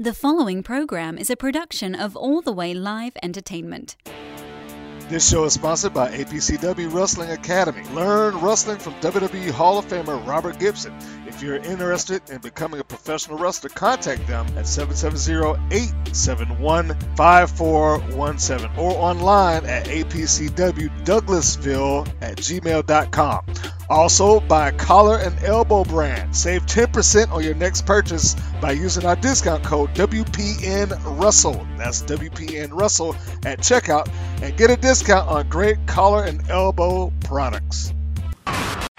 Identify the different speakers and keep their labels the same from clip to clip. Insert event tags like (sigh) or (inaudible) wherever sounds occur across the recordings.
Speaker 1: The following program is a production of All the Way Live Entertainment.
Speaker 2: This show is sponsored by APCW Wrestling Academy. Learn wrestling from WWE Hall of Famer Robert Gibson. If you're interested in becoming a professional wrestler, contact them at 770-871-5417 or online at apcwdouglasville at gmail.com. Also, buy a Collar and Elbow brand. Save 10% on your next purchase by using our discount code WPN Russell. That's WPN Russell at checkout and get a discount on great collar and elbow products.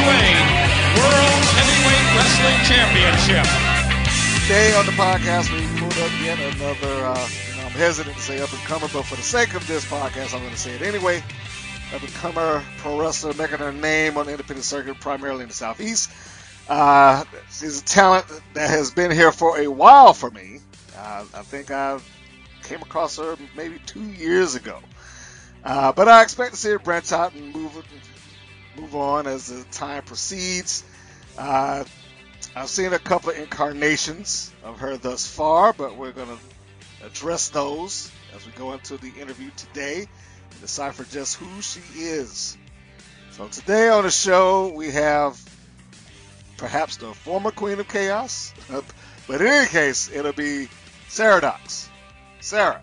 Speaker 3: AWA World Heavyweight Wrestling Championship.
Speaker 2: Today on the podcast, we pulled up yet another, uh, I'm hesitant to say up and comer, but for the sake of this podcast, I'm going to say it anyway. Up and comer pro wrestler making her name on the independent circuit, primarily in the Southeast. Uh, she's a talent that has been here for a while for me. Uh, I think I came across her maybe two years ago. Uh, but I expect to see her branch out and move move on as the time proceeds. Uh, I've seen a couple of incarnations of her thus far, but we're going to address those as we go into the interview today and decipher just who she is. So today on the show, we have perhaps the former Queen of Chaos, (laughs) but in any case, it'll be Sarah Dox. Sarah,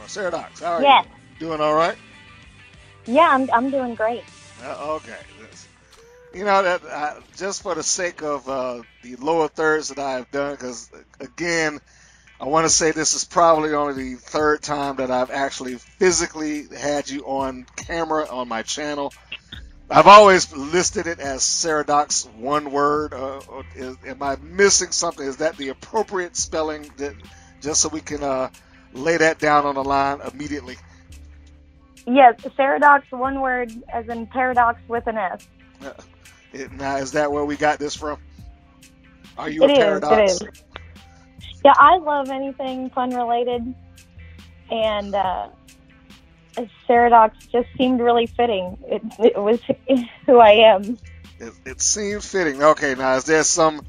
Speaker 2: or Sarah Dox, how are
Speaker 4: Yes.
Speaker 2: you? Doing all right?
Speaker 4: Yeah, I'm I'm doing great.
Speaker 2: Uh, okay. This- You know that uh, just for the sake of uh, the lower thirds that I have done, because again, I want to say this is probably only the third time that I've actually physically had you on camera on my channel. I've always listed it as Saradox, one word. Uh, is, am I missing something? Is that the appropriate spelling? That just so we can uh, lay that down on the line immediately.
Speaker 4: Yes, paradox, one word, as in paradox with an S.
Speaker 2: Now, is that where we got this from? Are you
Speaker 4: It
Speaker 2: a
Speaker 4: is,
Speaker 2: paradox?
Speaker 4: it is. Yeah, I love anything fun related, and uh, paradox just seemed really fitting. It, it was (laughs) who I am.
Speaker 2: It, it seemed fitting. Okay, now is there some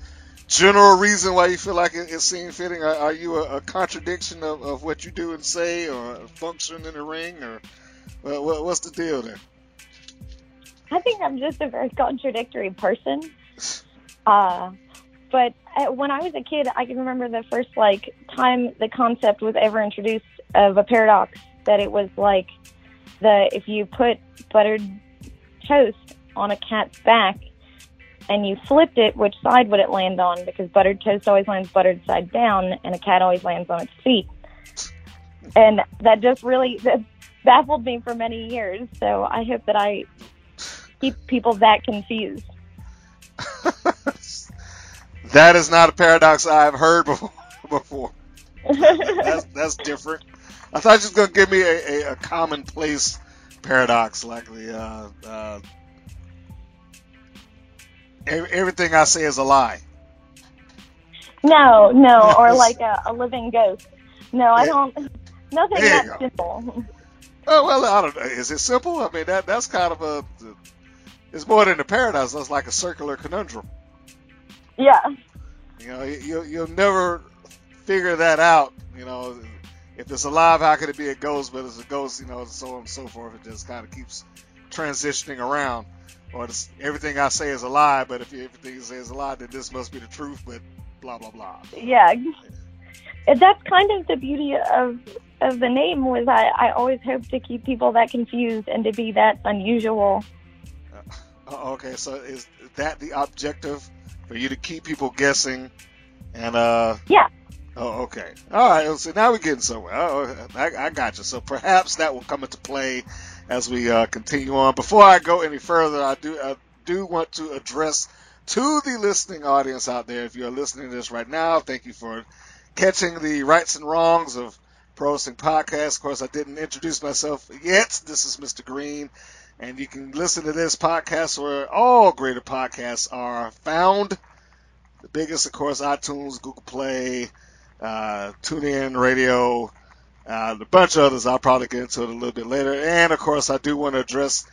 Speaker 2: general reason why you feel like it, it seemed fitting? Are, are you a, a contradiction of, of what you do and say, or function in the ring, or well, what, what's the deal there?
Speaker 4: I think I'm just a very contradictory person. (laughs) Uh, but when I was a kid, I can remember the first like time the concept was ever introduced of a paradox. That it was like the if you put buttered toast on a cat's back and you flipped it, which side would it land on? Because buttered toast always lands buttered side down, and a cat always lands on its feet. And that just really that baffled me for many years. So I hope that I keep people that confused. (laughs)
Speaker 2: that is not a paradox I've heard before. (laughs) before. that's, that's different. I thought you was gonna give me a, a, a commonplace paradox, like the uh, uh, everything I say is a lie.
Speaker 4: No, no, or (laughs) like a, a living ghost. No, I don't. Nothing that simple.
Speaker 2: Oh well, I don't know. Is it simple? I mean, that that's kind of a. It's more than a paradox. That's like a circular conundrum.
Speaker 4: Yeah,
Speaker 2: You know, you, you'll- never figure that out. You know, if it's alive, how could it be a ghost? But it's a ghost, you know, so on and so forth. It just kind of keeps transitioning around. Or it's, everything I say is a lie, but if everything you say is a lie, then this must be the truth. But blah blah blah.
Speaker 4: yeah. And That's kind of the beauty of of the name was I, I always hope to keep people that confused and to be that unusual.
Speaker 2: Uh, okay, so is that the objective for you to keep people guessing? And uh,
Speaker 4: Yeah.
Speaker 2: Oh, okay. All right. So now we're getting somewhere. Oh, I, I got you. So perhaps that will come into play as we uh, continue on. Before I go any further, I do I do want to address to the listening audience out there. If you're listening to this right now, thank you for catching the rights and wrongs of Pro Wrestling Podcast. Of course, I didn't introduce myself yet. This is Mr. Green, and you can listen to this podcast where all greater podcasts are found. The biggest, of course, iTunes, Google Play, uh, TuneIn Radio, uh, a bunch of others. I'll probably get into it a little bit later. And of course, I do want to address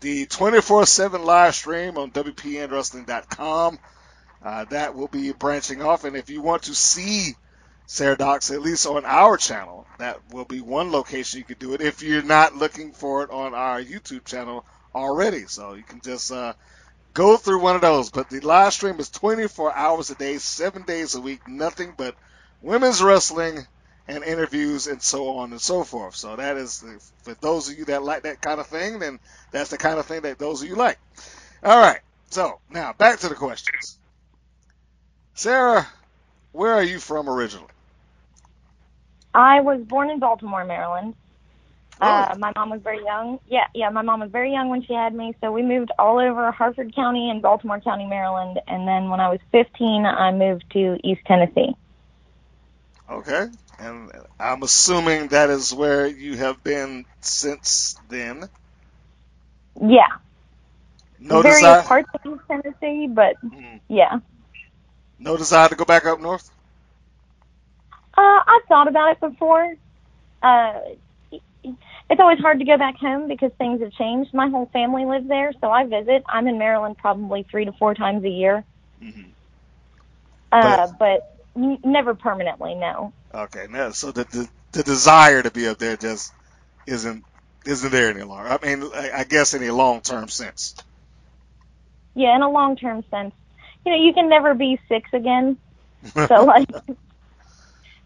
Speaker 2: the 24/7 live stream on WPNWrestling.com. Uh, that will be branching off, and if you want to see Sarah Dox, at least on our channel, that will be one location you could do it. If you're not looking for it on our YouTube channel already, so you can just uh, go through one of those. But the live stream is 24 hours a day, seven days a week, nothing but women's wrestling and interviews and so on and so forth. So that is for those of you that like that kind of thing, then that's the kind of thing that those of you like. All right. So now back to the questions. Sarah, where are you from originally?
Speaker 4: I was born in Baltimore, Maryland. Uh, my mom was very young. Yeah, yeah, my mom was very young when she had me, so we moved all over Harford County and Baltimore County, Maryland. And then when I was 15, I moved to East Tennessee.
Speaker 2: Okay. And I'm assuming that is where you have been since then.
Speaker 4: Yeah,
Speaker 2: No
Speaker 4: various parts of East Tennessee, but
Speaker 2: Mm.
Speaker 4: yeah.
Speaker 2: no desire to go back up north.
Speaker 4: Uh, I've thought about it before. Uh, it's always hard to go back home because things have changed. My whole family lives there, so I visit. I'm in Maryland probably three to four times a year.
Speaker 2: Mhm.
Speaker 4: Uh, but n- never permanently, no.
Speaker 2: Okay. Now, so the, the the desire to be up there just isn't isn't there any longer. I mean, I I guess in a long term sense.
Speaker 4: Yeah, in a long term sense. You know, you can never be six again. So like (laughs)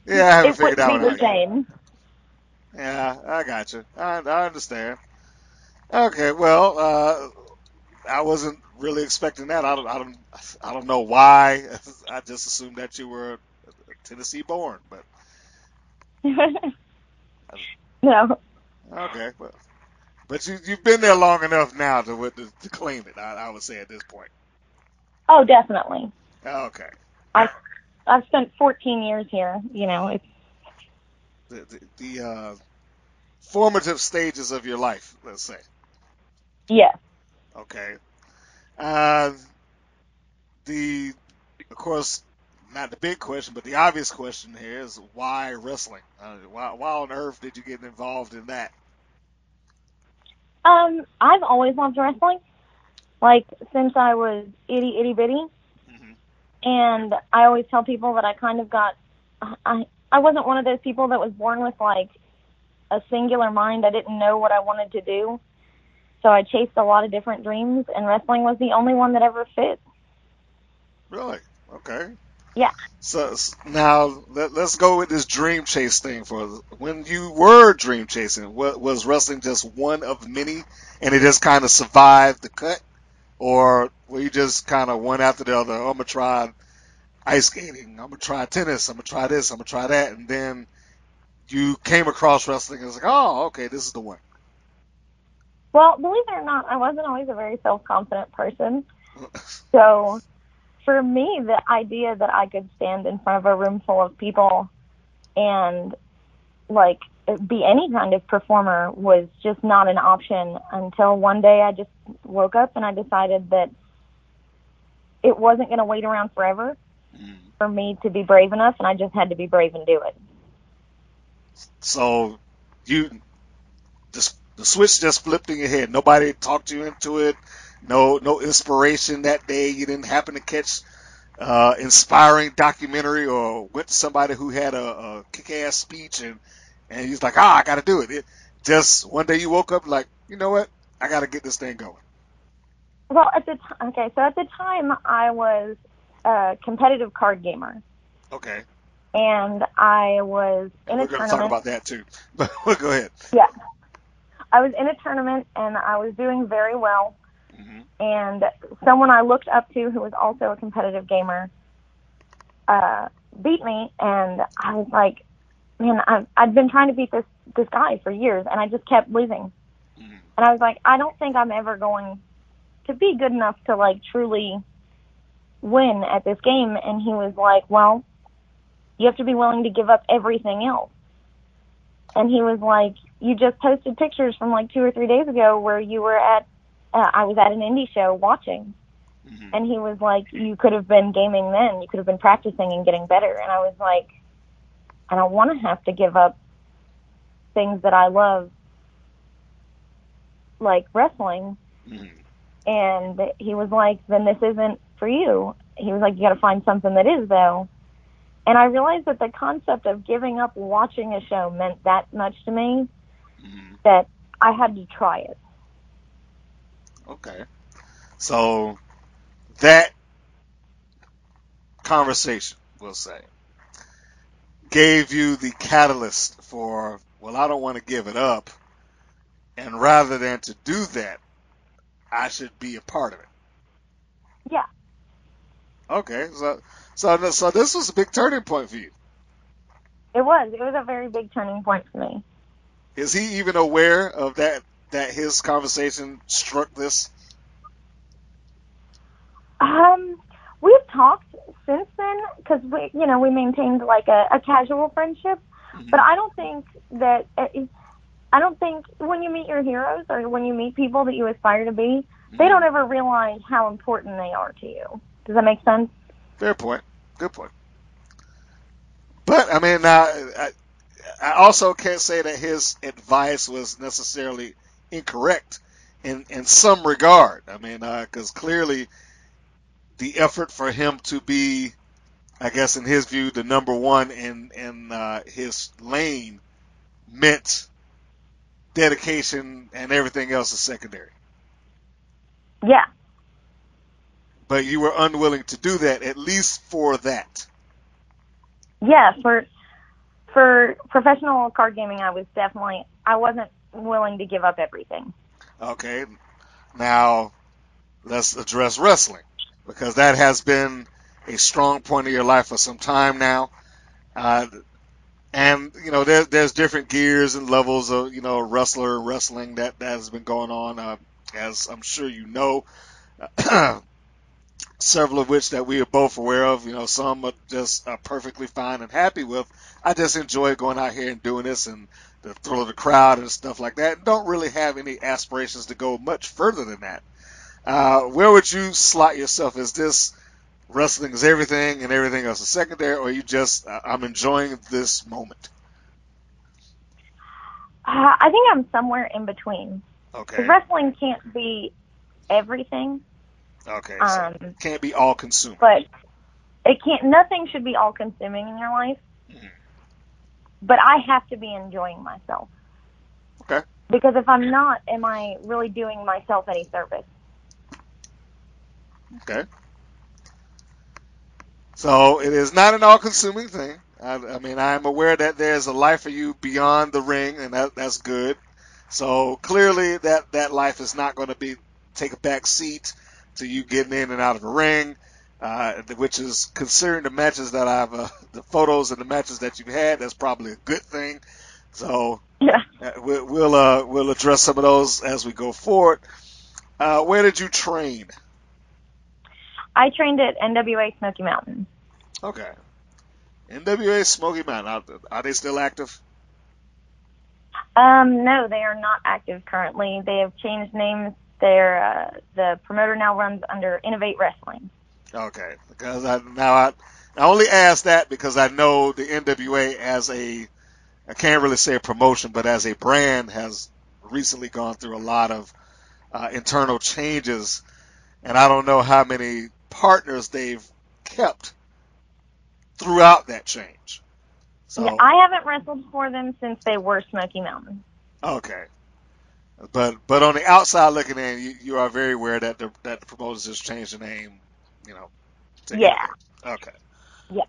Speaker 2: yeah, I haven't
Speaker 4: it
Speaker 2: figured out.
Speaker 4: be the same.
Speaker 2: Yeah, I got you. I, I understand. Okay, well, uh, I wasn't really expecting that. I don't, I don't, I don't know why. (laughs) I just assumed that you were Tennessee born, but (laughs)
Speaker 4: no.
Speaker 2: okay. But, but you, you've been there long enough now to to, to claim it. I, I would say at this point.
Speaker 4: Oh, definitely.
Speaker 2: Okay.
Speaker 4: I've I've spent 14 years here. You know, it's
Speaker 2: The the, the uh, formative stages of your life, let's say.
Speaker 4: yeah.
Speaker 2: Okay. Uh, the, of course, not the big question, but the obvious question here is why wrestling? Uh, why, why on earth did you get involved in that?
Speaker 4: Um, I've always loved wrestling, like since I was itty itty bitty. And I always tell people that I kind of got, I I wasn't one of those people that was born with like a singular mind. I didn't know what I wanted to do, so I chased a lot of different dreams, and wrestling was the only one that ever fit.
Speaker 2: Really? Okay.
Speaker 4: Yeah.
Speaker 2: So now let, let's go with this dream chase thing. For when you were dream chasing, wa- was wrestling just one of many, and it just kind of survived the cut, or were you just kind of one after the other? Oh, I'm gonna try ice skating. I'm gonna try tennis. I'm gonna try this. I'm gonna try that, and then you came across wrestling and was like, oh, okay, this is the one.
Speaker 4: Well, believe it or not, I wasn't always a very self confident person. (laughs) So for me, the idea that I could stand in front of a room full of people and like be any kind of performer was just not an option until one day I just woke up and I decided that it wasn't going to wait around forever for me to be brave enough and I just had to be brave and do it.
Speaker 2: So you just the switch just flipped in your head. Nobody talked you into it. No, no inspiration that day. You didn't happen to catch uh, inspiring documentary or went to somebody who had a, a kick-ass speech and and he's like, ah, I got to do it. it. Just one day you woke up like, you know what? I got to get this thing going.
Speaker 4: Well, at the t- okay, so at the time I was a competitive card gamer
Speaker 2: Okay,
Speaker 4: and I was in
Speaker 2: we're
Speaker 4: a
Speaker 2: going to talk about that too. (laughs) But we'll go ahead.
Speaker 4: Yeah. I was in a tournament and I was doing very well.
Speaker 2: Mhm.
Speaker 4: And someone I looked up to who was also a competitive gamer uh, beat me, and I was like, man, I've I've been trying to beat this this guy for years, and I just kept losing. And I was like, I don't think I'm ever going to be good enough to like truly win at this game. And he was like, well, you have to be willing to give up everything else. And he was like, you just posted pictures from like two or three days ago where you were at, uh, I was at an indie show watching. And he was like, you could have been gaming then. You could have been practicing and getting better. And I was like, I don't want to have to give up things that I love, like wrestling. Mm-hmm. And he was like, then this isn't for you. He was like, you got to find something that is, though. And I realized that the concept of giving up watching a show meant that much to me mm-hmm. that I had to try it.
Speaker 2: Okay. So that conversation, we'll say, gave you the catalyst for, well, I don't want to give it up. And rather than to do that, I should be a part of it.
Speaker 4: Yeah.
Speaker 2: Okay. So, so, so this was a big turning point for you.
Speaker 4: It was. It was a very big turning point for me.
Speaker 2: Is he even aware of that, that his conversation struck this?
Speaker 4: Um, we've talked since then because we, you know, we maintained like a, a casual friendship. Mm-hmm. But I don't think that it, I don't think when you meet your heroes or when you meet people that you aspire to be, they mm-hmm. don't ever realize how important they are to you. Does that make sense?
Speaker 2: Fair point. Good point. But I mean, uh, I, I also can't say that his advice was necessarily incorrect in in some regard. I mean, uh, because clearly the effort for him to be, I guess, in his view, the number one in in uh, his lane meant dedication and everything else is secondary.
Speaker 4: Yeah.
Speaker 2: But you were unwilling to do that, at least for that.
Speaker 4: Yeah, for for professional card gaming, I was definitely I wasn't willing to give up everything.
Speaker 2: Okay. Now, let's address wrestling because that has been a strong point of your life for some time now. Uh, and you know, there, there's different gears and levels of you know wrestler wrestling that that has been going on, uh, as I'm sure you know. (clears throat) Several of which that we are both aware of. You know, some are just are perfectly fine and happy with. I just enjoy going out here and doing this and the thrill of the crowd and stuff like that. Don't really have any aspirations to go much further than that. Uh, where would you slot yourself? Is this wrestling is everything and everything else is secondary, or you just uh, I'm enjoying this moment?
Speaker 4: Uh, I think I'm somewhere in between.
Speaker 2: Okay.
Speaker 4: wrestling can't be everything,
Speaker 2: Okay. So
Speaker 4: um,
Speaker 2: can't be all consuming.
Speaker 4: but it can't. Nothing should be all consuming in your life. But I have to be enjoying myself.
Speaker 2: Okay.
Speaker 4: Because if I'm not, am I really doing myself any service?
Speaker 2: Okay. So it is not an all-consuming thing. I, I mean, I am aware that there's a life for you beyond the ring, and that that's good. So clearly, that that life is not going to be take a back seat to you getting in and out of the ring, uh, which is considering the matches that I've uh, the photos and the matches that you've had. That's probably a good thing. So
Speaker 4: Yeah.
Speaker 2: uh, we'll we'll, uh, we'll address some of those as we go forward. Uh, where did you train?
Speaker 4: I trained at NWA Smoky Mountain.
Speaker 2: Okay. NWA Smoky Mountain. Are, are they still active?
Speaker 4: Um, no, they are not active currently. They have changed names. They're uh, the promoter now runs under Innovate Wrestling.
Speaker 2: Okay. Because I now I, I only ask that because I know the NWA as a I can't really say a promotion, but as a brand has recently gone through a lot of uh, internal changes, and I don't know how many partners they've kept throughout that change. So
Speaker 4: Yeah, I haven't wrestled for them since they were Smoky Mountain.
Speaker 2: Okay. But but on the outside looking in, you, you are very aware that the that the promoters just changed the name, you know.
Speaker 4: Yeah.
Speaker 2: Okay.
Speaker 4: Yeah.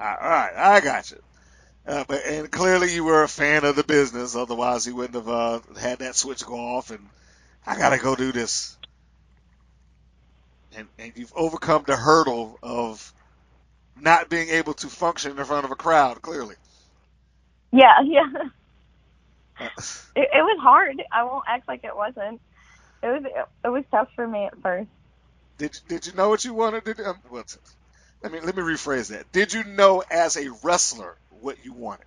Speaker 2: All right, I got you. Uh, but and clearly you were a fan of the business, otherwise you wouldn't have uh, had that switch go off. And I gotta go do this. And and you've overcome the hurdle of not being able to function in front of a crowd. Clearly.
Speaker 4: Yeah, (laughs) yeah. It, it was hard. I won't act like it wasn't. It was it was tough for me at first.
Speaker 2: Did Did you know what you wanted? Did um, what's let me let me rephrase that. Did you know as a wrestler what you wanted,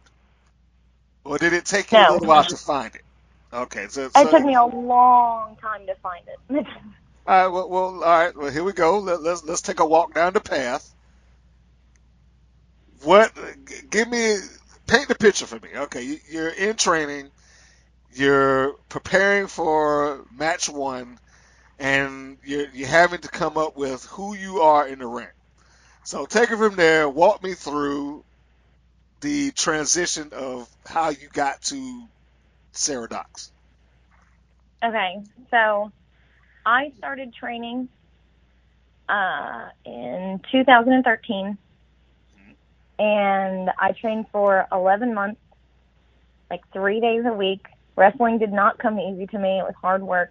Speaker 2: or did it take you a little while to find it? Okay, so,
Speaker 4: It took me a long time to find it. (laughs)
Speaker 2: All right, well, well, all right. Well, here we go. Let, let's let's take a walk down the path. What? Give me, paint the picture for me. Okay, you- you're in training. You're preparing for match one, and you're you're having to come up with who you are in the ring. So take it from there. Walk me through the transition of how you got to Sarah Dox.
Speaker 4: Okay, so I started training uh, in 2013, and I trained for 11 months, like three days a week. Wrestling did not come easy to me; it was hard work,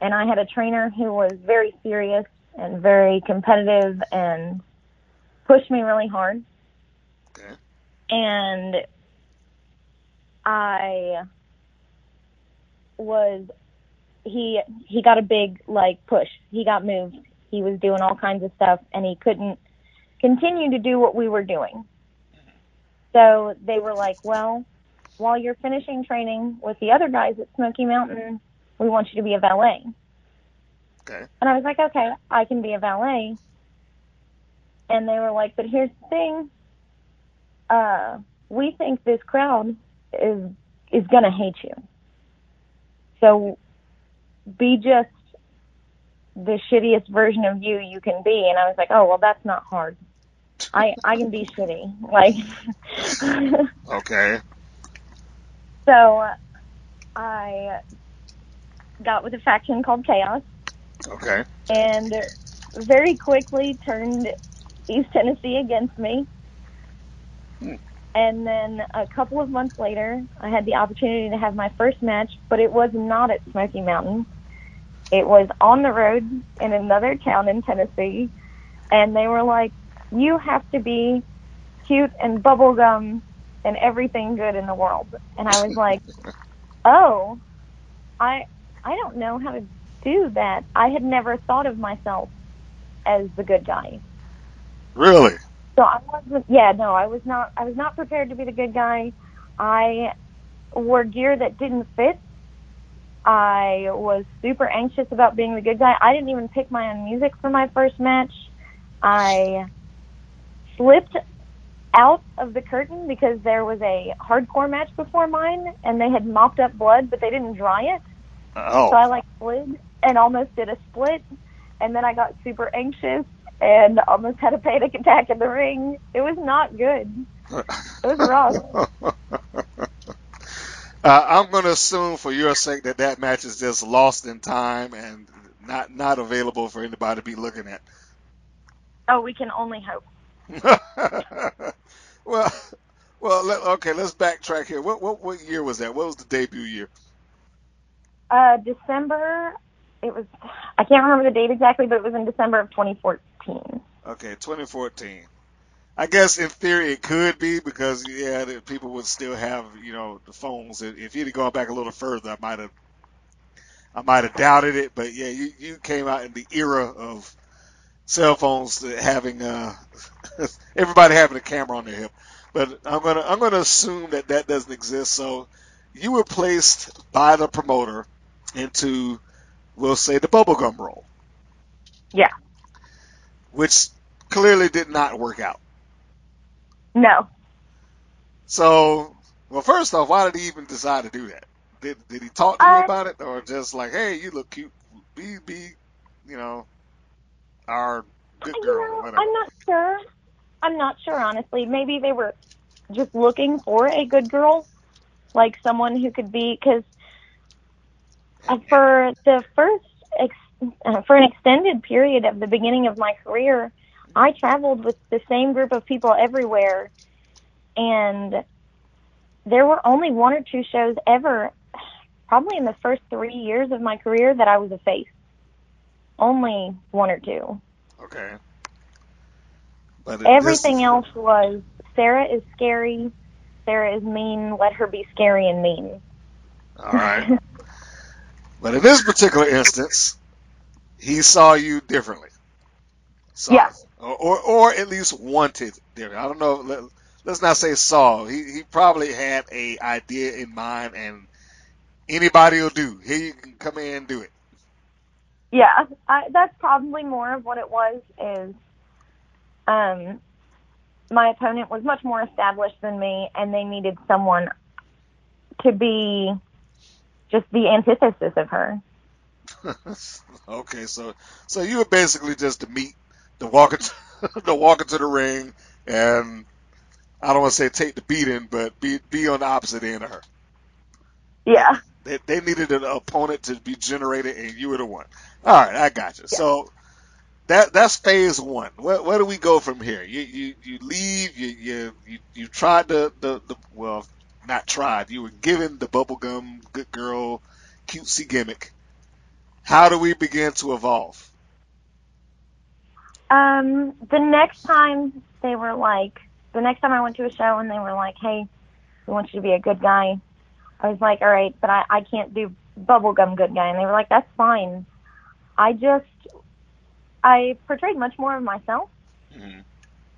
Speaker 4: and I had a trainer who was very serious and very competitive and pushed me really hard.
Speaker 2: Okay.
Speaker 4: And I was he he got a big like push. He got moved. He was doing all kinds of stuff and he couldn't continue to do what we were doing. So they were like, "Well, while you're finishing training with the other guys at Smoky Mountain, we want you to be a valet."
Speaker 2: Okay.
Speaker 4: And I was like, "Okay, I can be a valet." And they were like, "But here's the thing. Uh, we think this crowd is is going to hate you. So be just the shittiest version of you you can be. And I was like, oh, well, that's not hard. I, I can be (laughs) shitty. Like,
Speaker 2: Okay. (laughs)
Speaker 4: so I got with a faction called Chaos
Speaker 2: Okay.
Speaker 4: and very quickly turned East Tennessee against me. And then a couple of months later, I had the opportunity to have my first match, but it was not at Smoky Mountain. It was on the road in another town in Tennessee. And they were like, you have to be cute and bubblegum and everything good in the world. And I was like, (laughs) oh, I, I don't know how to do that. I had never thought of myself as the good guy.
Speaker 2: Really?
Speaker 4: So I wasn't. Yeah, no, I was not. I was not prepared to be the good guy. I wore gear that didn't fit. I was super anxious about being the good guy. I didn't even pick my own music for my first match. I slipped out of the curtain because there was a hardcore match before mine, and they had mopped up blood, but they didn't dry it.
Speaker 2: Oh.
Speaker 4: So I like slid and almost did a split, and then I got super anxious and almost had a panic attack in the ring. It was not good. (laughs) It was rough. (laughs)
Speaker 2: Uh, I'm going to assume, for your sake, that that match is just lost in time and not not available for anybody to be looking at.
Speaker 4: Oh, we can only hope. (laughs)
Speaker 2: well, well, let, okay. Let's backtrack here. What what what year was that? What was the debut year?
Speaker 4: Uh, December. It was. I can't remember the date exactly, but it was in December of 2014.
Speaker 2: Okay, 2014. I guess in theory it could be because yeah, the people would still have you know the phones. If if you'd have gone back a little further, I might have I might have doubted it. But yeah, you you came out in the era of cell phones having uh (laughs) everybody having a camera on their hip. But I'm gonna I'm gonna assume that that doesn't exist. So you were placed by the promoter into we'll say the bubblegum role,
Speaker 4: Yeah.
Speaker 2: which clearly did not work out.
Speaker 4: No.
Speaker 2: So, well, first off, why did he even decide to do that? Did did he talk to you
Speaker 4: Uh,
Speaker 2: about it, or just like, hey, you look cute, be be, you know, our good girl,
Speaker 4: know. I'm not sure. I'm not sure, honestly. Maybe they were just looking for a good girl, like someone who could be. Because for the first, ex, uh, for an extended period of the beginning of my career, I traveled with the same group of people everywhere, and there were only one or two shows ever, probably in the first three years of my career, that I was a face. Only one or two.
Speaker 2: Okay. But
Speaker 4: Everything
Speaker 2: this-
Speaker 4: else was Sarah is scary. Sarah is mean. Let her be scary and mean.
Speaker 2: All right. but in this particular instance, he saw you differently.
Speaker 4: Yeah.
Speaker 2: Or, or, or at least wanted different. I don't know. Let, let's not say saw. He, he probably had a idea in mind, and anybody will do. Here you can come in and do it.
Speaker 4: Yeah, I, that's probably more of what it was. Is um, my opponent was much more established than me, and they needed someone to be just the antithesis of her. (laughs)
Speaker 2: okay, so so you were basically just to meet, to walk into, (laughs) to walk into the ring, and I don't want to say take the beating, but be be on the opposite end of her.
Speaker 4: Yeah.
Speaker 2: They, they needed an opponent to be generated, and you were the one. All right, I got you. So that that's phase one. Where, where do we go from here? You you, you leave. You you you, you tried the, the the well, not tried. You were given the bubblegum good girl cutesy gimmick. How do we begin to evolve?
Speaker 4: Um, the next time they were like, the next time I went to a show and they were like, "Hey, we want you to be a good guy," I was like, "All right, but I I can't do bubblegum good guy," and they were like, "That's fine." I just I portrayed much more of myself.
Speaker 2: Mhm.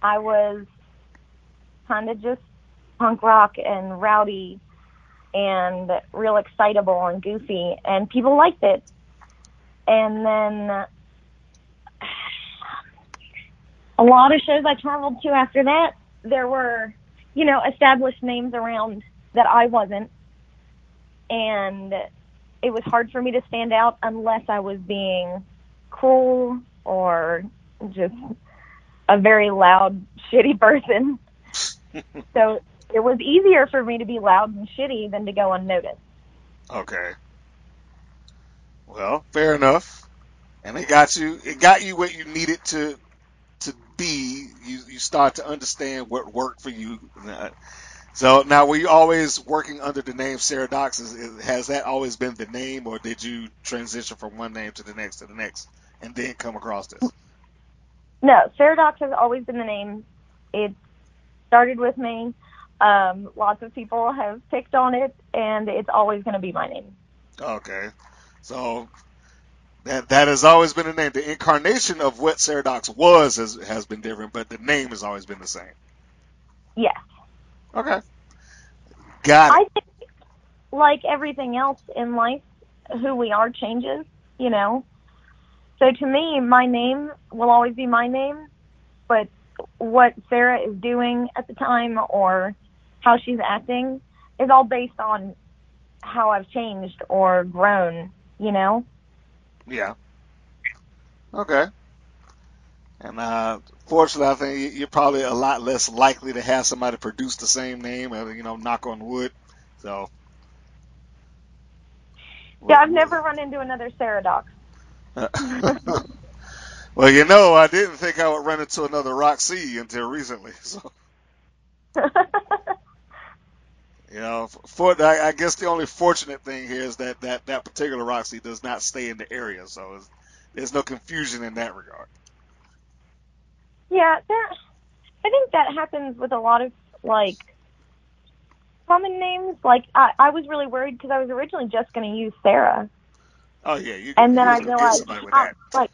Speaker 4: I was kind of just punk rock and rowdy and real excitable and goofy, and people liked it. And then a lot of shows I traveled to after that, there were, you know, established names around that I wasn't. And it was hard for me to stand out unless I was being cruel or just a very loud, (laughs) shitty person. so it was easier for me to be loud and shitty than to go unnoticed.
Speaker 2: Okay. Well, fair enough. And it got you it got you what you needed to be. You you start to understand what worked for you. So now were you always working under the name Sarah Dox? Has that always been the name or did you transition from one name to the next to the next and then come across this?
Speaker 4: No, Saradox has always been the name. It started with me. Um, lots of people have picked on it, and it's always going to be my name.
Speaker 2: Okay. So that that has always been the name. The incarnation of what Saradox was has has been different, but the name has always been the same.
Speaker 4: Yes.
Speaker 2: Okay. Got it.
Speaker 4: I think, like everything else in life, who we are changes, you know. So to me, my name will always be my name, but what Sarah is doing at the time or how she's acting is all based on how I've changed or grown, you know.
Speaker 2: Yeah. Okay. And uh, fortunately, I think you- you're probably a lot less likely to have somebody produce the same name, uh, you know, knock on wood. So.
Speaker 4: Yeah, I've never run into another Saradox. (laughs)
Speaker 2: well, you know, I didn't think I would run into another Roxy until recently. So, (laughs) you know, for I, I guess the only fortunate thing here is that that that particular Roxy does not stay in the area, so it's, there's no confusion in that regard.
Speaker 4: Yeah, that I think that happens with a lot of like common names. Like I, I was really worried because I was originally just going to use Sarah,
Speaker 2: Oh yeah, you.
Speaker 4: and then I
Speaker 2: was gonna get
Speaker 4: realized,
Speaker 2: somebody with that.
Speaker 4: like,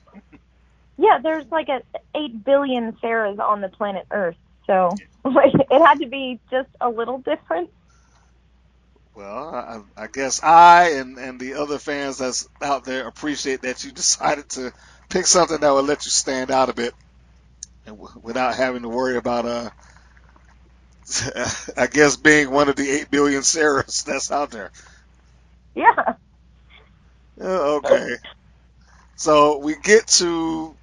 Speaker 4: yeah, there's like a eight billion Sarahs on the planet Earth, so (laughs) like it had to be just a little different.
Speaker 2: Well, I, I guess I and, and the other fans that's out there appreciate that you (laughs) decided to pick something that would let you stand out a bit, and w- without having to worry about uh, (laughs) I guess being one of the eight billion Sarahs (laughs) that's out there.
Speaker 4: Yeah,
Speaker 2: Uh, okay, so we get to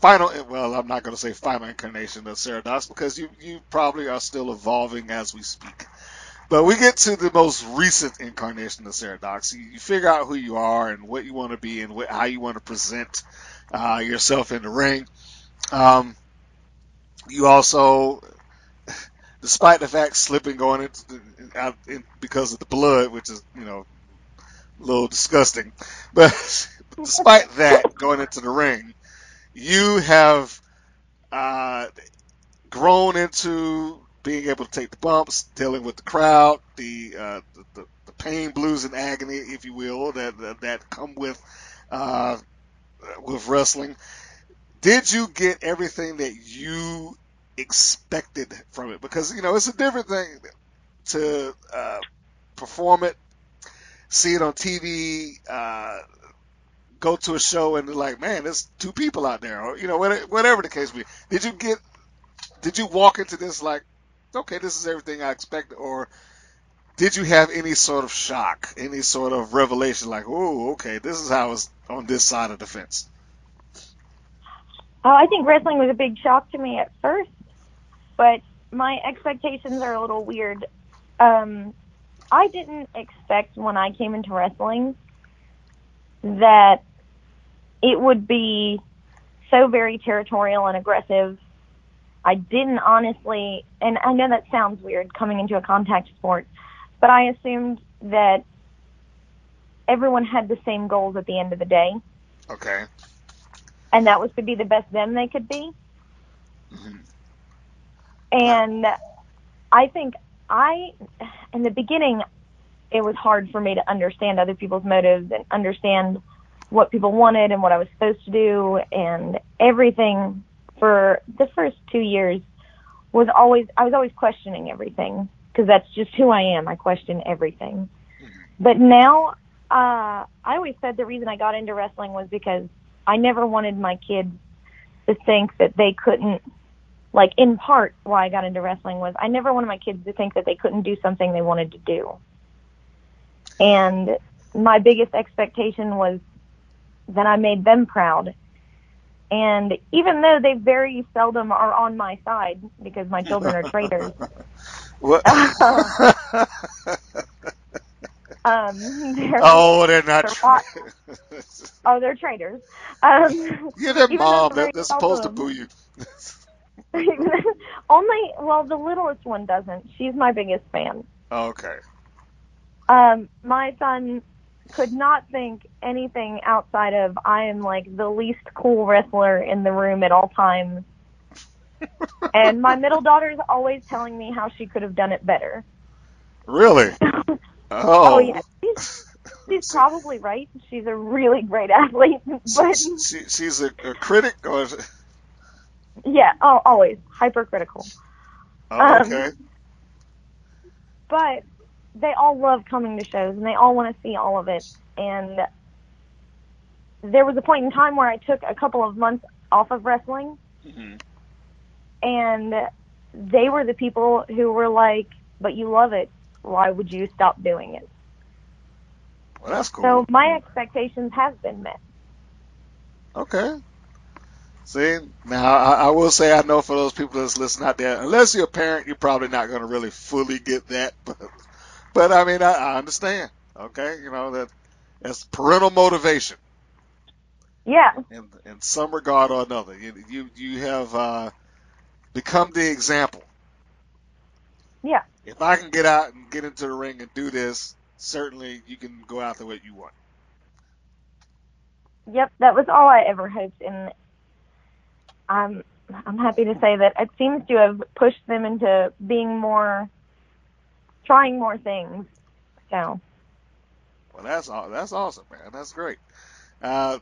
Speaker 2: final. Well, I'm not going to say final incarnation of Sarah Dox because you you probably are still evolving as we speak. But we get to the most recent incarnation of Sarah Dox. You, you figure out who you are and what you want to be and how you want to present uh, yourself in the ring. Um, you also, (laughs) despite the fact slipping going into the, out in, because of the blood, which is you know a little disgusting, (laughs) but despite that going into the ring, you have uh, grown into being able to take the bumps, dealing with the crowd, the uh, the, the, pain, blues, and agony, if you will, that that, that come with uh, with wrestling. Did you get everything that you expected from it? Because you know it's a different thing to uh, perform it, see it on TV, uh, go to a show and like, man, there's two people out there, or you know, whatever the case be. Did you get? Did you walk into this like, okay, this is everything I expected, or did you have any sort of shock, any sort of revelation, like, oh, okay, this is how it's on this side of the fence?
Speaker 4: Oh, I think wrestling was a big shock to me at first, but my expectations are a little weird. Um, I didn't expect when I came into wrestling that it would be so very territorial and aggressive. I didn't honestly, and I know that sounds weird coming into a contact sport, but I assumed that everyone had the same goals at the end of the day.
Speaker 2: Okay.
Speaker 4: And that was to be the best them they could be. Mm-hmm. And I think I, in the beginning, it was hard for me to understand other people's motives and understand what people wanted and what I was supposed to do and everything for the first two years was always I was always questioning everything because that's just who I am. I question everything. But now, uh, I always said the reason I got into wrestling was because I never wanted my kids to think that they couldn't, like, in part, why I got into wrestling was I never wanted my kids to think that they couldn't do something they wanted to do. And my biggest expectation was that I made them proud. And even though they very seldom are on my side because my children are traitors, (laughs)
Speaker 2: What? (laughs)
Speaker 4: um, they're,
Speaker 2: oh, they're not.
Speaker 4: they're
Speaker 2: Tra- (laughs)
Speaker 4: oh, they're traitors. Um,
Speaker 2: You're their mom.
Speaker 4: they're
Speaker 2: They're, supposed to boo you.
Speaker 4: Only, well, the littlest one doesn't. She's my biggest fan.
Speaker 2: okay.
Speaker 4: Um, my son could not think anything outside of I am like the least cool wrestler in the room at all times. (laughs) and my middle daughter is always telling me how she could have done it better.
Speaker 2: Really? (laughs)
Speaker 4: Oh,
Speaker 2: Oh.
Speaker 4: yeah, she's, she's probably right. She's a really great athlete, (laughs) but
Speaker 2: She, she, she's a, a critic, or
Speaker 4: yeah, oh, always hypercritical.
Speaker 2: oh,
Speaker 4: Um,
Speaker 2: okay.
Speaker 4: but they all love coming to shows and they all want to see all of it. And there was a point in time where I took a couple of months off of wrestling,
Speaker 2: Mhm.
Speaker 4: and they were the people who were like, "But you love it. Why would you stop doing it?"
Speaker 2: Well, that's cool.
Speaker 4: So my expectations have been met.
Speaker 2: Okay. See, now I, I will say I know for those people that's listening out there, unless you're a parent, you're probably not going to really fully get that. But, but I mean, I, I understand. Okay, you know that that's parental motivation
Speaker 4: Yeah,
Speaker 2: in in some regard or another. You you you have uh, become the example.
Speaker 4: yeah,
Speaker 2: If I can get out and get into the ring and do this, certainly you can go out the way you want.
Speaker 4: yep. That was all I ever hoped, and I'm I'm happy to say that it seems to have pushed them into being more, trying more things. So.
Speaker 2: Well, that's that's awesome, man. That's great. Uh,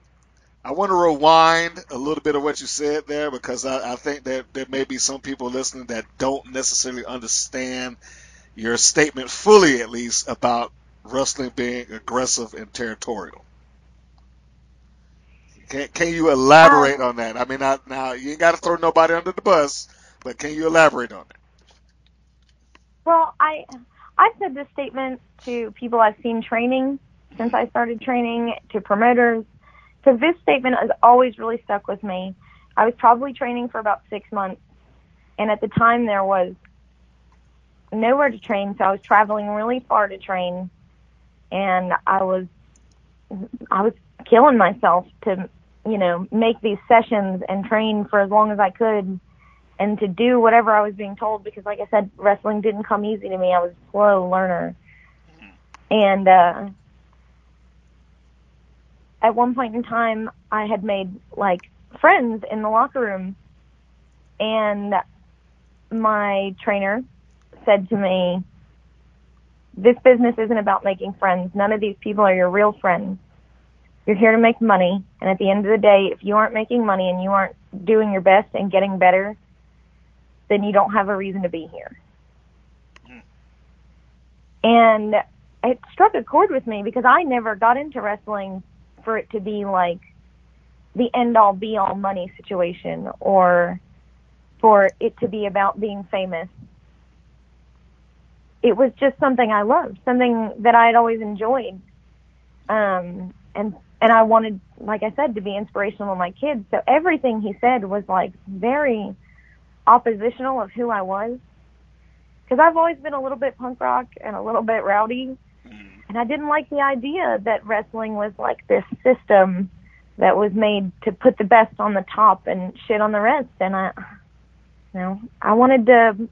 Speaker 2: I want to rewind a little bit of what you said there because I, I think that there may be some people listening that don't necessarily understand your statement fully, at least about wrestling being aggressive and territorial. Can, can you elaborate on that? I mean, I, now you ain't got to throw nobody under the bus, but can you elaborate on that?
Speaker 4: Well, I I've said this statement to people I've seen training since I started training, to promoters, because this statement has always really stuck with me. I was probably training for about six months, and at the time there was nowhere to train, so I was traveling really far to train, and I was I was killing myself to you know make these sessions and train for as long as I could and to do whatever I was being told because like I said, wrestling didn't come easy to me. I was a slow learner. And uh at one point in time I had made like friends in the locker room And my trainer said to me, This business isn't about making friends. None of these people are your real friends. You're here to make money. And at the end of the day, if you aren't making money and you aren't doing your best and getting better, then you don't have a reason to be here. And it struck a chord with me because I never got into wrestling for it to be like the end all be all money situation or for it to be about being famous. It was just something I loved, something that I had always enjoyed. Um, and and I wanted, like I said, to be inspirational to my kids. So everything he said was like very oppositional of who I was. Because I've always been a little bit punk rock and a little bit rowdy. Mm-hmm. And I didn't like the idea that wrestling was like this system that was made to put the best on the top and shit on the rest. And I, you know, I wanted to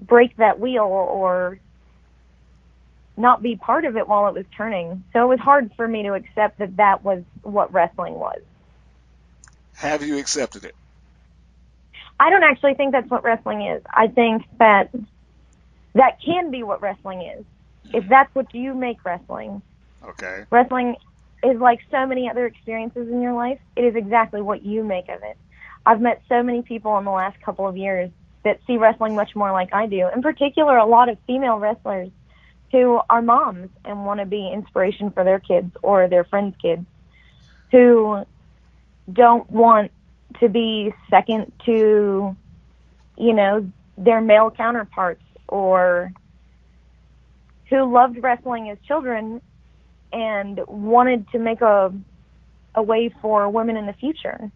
Speaker 4: break that wheel or not be part of it while it was turning. So it was hard for me to accept that that was what wrestling was.
Speaker 2: Have you accepted it?
Speaker 4: I don't actually think that's what wrestling is. I think that that can be what wrestling is. If that's what you make wrestling,
Speaker 2: Okay.
Speaker 4: wrestling is like so many other experiences in your life. It is exactly what you make of it. I've met so many people in the last couple of years that see wrestling much more like I do. In particular, a lot of female wrestlers who are moms and want to be inspiration for their kids or their friends' kids who don't want to be second to, you know, their male counterparts or who loved wrestling as children and wanted to make a a way for women in the future.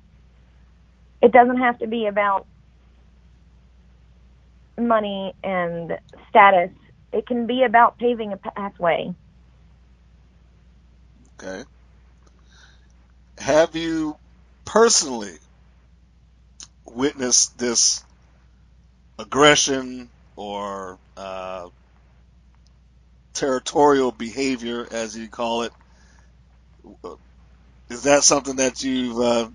Speaker 4: It doesn't have to be about money and status. It can be about paving a pathway.
Speaker 2: Okay. Have you personally witnessed this aggression or uh, territorial behavior, as you call it? Is that something that you've? Uh,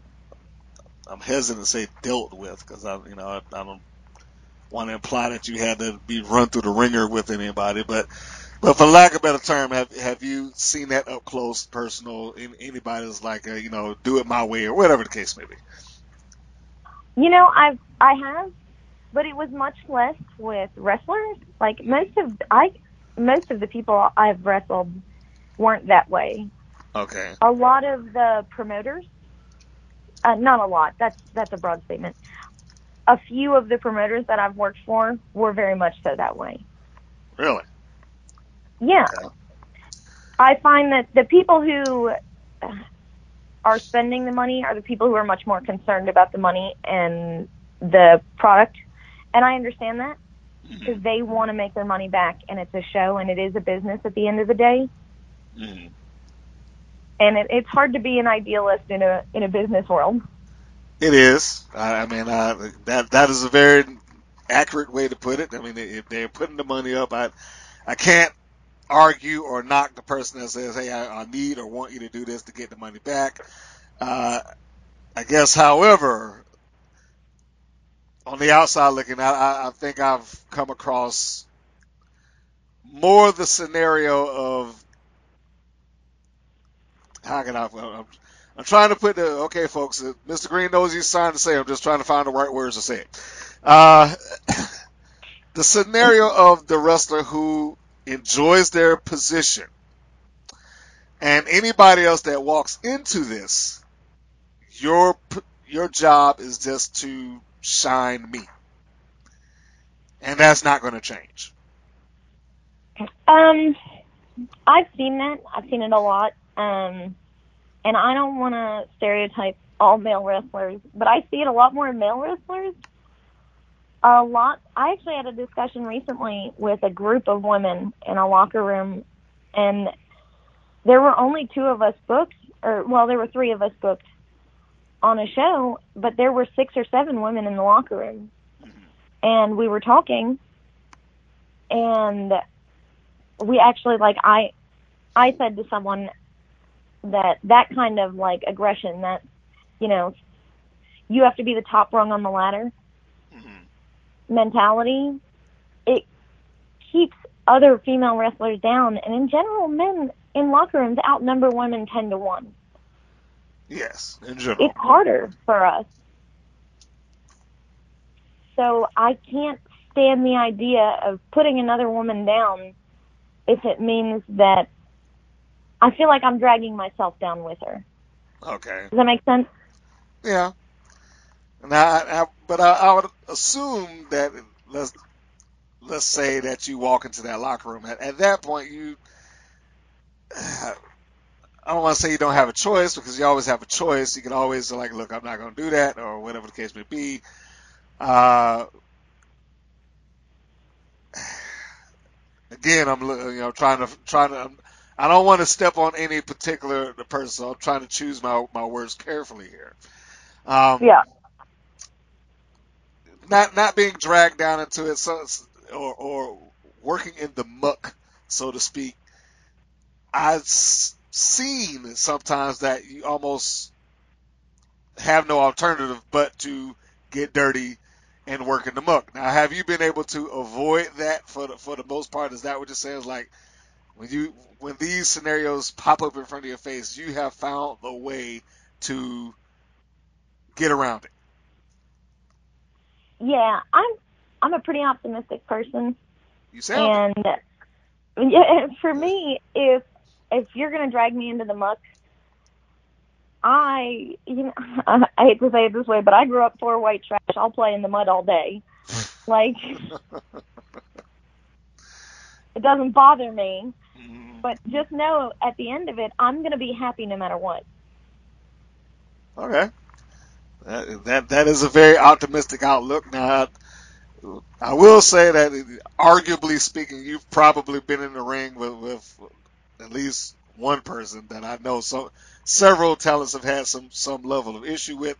Speaker 2: I'm hesitant to say dealt with because I, you know, I, I don't want to imply that you had to be run through the ringer with anybody, but but for lack of a better term, have have you seen that up close, personal? In, anybody that's like, uh, you know, do it my way or whatever the case may be.
Speaker 4: You know, I've I have, but it was much less with wrestlers. Like most of I, most of the people I've wrestled weren't that way.
Speaker 2: Okay.
Speaker 4: A lot of the promoters, uh, not a lot. That's that's a broad statement. A few of the promoters that I've worked for were very much so that way.
Speaker 2: Really?
Speaker 4: Yeah.
Speaker 2: Okay.
Speaker 4: I find that the people who are spending the money are the people who are much more concerned about the money and the product. And I understand that because they want to make their money back and it's a show and it is a business at the end of the day.
Speaker 2: Mhm.
Speaker 4: And it, it's hard to be an idealist in a in a business world.
Speaker 2: It is. I, I mean, uh, that that is a very accurate way to put it. I mean, if they're putting the money up, I I can't argue or knock the person that says, "Hey, I, I need or want you to do this to get the money back." Uh, I guess, however, on the outside looking out, I, I think I've come across more the scenario of how can I? I'm, I'm trying to put the okay, folks. uh, Mr. Green knows he's trying to say. I'm just trying to find the right words to say it. Uh, (coughs) the scenario of the wrestler who enjoys their position, and anybody else that walks into this, your your job is just to shine me, and that's not going to change.
Speaker 4: Um, I've seen that. I've seen it a lot. Um, and I don't want to stereotype all male wrestlers, but I see it a lot more in male wrestlers. A lot. I actually had a discussion recently with a group of women in a locker room, and there were only two of us booked, or well, there were three of us booked on a show, but there were six or seven women in the locker room, and we were talking, and we actually like I I said to someone that that kind of like aggression that you know you have to be the top rung on the ladder mentality, it keeps other female wrestlers down. And in general, men in locker rooms outnumber women 10 to 1.
Speaker 2: Yes, in general.
Speaker 4: It's harder for us. So I can't stand the idea of putting another woman down if it means that I feel like I'm dragging myself down with her.
Speaker 2: Okay.
Speaker 4: Does that make sense?
Speaker 2: Yeah. I, I, but I, I would assume that let's let's say that you walk into that locker room at, at that point you. (sighs) I don't want to say you don't have a choice because you always have a choice. You can always like, look, I'm not going to do that, or whatever the case may be. Uh, again, I'm you know trying to trying to. I don't want to step on any particular person. So I'm trying to choose my my words carefully here. Um,
Speaker 4: Yeah.
Speaker 2: Not not being dragged down into it, so, or or working in the muck, so to speak. I've seen sometimes that you almost have no alternative but to get dirty and work in the muck. Now, have you been able to avoid that for the, for the most part? Is that what you're saying? Like when you when these scenarios pop up in front of your face, you have found a way to get around it.
Speaker 4: Yeah, I'm I'm a pretty optimistic person.
Speaker 2: You sound.
Speaker 4: And yeah, for me, if if you're gonna drag me into the muck, I you know (laughs) I hate to say it this way, but I grew up poor white trash. I'll play in the mud all day. (laughs) like it doesn't bother me,
Speaker 2: Mhm.
Speaker 4: but just know at the end of it, I'm gonna be happy no matter what.
Speaker 2: Okay. That, that that is a very optimistic outlook. Now, I, I will say that, arguably speaking, you've probably been in the ring with, with at least one person that I know. So several talents have had some some level of issue with.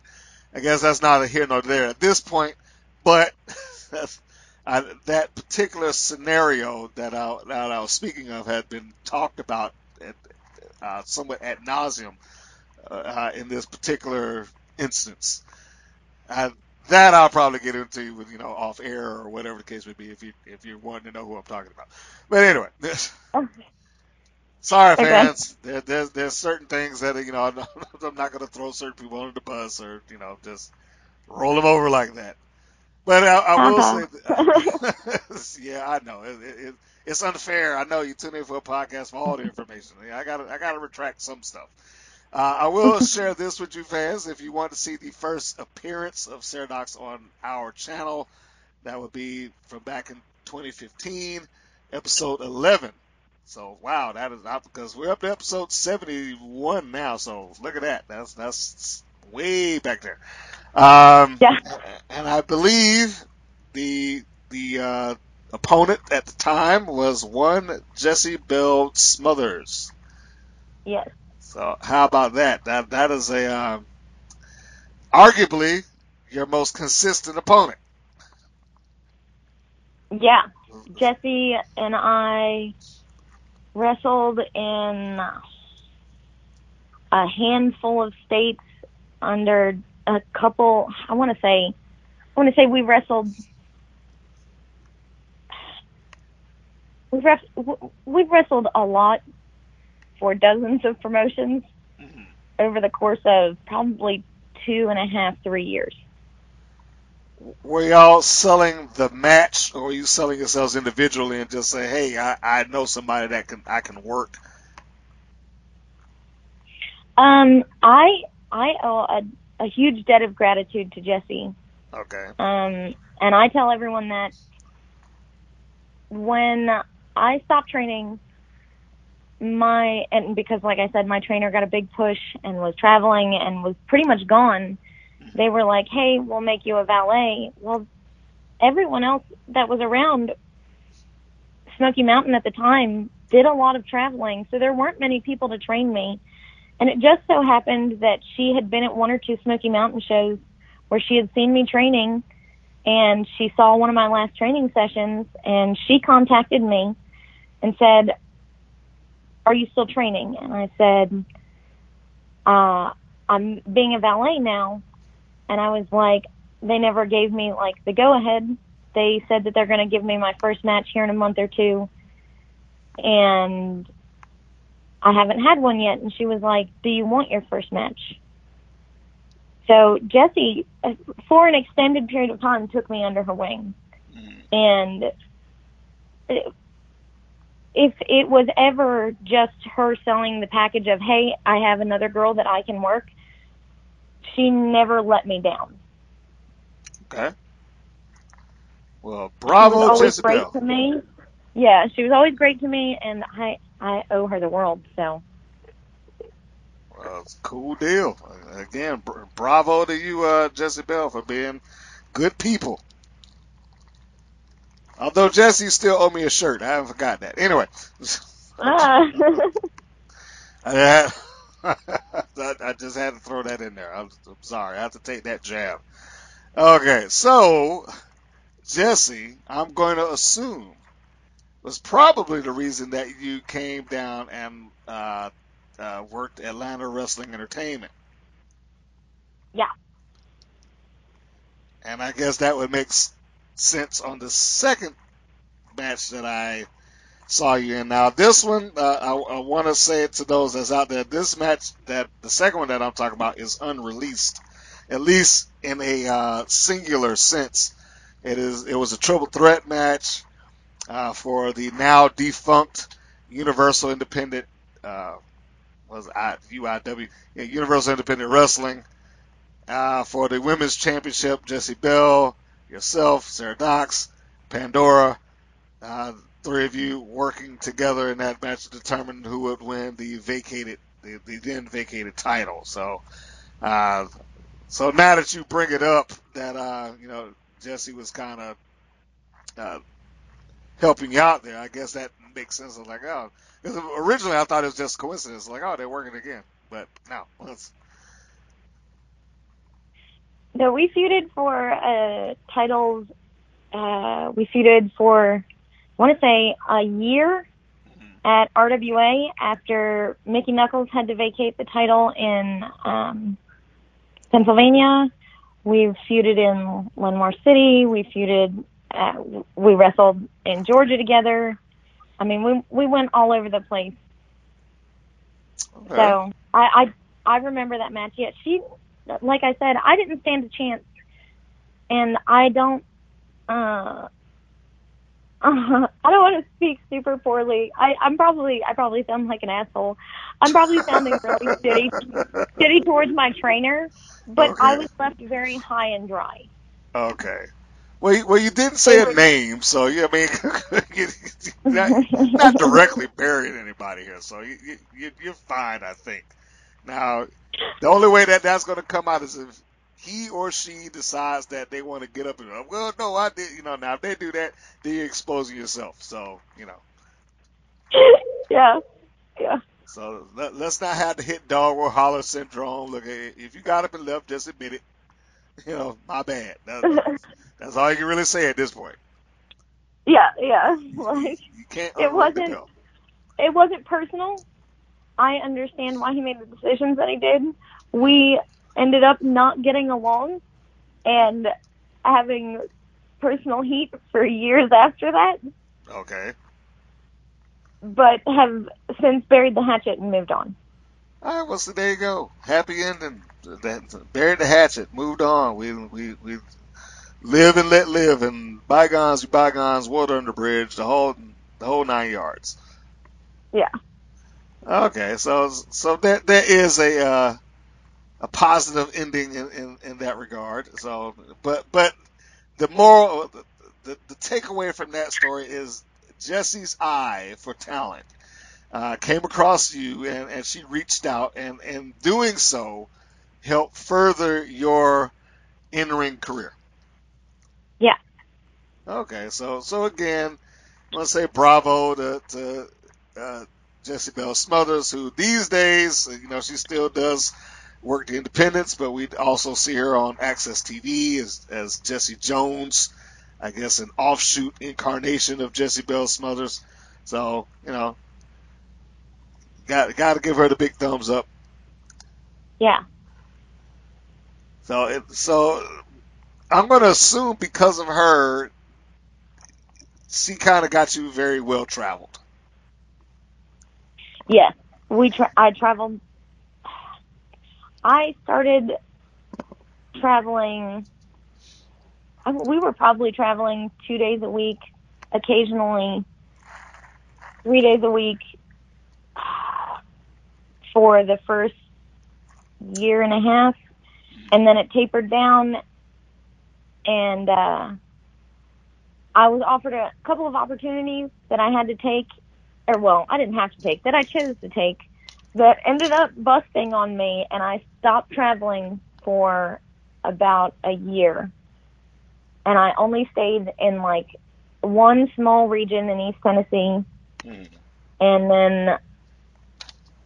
Speaker 2: I guess that's neither here nor there at this point. But (laughs) I, that particular scenario that I, that I was speaking of had been talked about at, uh, somewhat ad nauseum uh, in this particular instance. Uh, that I'll probably get into with you know off air or whatever the case may be if you if you're wanting to know who I'm talking about. But anyway, (laughs) sorry
Speaker 4: Okay.
Speaker 2: fans. There, there's there's certain things that you know I'm not, (laughs) I'm not going to throw certain people under the bus or you know just roll them over like that. But I, I will
Speaker 4: Uh-huh.
Speaker 2: say, that, (laughs) yeah, I know it, it, it, it's unfair. I know you tune in for a podcast for all the information. I got I got to retract some stuff. Uh, I will (laughs) share this with you fans. If you want to see the first appearance of Sarah Dox on our channel, that would be from back in 2015, episode 11. So wow, that is out because we're up to episode 71 now. So look at that. That's that's way back there. Um,
Speaker 4: Yeah.
Speaker 2: And I believe the the uh, opponent at the time was one Jessie Belle Smothers.
Speaker 4: Yes.
Speaker 2: So how about that? That that is a um, arguably your most consistent opponent.
Speaker 4: Yeah. Jesse and I wrestled in a handful of states under a couple I want to say I want to say we wrestled we've, we've wrestled a lot for dozens of promotions over the course of probably two and a half three years
Speaker 2: Were y'all selling the match, or were you selling yourselves individually and just say, "Hey, I, I know somebody that can I can work."
Speaker 4: Um, I I owe a, a huge debt of gratitude to Jesse.
Speaker 2: Okay.
Speaker 4: Um, and I tell everyone that when I stopped training, my and because like I said, my trainer got a big push and was traveling and was pretty much gone. They were like, "Hey, we'll make you a valet." Well, everyone else that was around Smoky Mountain at the time did a lot of traveling, so there weren't many people to train me. And it just so happened that she had been at one or two Smoky Mountain shows where she had seen me training and she saw one of my last training sessions and she contacted me and said, Are you still training? And I said, uh, I'm being a valet now. and I was like, they never gave me like the go ahead. They said that they're going to give me my first match here in a month or two, and I haven't had one yet. And she was like, "Do you want your first match?" So Jessie, uh, for an extended period of time, took me under her wing, and it, if it was ever just her selling the package of, "Hey, I have another girl that I can work," she never let me down.
Speaker 2: Okay. Well,
Speaker 4: she
Speaker 2: bravo,
Speaker 4: was always
Speaker 2: Jezebel.
Speaker 4: great to me. Yeah, she was always great to me, and I I owe her the world. So
Speaker 2: Well, it's a cool deal. Again, br- bravo to you, uh, Jessie Belle, for being good people. Although Jesse still owe me a shirt, I haven't forgotten that. Anyway,
Speaker 4: ah. (laughs) (laughs)
Speaker 2: I, just had to throw that in there. I'm, I'm sorry, I have to take that jab. Okay, so Jesse, I'm going to assume was probably the reason that you came down and uh, uh, worked Atlanta Wrestling Entertainment.
Speaker 4: Yeah.
Speaker 2: And I guess that would make s- sense on the second match that I saw you in. Now, this one, uh, I, I want to say it to those that's out there. This match, that the second one that I'm talking about, is unreleased, at least in a uh, singular sense. It is. It was a triple threat match uh, for the now defunct Universal Independent. Uh, was I, UIW yeah, Universal Independent Wrestling uh, for the women's championship. Jessie Belle, yourself, Sarah Dox, Pandora, uh, three of you working together in that match to determine who would win the vacated, the, the then vacated title. So, uh, so now that you bring it up, that uh, you know Jesse was kind of uh, helping you out there, I guess that makes sense. I'm like, oh, originally I thought it was just coincidence. Like, oh, they're working again, but no, it's
Speaker 4: no, we feuded for uh, titles. Uh, we feuded for, I want to say, a year at RWA after Mickie Knuckles had to vacate the title in um, Pennsylvania. We've feuded in Lenoir City. We feuded. Uh, we wrestled in Georgia together. I mean, we we went all over the place. So I, I I remember that match. Yet she, like I said, I didn't stand a chance, and I don't. Uh, uh, (laughs) I don't want to speak super poorly. I, I'm probably I probably sound like an asshole. I'm probably sounding really (laughs) shitty, shitty towards my trainer, but I was left very high and dry.
Speaker 2: Okay. Well, you, well, you didn't say a name, so yeah, I mean, (laughs) you, not, not directly burying anybody here, so you, you- you're fine, I think. Now, the only way that that's going to come out is if he or she decides that they want to get up and go, well, no, I did, you know. Now, if they do that, then you're exposing yourself. So, you know, (laughs)
Speaker 4: yeah, yeah.
Speaker 2: so let, let's not have the hit dog or holler syndrome. Look, if you got up and left, just admit it. (laughs) You know, my bad. That, (laughs) that's all you can really say at this point.
Speaker 4: Yeah, yeah. Like
Speaker 2: You can't.
Speaker 4: It wasn't- it wasn't personal. I understand why he made the decisions that he did. We ended up not getting along and having personal heat for years after that,
Speaker 2: Okay.
Speaker 4: but have since buried the hatchet and moved on.
Speaker 2: All right. Well, so there you go. Happy ending. That buried the hatchet. Moved on. We we we live and let live. And bygones be bygones. Water under the bridge. The whole the whole nine yards.
Speaker 4: Yeah.
Speaker 2: Okay. So so there there is a uh, a positive ending in, in in that regard. So but but the moral the, the the takeaway from that story is Jesse's eye for talent. uh, came across you and, and she reached out and in doing so helped further your in-ring career.
Speaker 4: Yeah.
Speaker 2: Okay, so so again, I want to say bravo to, to uh, Jessie Belle Smothers, who these days, you know, she still does work the independents, but we also see her on AXS TV as, as Jesse Jones, I guess an offshoot incarnation of Jessie Belle Smothers. So, you know, got got to give her the big thumbs up.
Speaker 4: Yeah.
Speaker 2: So, it, so I'm going to assume because of her, she kind of got you very well traveled.
Speaker 4: Yeah, we tra- I traveled. I started traveling. I- We were probably traveling two days a week, occasionally three days a week for the first year and a half, and then it tapered down. And uh, I was offered a couple of opportunities that I had to take, or well, I didn't have to take, that I chose to take, that ended up busting on me, and I stopped traveling for about a year. And I only stayed in like one small region in East Tennessee, hmm. and then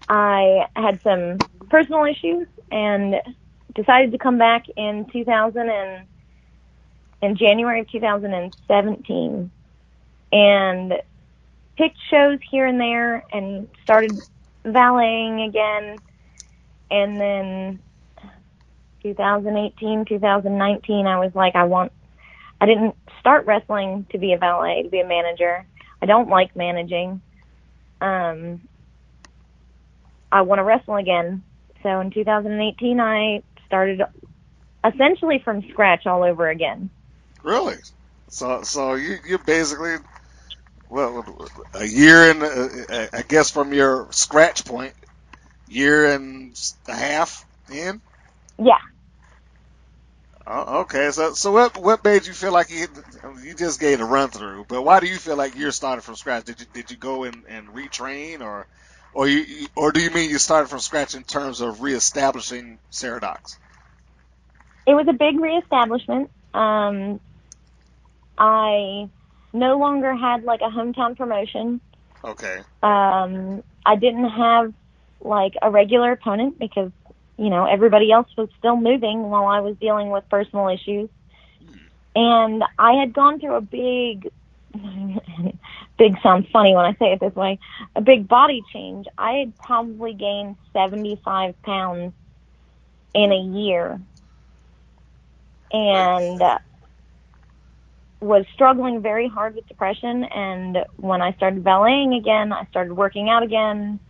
Speaker 4: I had some personal issues and decided to come back in 2000 and in January of 2017 and picked shows here and there and started valeting again. And then 2018 2019 I was like I want I didn't start wrestling to be a valet to be a manager. I don't like managing. Um I want to wrestle again. So in 2018 I started essentially from scratch all over again.
Speaker 2: Really? So, so you you basically, well, a year and uh, I guess from your scratch point, year and a half in.
Speaker 4: yeah
Speaker 2: Oh, okay, so so what what made you feel like you you just gave a run through, but why do you feel like you're starting from scratch? Did you did you go and, and retrain or or you or do you mean you started from scratch in terms of reestablishing Sarah Dox?
Speaker 4: it was a big reestablishment. Um, I no longer had like a hometown promotion.
Speaker 2: Okay,
Speaker 4: Um, I didn't have like a regular opponent because you know everybody else was still moving while I was dealing with personal issues, and I had gone through a big. (laughs) big sounds funny when I say it this way. A big body change. I had probably gained 75 pounds in a year and uh, was struggling very hard with depression. And when I started valeting again, I started working out again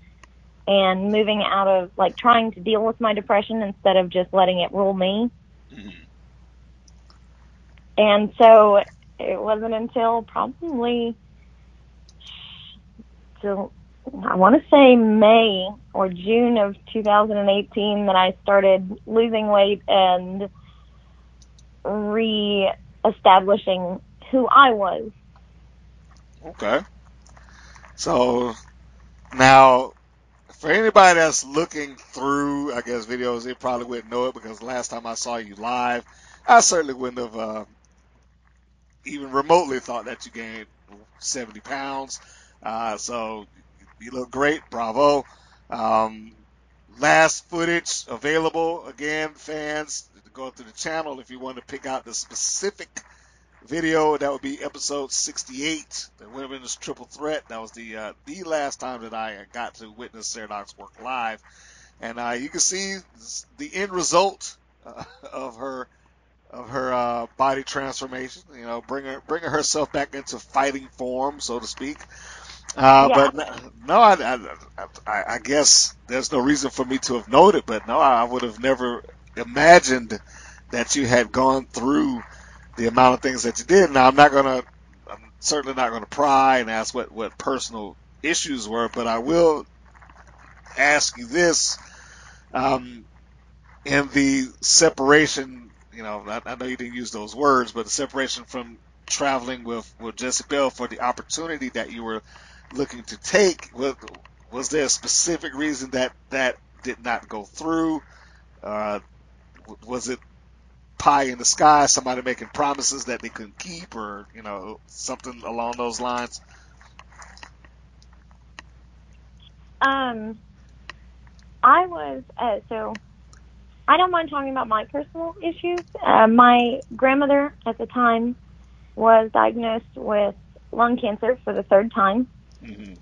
Speaker 4: and moving out of like trying to deal with my depression instead of just letting it rule me. Mm-hmm. And so it wasn't until probably till I want to say May or June of 2018 that I started losing weight and re-establishing who I was.
Speaker 2: okay. So now, for anybody that's looking through, I guess videos, they probably wouldn't know it because last time I saw you live, I certainly wouldn't have uh, even remotely thought that you gained 70 pounds. Uh, so you look great, bravo. Um, last footage available again, fans. Go through the channel if you want to pick out the specific video. That would be episode 68, the Women's Triple Threat. That was the uh, the last time that I got to witness Sarah Dox work live, and uh, you can see the end result uh, (laughs) of her of her uh, body transformation. You know, bringing bringing herself back into fighting form, so to speak. Uh,
Speaker 4: Yeah.
Speaker 2: But no, I, I, I, I guess there's no reason for me to have known it. But no, I would have never imagined that you had gone through the amount of things that you did. Now, I'm not gonna, I'm certainly not gonna pry and ask what what personal issues were, but I will ask you this: um, in the separation, you know, I, I know you didn't use those words, but the separation from traveling with with Jezebel for the opportunity that you were looking to take, was, there a specific reason that that did not go through? Uh, was it pie in the sky, somebody making promises that they couldn't keep, or you know something along those lines?
Speaker 4: Um, I was uh, so I don't mind talking about my personal issues. Uh, my grandmother at the time was diagnosed with lung cancer for the third time
Speaker 2: hmm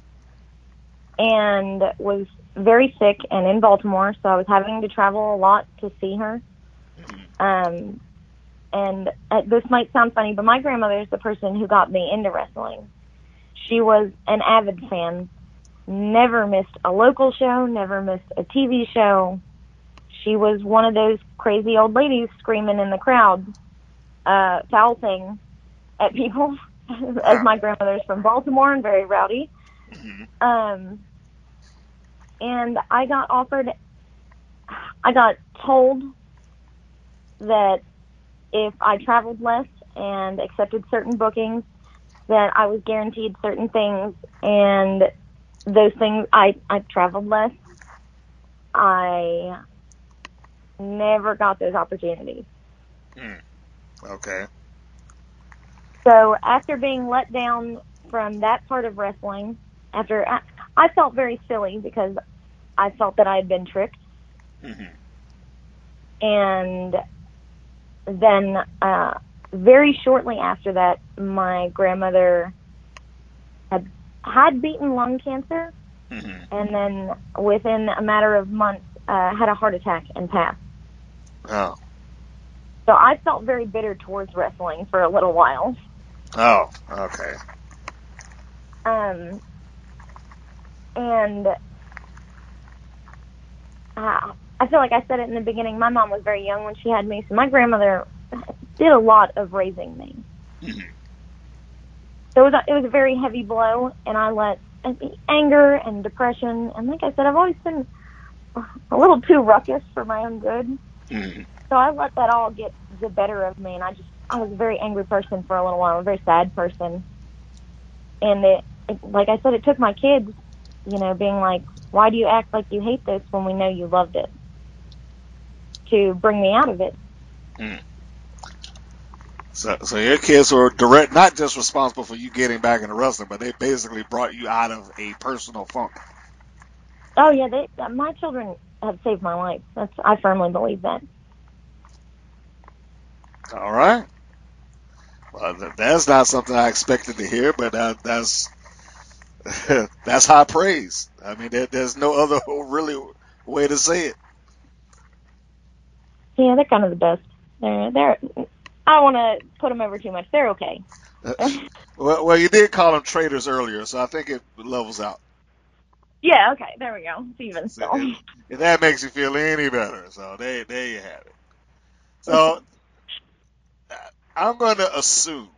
Speaker 4: and was very sick and in Baltimore, so I was having to travel a lot to see her. Um, and uh, this might sound funny, but my grandmother is the person who got me into wrestling. She was an avid fan, never missed a local show, never missed a TV show. She was one of those crazy old ladies screaming in the crowd, uh, foul thing at people, (laughs) as my grandmother's from Baltimore and very rowdy. Um, and I got offered, I got told that if I traveled less and accepted certain bookings, that I was guaranteed certain things, and those things I I traveled less. I never got those opportunities.
Speaker 2: Okay.
Speaker 4: So after being let down from that part of wrestling, after I, I felt very silly because I felt that I had been tricked, and then uh, very shortly after that, my grandmother had had beaten lung cancer, and then within a matter of months, uh, had a heart attack and passed.
Speaker 2: Oh.
Speaker 4: So I felt very bitter towards wrestling for a little while.
Speaker 2: Oh. Okay.
Speaker 4: Um, and uh, I feel like I said it in the beginning. My mom was very young when she had me, so my grandmother did a lot of raising me. So it was, a, it was a very heavy blow, and I let anger and depression, and like I said, I've always been a little too ruckus for my own good. So I let that all get the better of me, and I just I was a very angry person for a little while, a very sad person, and it, it like I said, it took my kids, you know, being like, "Why do you act like you hate this when we know you loved it?" To bring me out of it. Mm.
Speaker 2: So, so your kids were direct, not just responsible for you getting back into wrestling, but they basically brought you out of a personal funk.
Speaker 4: Oh yeah, they my children have saved my life. That's I firmly believe that.
Speaker 2: All right. Th- that's not something I expected to hear, but uh, that's (laughs) that's high praise. I mean, there, there's no other (laughs) really way to say it.
Speaker 4: Yeah, they're kind of the best. They're they're. I don't want to put them over too much. They're okay. (laughs)
Speaker 2: Well, well, you did call them traitors earlier, so I think it levels out.
Speaker 4: Yeah, okay. There we go. It's even still.
Speaker 2: If that makes you feel any better, so there, there you have it. So I'm going to assume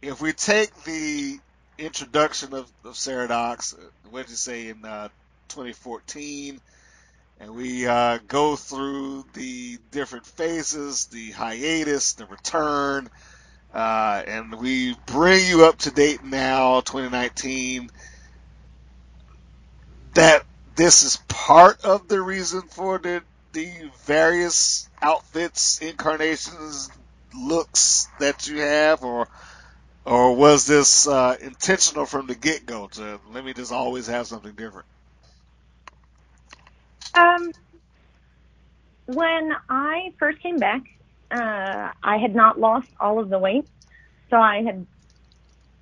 Speaker 2: if we take the introduction of, of Sarah Dox, uh, what did you say in uh, 2014, and we uh, go through the different phases, the hiatus, the return, uh, and we bring you up to date now, 2019, that this is part of the reason for the the various outfits, incarnations, looks that you have, or or was this uh, intentional from the get go? To let me just always have something different.
Speaker 4: Um, when I first came back, uh, I had not lost all of the weight, so I had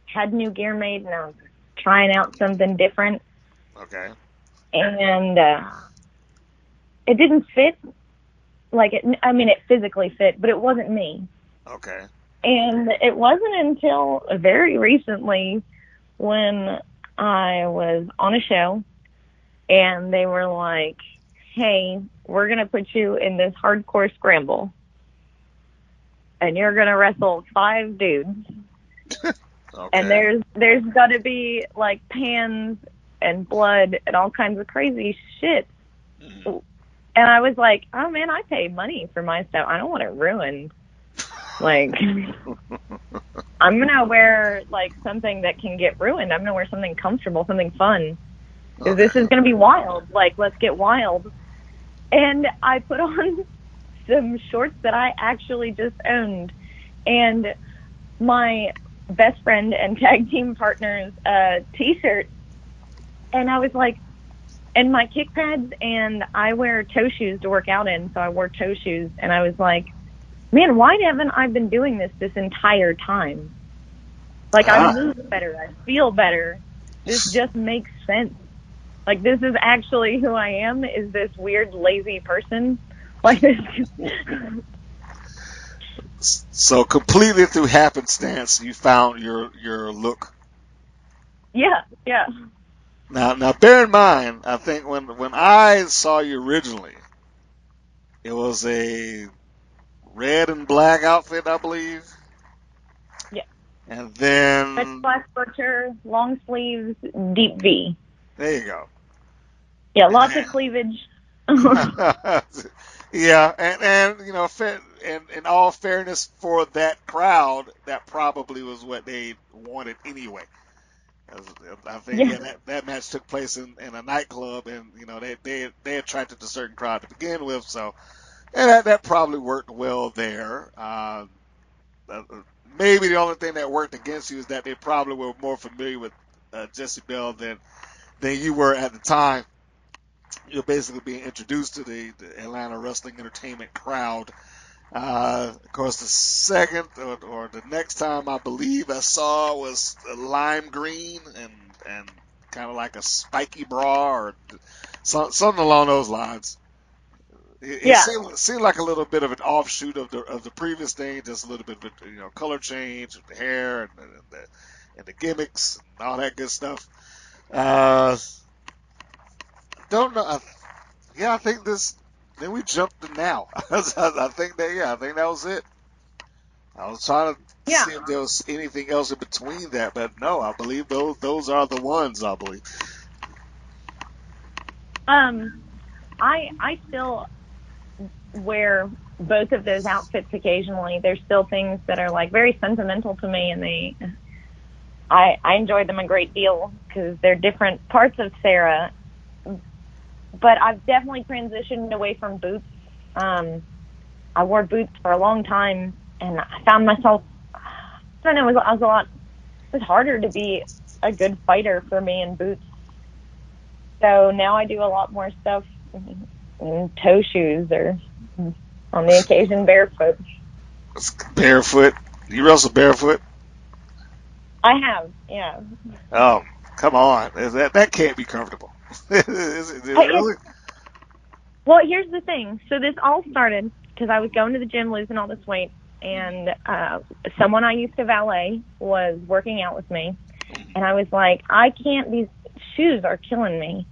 Speaker 4: had new gear made, and I was trying out something different,
Speaker 2: Okay.
Speaker 4: and uh, it didn't fit. Like it, I mean, it physically fit, but it wasn't me.
Speaker 2: Okay.
Speaker 4: And it wasn't until very recently when I was on a show and they were like, hey, we're going to put you in this hardcore scramble and you're going to wrestle five dudes. (laughs)
Speaker 2: Okay.
Speaker 4: And there's there's got to be like pans and blood and all kinds of crazy shit. Mm-hmm. And I was like, oh man, I pay money for my stuff. I don't want it ruined. Like, I'm gonna wear like something that can get ruined. I'm gonna wear something comfortable, something fun. 'Cause This is gonna be wild. Like, let's get wild. And I put on (laughs) some shorts that I actually just owned, and my best friend and (laughs) tag team partner's uh, t-shirt. And I was like, and my kick pads, and I wear toe shoes to work out in, so I wore toe shoes. And I was like, man, why haven't I been doing this this entire time? Like,
Speaker 2: Ah.
Speaker 4: I move better, I feel better. This (sighs) just makes sense. Like, this is actually who I am, is this weird, lazy person. (laughs) like this.
Speaker 2: So completely through happenstance, you found your your look.
Speaker 4: yeah, yeah.
Speaker 2: Now, now, bear in mind, I think when when I saw you originally, it was a red and black outfit, I believe.
Speaker 4: Yeah.
Speaker 2: And then.
Speaker 4: Red black butcher, long sleeves, deep V.
Speaker 2: there you go.
Speaker 4: Yeah, lots of cleavage. (laughs)
Speaker 2: yeah, and and you know, and in all fairness for that crowd, that probably was what they wanted anyway. Uh, I think
Speaker 4: Yeah.
Speaker 2: yeah, that, that match took place in, in a nightclub, and you know they they they attracted a certain crowd to begin with, so and that that probably worked well there. Uh, uh, maybe the only thing that worked against you is that they probably were more familiar with uh, Jessie Belle than than you were at the time you're basically being introduced to the, the Atlanta Wrestling Entertainment crowd. Uh, of course, the second or, or the next time I believe I saw was lime green and and kind of like a spiky bra or some, something along those lines. It, it
Speaker 4: Yeah.
Speaker 2: seemed, seemed like a little bit of an offshoot of the of the previous thing, just a little bit of a, you know color change and the hair and, and the and the gimmicks and all that good stuff. Uh, don't know. I, yeah, I think this. Then we jumped to now. (laughs) I, I think that. Yeah, I think that was it. I was trying to
Speaker 4: Yeah.
Speaker 2: see if there was anything else in between that, but no, I believe those those are the ones. I believe.
Speaker 4: Um, I I still wear both of those outfits occasionally. There's still things that are like very sentimental to me, and they I I enjoy them a great deal because they're different parts of Sarah. But I've definitely transitioned away from boots. Um, I wore boots for a long time, and I found myself. I don't know. It was, I was a lot. It was harder to be a good fighter for me in boots. So now I do a lot more stuff in toe shoes or on the occasion barefoot.
Speaker 2: Barefoot. You wrestle barefoot?
Speaker 4: I have, yeah.
Speaker 2: Oh, come on. That that can't be comfortable. (laughs) is it, is it really?
Speaker 4: Well, here's the thing. So this all started because I was going to the gym losing all this weight, and uh, someone I used to valet was working out with me, and I was like, I can't. These shoes are killing me,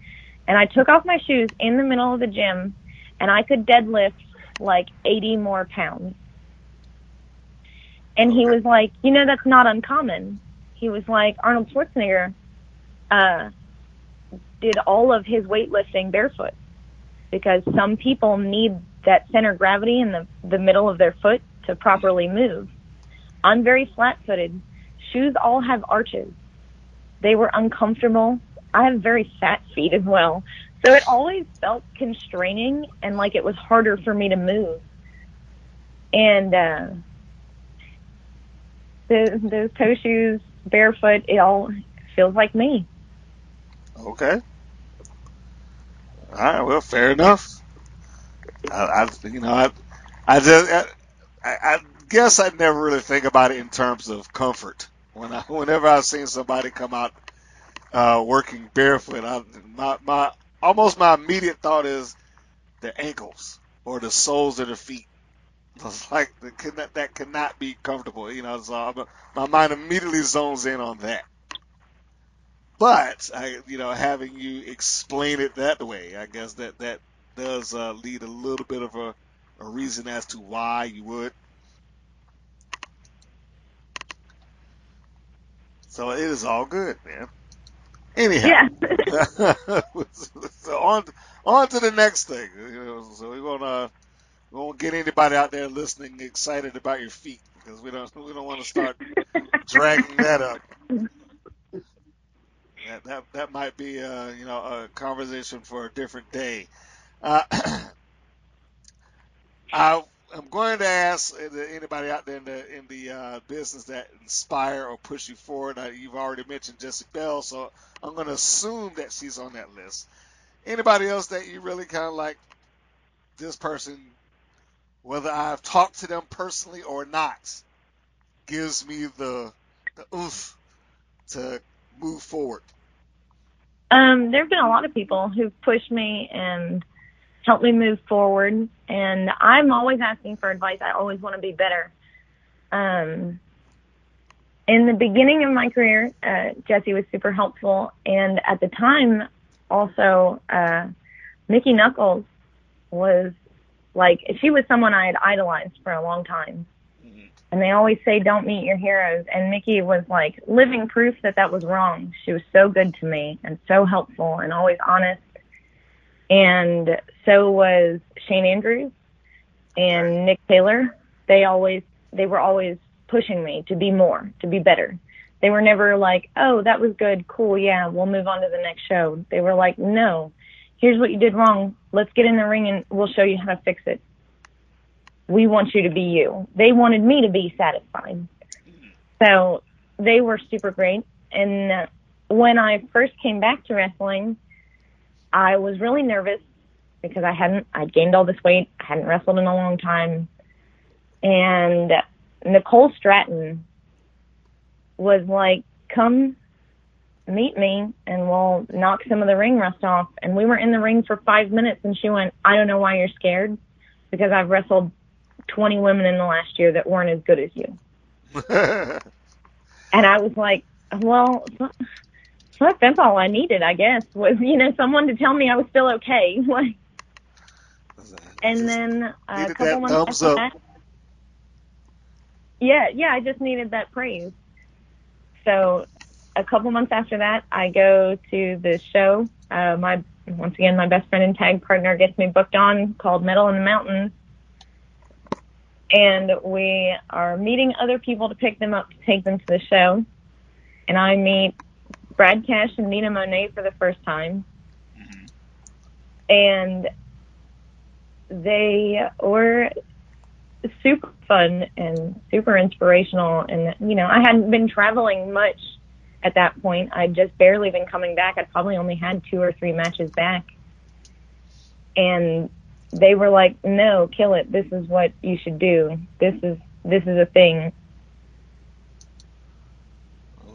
Speaker 4: and I took off my shoes in the middle of the gym, and I could deadlift like 80 more pounds. And he was like, you know, that's not uncommon. He was like, Arnold Schwarzenegger uh, did all of his weightlifting barefoot because some people need that center of gravity in the, the middle of their foot to properly move. I'm very flat footed. Shoes all have arches. They were uncomfortable. I have very fat feet as well. So it always felt constraining and like it was harder for me to move. And uh, those, those toe shoes, barefoot, it all feels like me.
Speaker 2: Okay. All right. Well, fair enough. I, I you know, I, I just, I, I guess I never really think about it in terms of comfort. When I, (laughs) whenever I've seen somebody come out uh, working barefoot, I, my, my, almost my immediate thought is their ankles or the soles of their feet. It's (laughs) like that cannot, that cannot be comfortable, you know. So I'm, my mind immediately zones in on that. But I, you know, having you explain it that way, I guess that that does uh, lead a little bit of a, a reason as to why you would. So it is all good, man. Anyhow,
Speaker 4: Yeah.
Speaker 2: so (laughs) on on to the next thing. You know, so we gonna we won't get anybody out there listening excited about your feet because we don't we don't want to start (laughs) dragging that up. That, that that might be uh, you know a conversation for a different day. Uh, (clears throat) I am going to ask anybody out there in the in the uh, business that inspire or push you forward. Uh, you've already mentioned Jessica Bell, so I'm going to assume that she's on that list. Anybody else that you really kind of like this person, whether I've talked to them personally or not, gives me the the oof to move forward.
Speaker 4: Um, there have been a lot of people who've pushed me, and helped me move forward. And I'm always asking for advice. I always want to be better. Um, in the beginning of my career, uh, Jesse was super helpful. And at the time, also, uh, Mickie Knuckles was like, she was someone I had idolized for a long time. And they always say, don't meet your heroes. And Mickie was like living proof that that was wrong. She was so good to me and so helpful and always honest. And so was Shane Andrews and Nick Taylor. They always, they were always pushing me to be more, to be better. They were never like, oh, that was good, cool, yeah, we'll move on to the next show. They were like, no, here's what you did wrong. Let's get in the ring and we'll show you how to fix it. We want you to be you. They wanted me to be satisfied. So they were super great. And when I first came back to wrestling, I was really nervous because I hadn't, I'd gained all this weight. I hadn't wrestled in a long time. And Nicole Stratton was like, come meet me and we'll knock some of the ring rust off. And we were in the ring for five minutes and she went, I don't know why you're scared because I've wrestled 20 women in the last year that weren't as good as you. (laughs) and I was like, well, so that's all I needed, I guess, was, you know, someone to tell me I was still okay. (laughs) And then a couple months after that, yeah, yeah, I just needed that praise. So a couple months after that, I go to the show. Uh, my once again, my best friend and tag partner gets me booked on called Metal in the Mountains, and we are meeting other people to pick them up to take them to the show. And I meet Brad Cash and Nina Monet for the first time, and they were super fun and super inspirational. And, you know, I hadn't been traveling much at that point. I'd just barely been coming back. I'd probably only had two or three matches back. And they were like, no, kill it. This is what you should do. This is, this is a thing.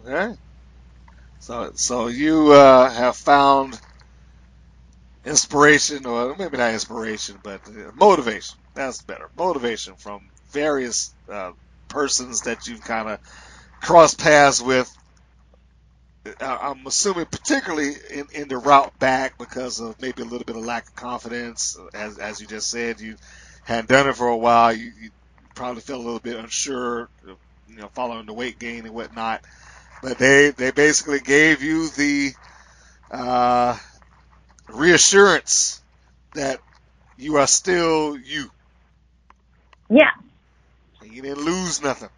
Speaker 2: Okay. So, so you uh, have found inspiration, or maybe not inspiration, but motivation. That's better. Motivation from various uh, persons that you've kind of crossed paths with. I'm assuming, particularly in, in the route back, because of maybe a little bit of lack of confidence. As, as you just said, you hadn't done it for a while. You, you probably felt a little bit unsure, you know, following the weight gain and whatnot. But they, they basically gave you the uh, reassurance that you are still you.
Speaker 4: Yeah.
Speaker 2: You didn't lose nothing.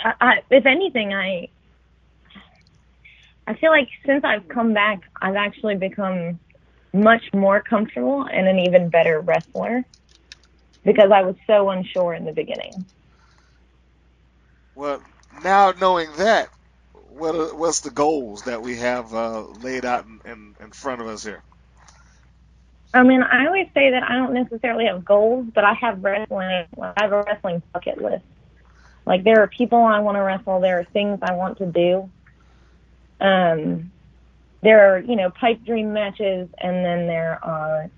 Speaker 4: I, I, if anything, I I feel like since I've come back, I've actually become much more comfortable and an even better wrestler because I was so unsure in the beginning.
Speaker 2: Well, now knowing that, what are, what's the goals that we have uh, laid out in, in, in front of us here?
Speaker 4: I mean, I always say that I don't necessarily have goals, but I have wrestling. I have a wrestling bucket list. Like there are people I want to wrestle. There are things I want to do. Um, there are you know pipe dream matches, and then there are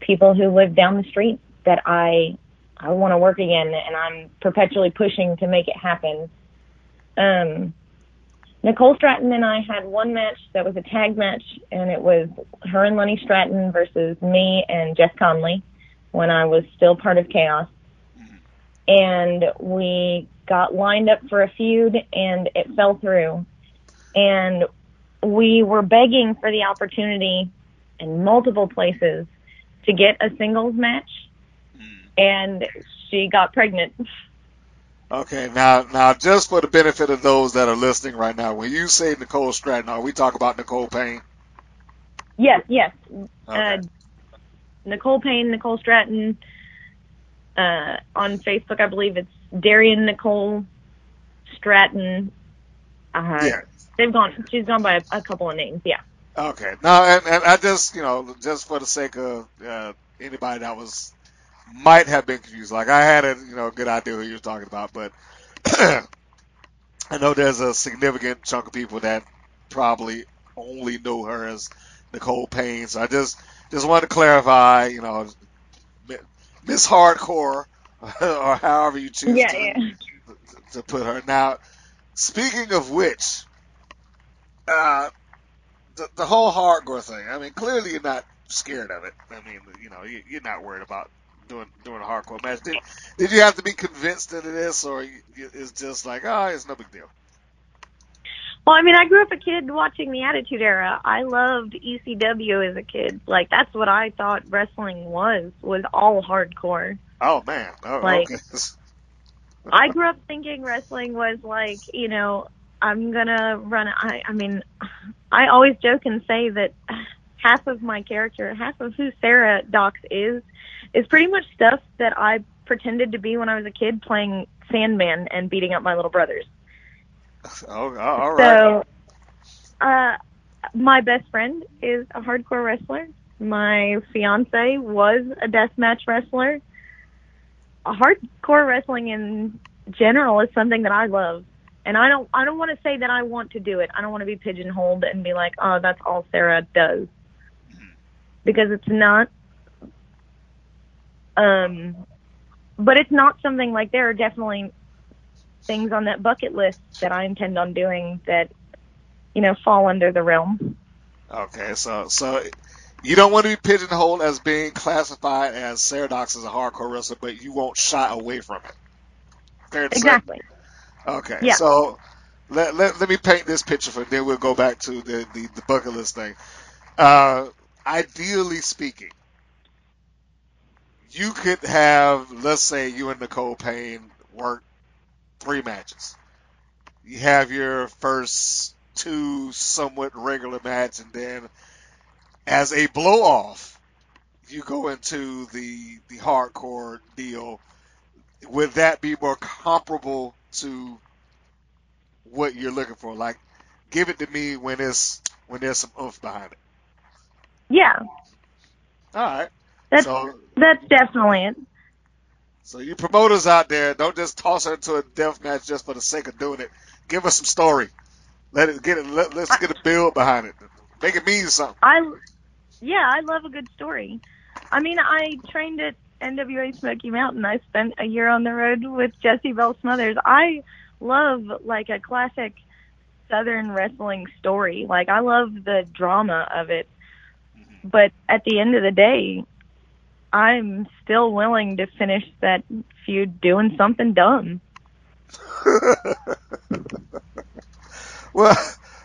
Speaker 4: people who live down the street that I I want to work again, and I'm perpetually pushing to make it happen. Um, Nicole Stratton and I had one match that was a tag match, and it was her and Lenny Stratton versus me and Jess Conley when I was still part of Chaos. And we got lined up for a feud, and it fell through. And we were begging for the opportunity in multiple places to get a singles match, and she got pregnant.
Speaker 2: Okay, now now just for the benefit of those that are listening right now, when you say Nicole Stratton, are we talking about Nicole Payne?
Speaker 4: Yes, yes.
Speaker 2: Okay.
Speaker 4: Uh, Nicole Payne, Nicole Stratton. Uh, on Facebook, I believe it's Darian Nicole Stratton. Uh,
Speaker 2: Yeah.
Speaker 4: They've gone. She's gone by a, a couple of names. Yeah.
Speaker 2: Okay. Now, and, and I just, you know, just for the sake of uh, anybody that was might have been confused, like I had a, you know, good idea who you were talking about, but (clears throat) I know there's a significant chunk of people that probably only know her as Nicole Payne. So I just just wanted to clarify, you know, Miss Hardcore, (laughs) or however you choose
Speaker 4: Yeah,
Speaker 2: to,
Speaker 4: yeah.
Speaker 2: to put her. Now, speaking of which, uh, the, the whole hardcore thing. I mean, clearly you're not scared of it. I mean, you know, you, you're not worried about doing doing a hardcore match. Did, did you have to be convinced into this, or it's just like, oh, it's no big deal?
Speaker 4: Well, I mean, I grew up a kid watching the Attitude Era. I loved ECW as a kid. Like that's what I thought wrestling was was all hardcore.
Speaker 2: Oh man, oh,
Speaker 4: Like-
Speaker 2: okay. (laughs)
Speaker 4: I grew up thinking wrestling was like, you know, I'm gonna run. I, I mean, I always joke and say that half of my character, half of who Sarah Dox is, is pretty much stuff that I pretended to be when I was a kid playing Sandman and beating up my little brothers.
Speaker 2: oh, all right.
Speaker 4: So, uh, my best friend is a hardcore wrestler. My fiance was a deathmatch wrestler. Hardcore wrestling in general is something that I love, and I don't. I don't want to say that I want to do it. I don't want to be pigeonholed and be like, "Oh, that's all Sarah does," because it's not. Um, but it's not something like there are definitely things on that bucket list that I intend on doing that, you know, fall under the realm.
Speaker 2: Okay, so so you don't want to be pigeonholed as being classified as Sarah Dox as a hardcore wrestler, but you won't shy away from it. Fair to say?
Speaker 4: Exactly.
Speaker 2: Okay,
Speaker 4: Yeah.
Speaker 2: so let, let, let me paint this picture for then we'll go back to the, the, the bucket list thing. Uh, ideally speaking, you could have, let's say you and Nicole Payne work three matches. You have your first two somewhat regular match, and then as a blow off, you go into the the hardcore deal. Would that be more comparable to what you're looking for? Like, give it to me when it's when there's some oomph behind it.
Speaker 4: Yeah,
Speaker 2: All right.
Speaker 4: That's
Speaker 2: So
Speaker 4: that's definitely it.
Speaker 2: so you promoters out there, don't just toss her into a death match just for the sake of doing it. Give us some story. Let it get it. Let, let's get a build behind it. Make it mean something.
Speaker 4: I, yeah, I love a good story. I mean, I trained at NWA Smoky Mountain. I spent a year on the road with Jessie Belle Smothers. I love like a classic Southern wrestling story. Like I love the drama of it. Mm-hmm. But at the end of the day, I'm still willing to finish that feud doing something dumb. (laughs)
Speaker 2: Well,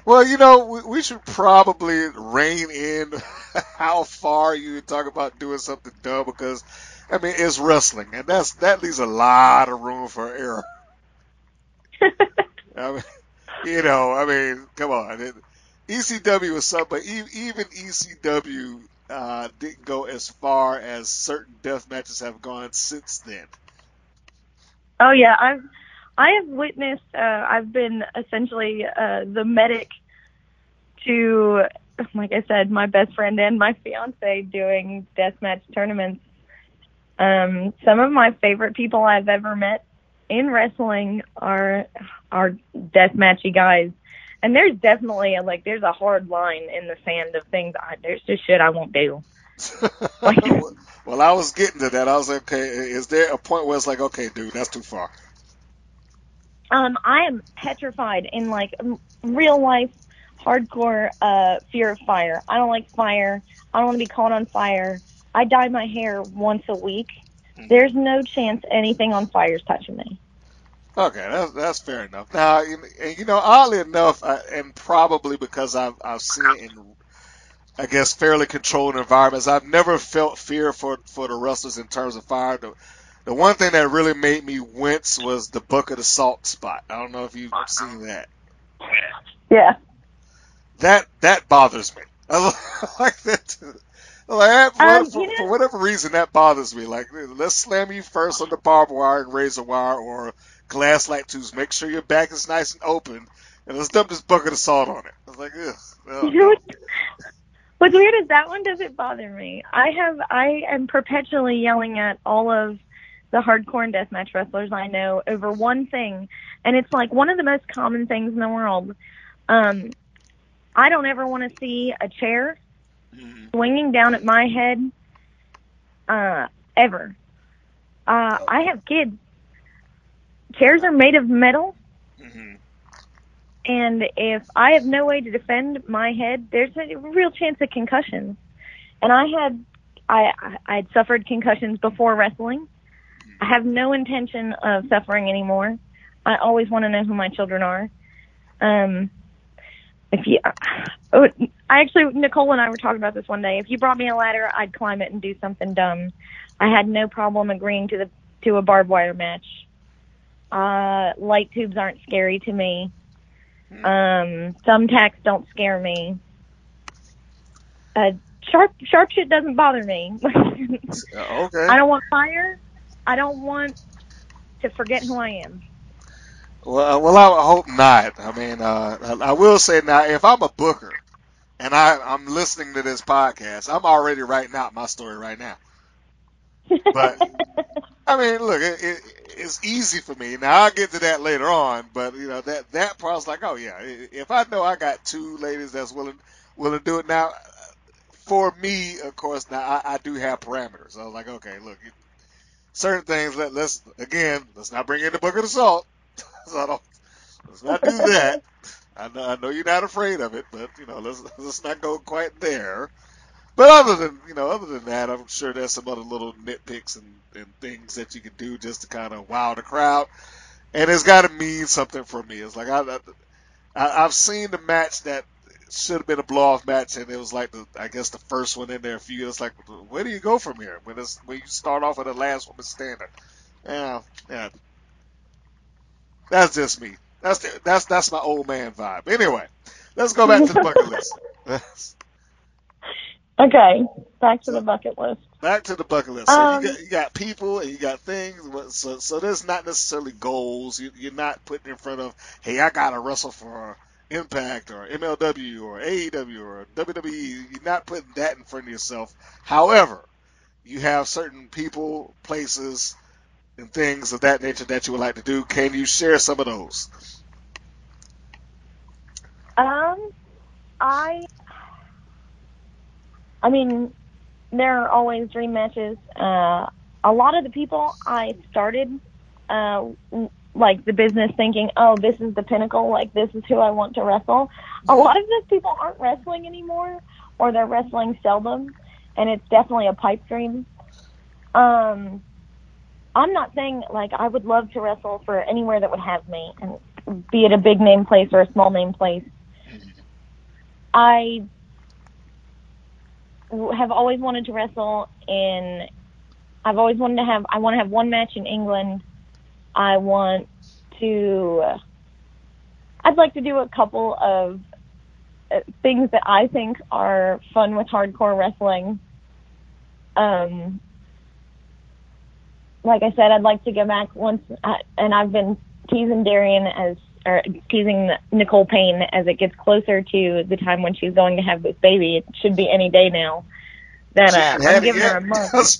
Speaker 2: well, you know, we, we should probably rein in (laughs) how far you talk about doing something dumb because, I mean, it's wrestling, and that's that leaves a lot of room for error. (laughs) I mean, you know, I mean, come on. It, ECW was something, but even ECW uh, didn't go as far as certain death matches have gone since then.
Speaker 4: Oh yeah, I've I have witnessed. Uh, I've been essentially uh, the medic to, like I said, my best friend and my fiance doing deathmatch tournaments. Um, some of my favorite people I've ever met in wrestling are are deathmatchy guys, and there's definitely a, like there's a hard line in the sand of things. I, there's just shit I won't do. (laughs) (laughs)
Speaker 2: well, I was getting to that. I was like, okay, is there a point where it's like, okay, dude, that's too far?
Speaker 4: Um, I am petrified in like real life, hardcore uh, fear of fire. I don't like fire. I don't want to be caught on fire. I dye my hair once a week. There's no chance anything on fire is touching me.
Speaker 2: Okay, that's that's fair enough. Now, you and, you know, oddly enough, I, and probably because I've I've seen it in, I guess, fairly controlled environments, I've never felt fear for for the wrestlers in terms of fire. The, the one thing that really made me wince was the bucket of salt spot. I don't know if you've seen that.
Speaker 4: Yeah.
Speaker 2: That that bothers me. (laughs) I like that. Too. Like, for,
Speaker 4: Um,
Speaker 2: for,
Speaker 4: you know-
Speaker 2: for whatever reason, that bothers me. Like, let's slam you first on the barbed wire and razor wire or glass light tubes. Make sure your back is nice and open, and let's dump this bucket of salt on it. I was like, ugh. oh?
Speaker 4: What's weird is that one doesn't bother me. I have I am perpetually yelling at all of the hardcore and deathmatch wrestlers I know over one thing, and it's like one of the most common things in the world. Um, I don't ever want to see a chair swinging down at my head uh, ever. Uh, I have kids. Chairs are made of metal, and if I have no way to defend my head, there's a real chance of concussions. And I had, I, I had suffered concussions before wrestling. I have no intention of suffering anymore. I always want to know who my children are. Um, if you, oh, I actually, Nicole and I were talking about this one day. If you brought me a ladder, I'd climb it and do something dumb. I had no problem agreeing to the to a barbed wire match. Uh, light tubes aren't scary to me. Um, thumbtacks don't scare me. Uh, sharp sharp shit doesn't bother me.
Speaker 2: Okay.
Speaker 4: I don't want fire. I don't want to forget who I am.
Speaker 2: Well, uh, well, I hope not. I mean, uh, I, I will say now, if I'm a booker and I, I'm listening to this podcast, I'm already writing out my story right now. But (laughs) I mean, look, it, it, it's easy for me. Now I'll get to that later on, but you know that that part's like, oh yeah, if I know I got two ladies that's willing willing to do it now, for me, of course, now I, I do have parameters. I was like, okay, look, certain things. Let, let's again, let's not bring in the book of the salt. (laughs) so I don't, let's not do that. (laughs) I know, I know you're not afraid of it, but you know, let's let's not go quite there. But other than you know, other than that, I'm sure there's some other little nitpicks and, and things that you can do just to kind of wow the crowd. And it's got to mean something for me. It's like I, I I've seen the match that should have been a blow off match, and it was like the I guess the first one in there a few. It's like where do you go from here when it's when you start off with the last woman standing? Yeah, yeah. That's just me. That's the, that's that's my old man vibe. Anyway, let's go back to the bucket list. (laughs) (laughs)
Speaker 4: Okay, back to the bucket list.
Speaker 2: Back to the bucket list. So
Speaker 4: Um,
Speaker 2: you got you got people and you got things. So so there's not necessarily goals. You, you're not putting in front of, hey, I gotta wrestle for Impact or MLW or AEW or WWE. You're not putting that in front of yourself. However, you have certain people, places, and things of that nature that you would like to do. Can you share some of those?
Speaker 4: Um, I, I mean, there are always dream matches. Uh, a lot of the people I started, uh, like the business thinking, oh, this is the pinnacle, like this is who I want to wrestle. A lot of those people aren't wrestling anymore, or they're wrestling seldom, and it's definitely a pipe dream. Um, I'm not saying like I would love to wrestle for anywhere that would have me, and be it a big name place or a small name place. I have always wanted to wrestle in. I've always wanted to have. I want to have one match in England. I want to. I'd like to do a couple of uh, things that I think are fun with hardcore wrestling. Um, like I said, I'd like to go back once, uh, and I've been teasing Darian as, or teasing Nicole Payne as it gets closer to the time when she's going to have this baby. It should be any day now. That uh, I'm giving her a month.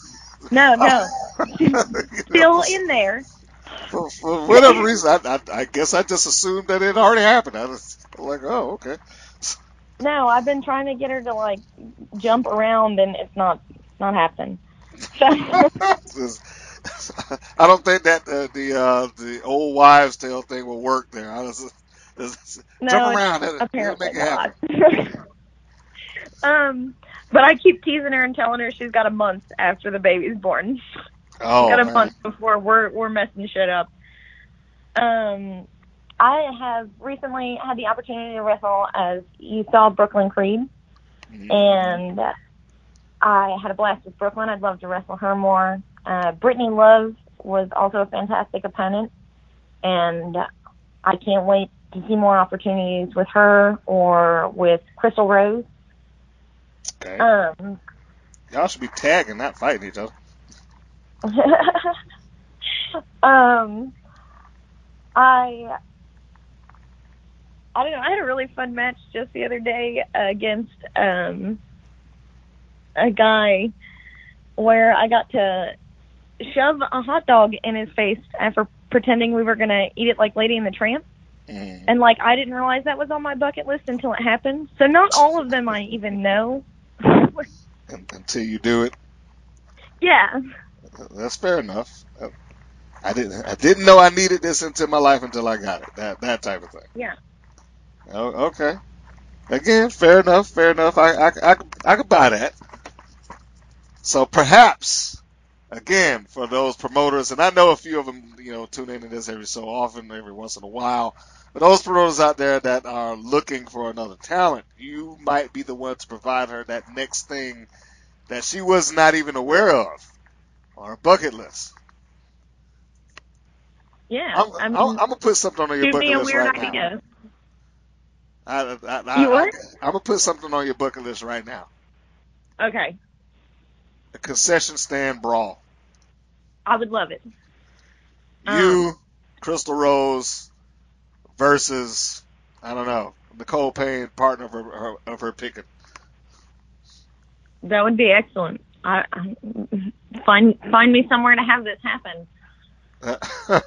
Speaker 4: No, no, (laughs) She's still in there.
Speaker 2: for, for whatever reason, I, I, I guess I just assumed that it already happened. I was like, oh, okay.
Speaker 4: No, I've been trying to get her to like jump around, and it's not not happening. So, (laughs) (laughs)
Speaker 2: I don't think that uh, the uh, the old wives' tale thing will work there. I just, just
Speaker 4: no,
Speaker 2: jump around
Speaker 4: apparently
Speaker 2: make it happen. (laughs)
Speaker 4: um, but I keep teasing her and telling her she's got a month after the baby's born.
Speaker 2: Oh,
Speaker 4: got a
Speaker 2: man.
Speaker 4: month before we're we're messing shit up. Um, I have recently had the opportunity to wrestle as you saw Brooklyn Creed,
Speaker 2: Mhm.
Speaker 4: and I had a blast with Brooklyn. I'd love to wrestle her more. Uh, Brittany Love was also a fantastic opponent, and I can't wait to see more opportunities with her or with Crystal Rose.
Speaker 2: Okay.
Speaker 4: Um,
Speaker 2: Y'all should be tagging, not fighting (laughs) each other.
Speaker 4: um, I I don't know. I had a really fun match just the other day against um a guy where I got to shove a hot dog in his face after pretending we were gonna eat it like Lady and the Tramp.
Speaker 2: Mm.
Speaker 4: And like I didn't realize that was on my bucket list until it happened. So not all of them I even know. (laughs)
Speaker 2: until you do it.
Speaker 4: yeah.
Speaker 2: That's fair enough. I didn't I didn't know I needed this into my life until I got it. That that type of thing.
Speaker 4: Yeah.
Speaker 2: Oh, okay. Again, fair enough. Fair enough. I I I, I could buy that. So perhaps, again, for those promoters, and I know a few of them, you know, tune into this every so often, every once in a while. But those promoters out there that are looking for another talent, you might be the one to provide her that next thing that she was not even aware of on her bucket list.
Speaker 4: Yeah.
Speaker 2: I'm,
Speaker 4: I
Speaker 2: I'm, I'm gonna put something on your bucket list right now. I, I, I,
Speaker 4: You what?
Speaker 2: I, am gonna put something on your bucket list right now.
Speaker 4: Okay.
Speaker 2: A concession stand brawl.
Speaker 4: I would love it. Um,
Speaker 2: You, Crystal Rose, versus I don't know Nicole Payne, partner of her, her of her picking.
Speaker 4: That would be excellent. I, I find find me somewhere to have this happen. (laughs)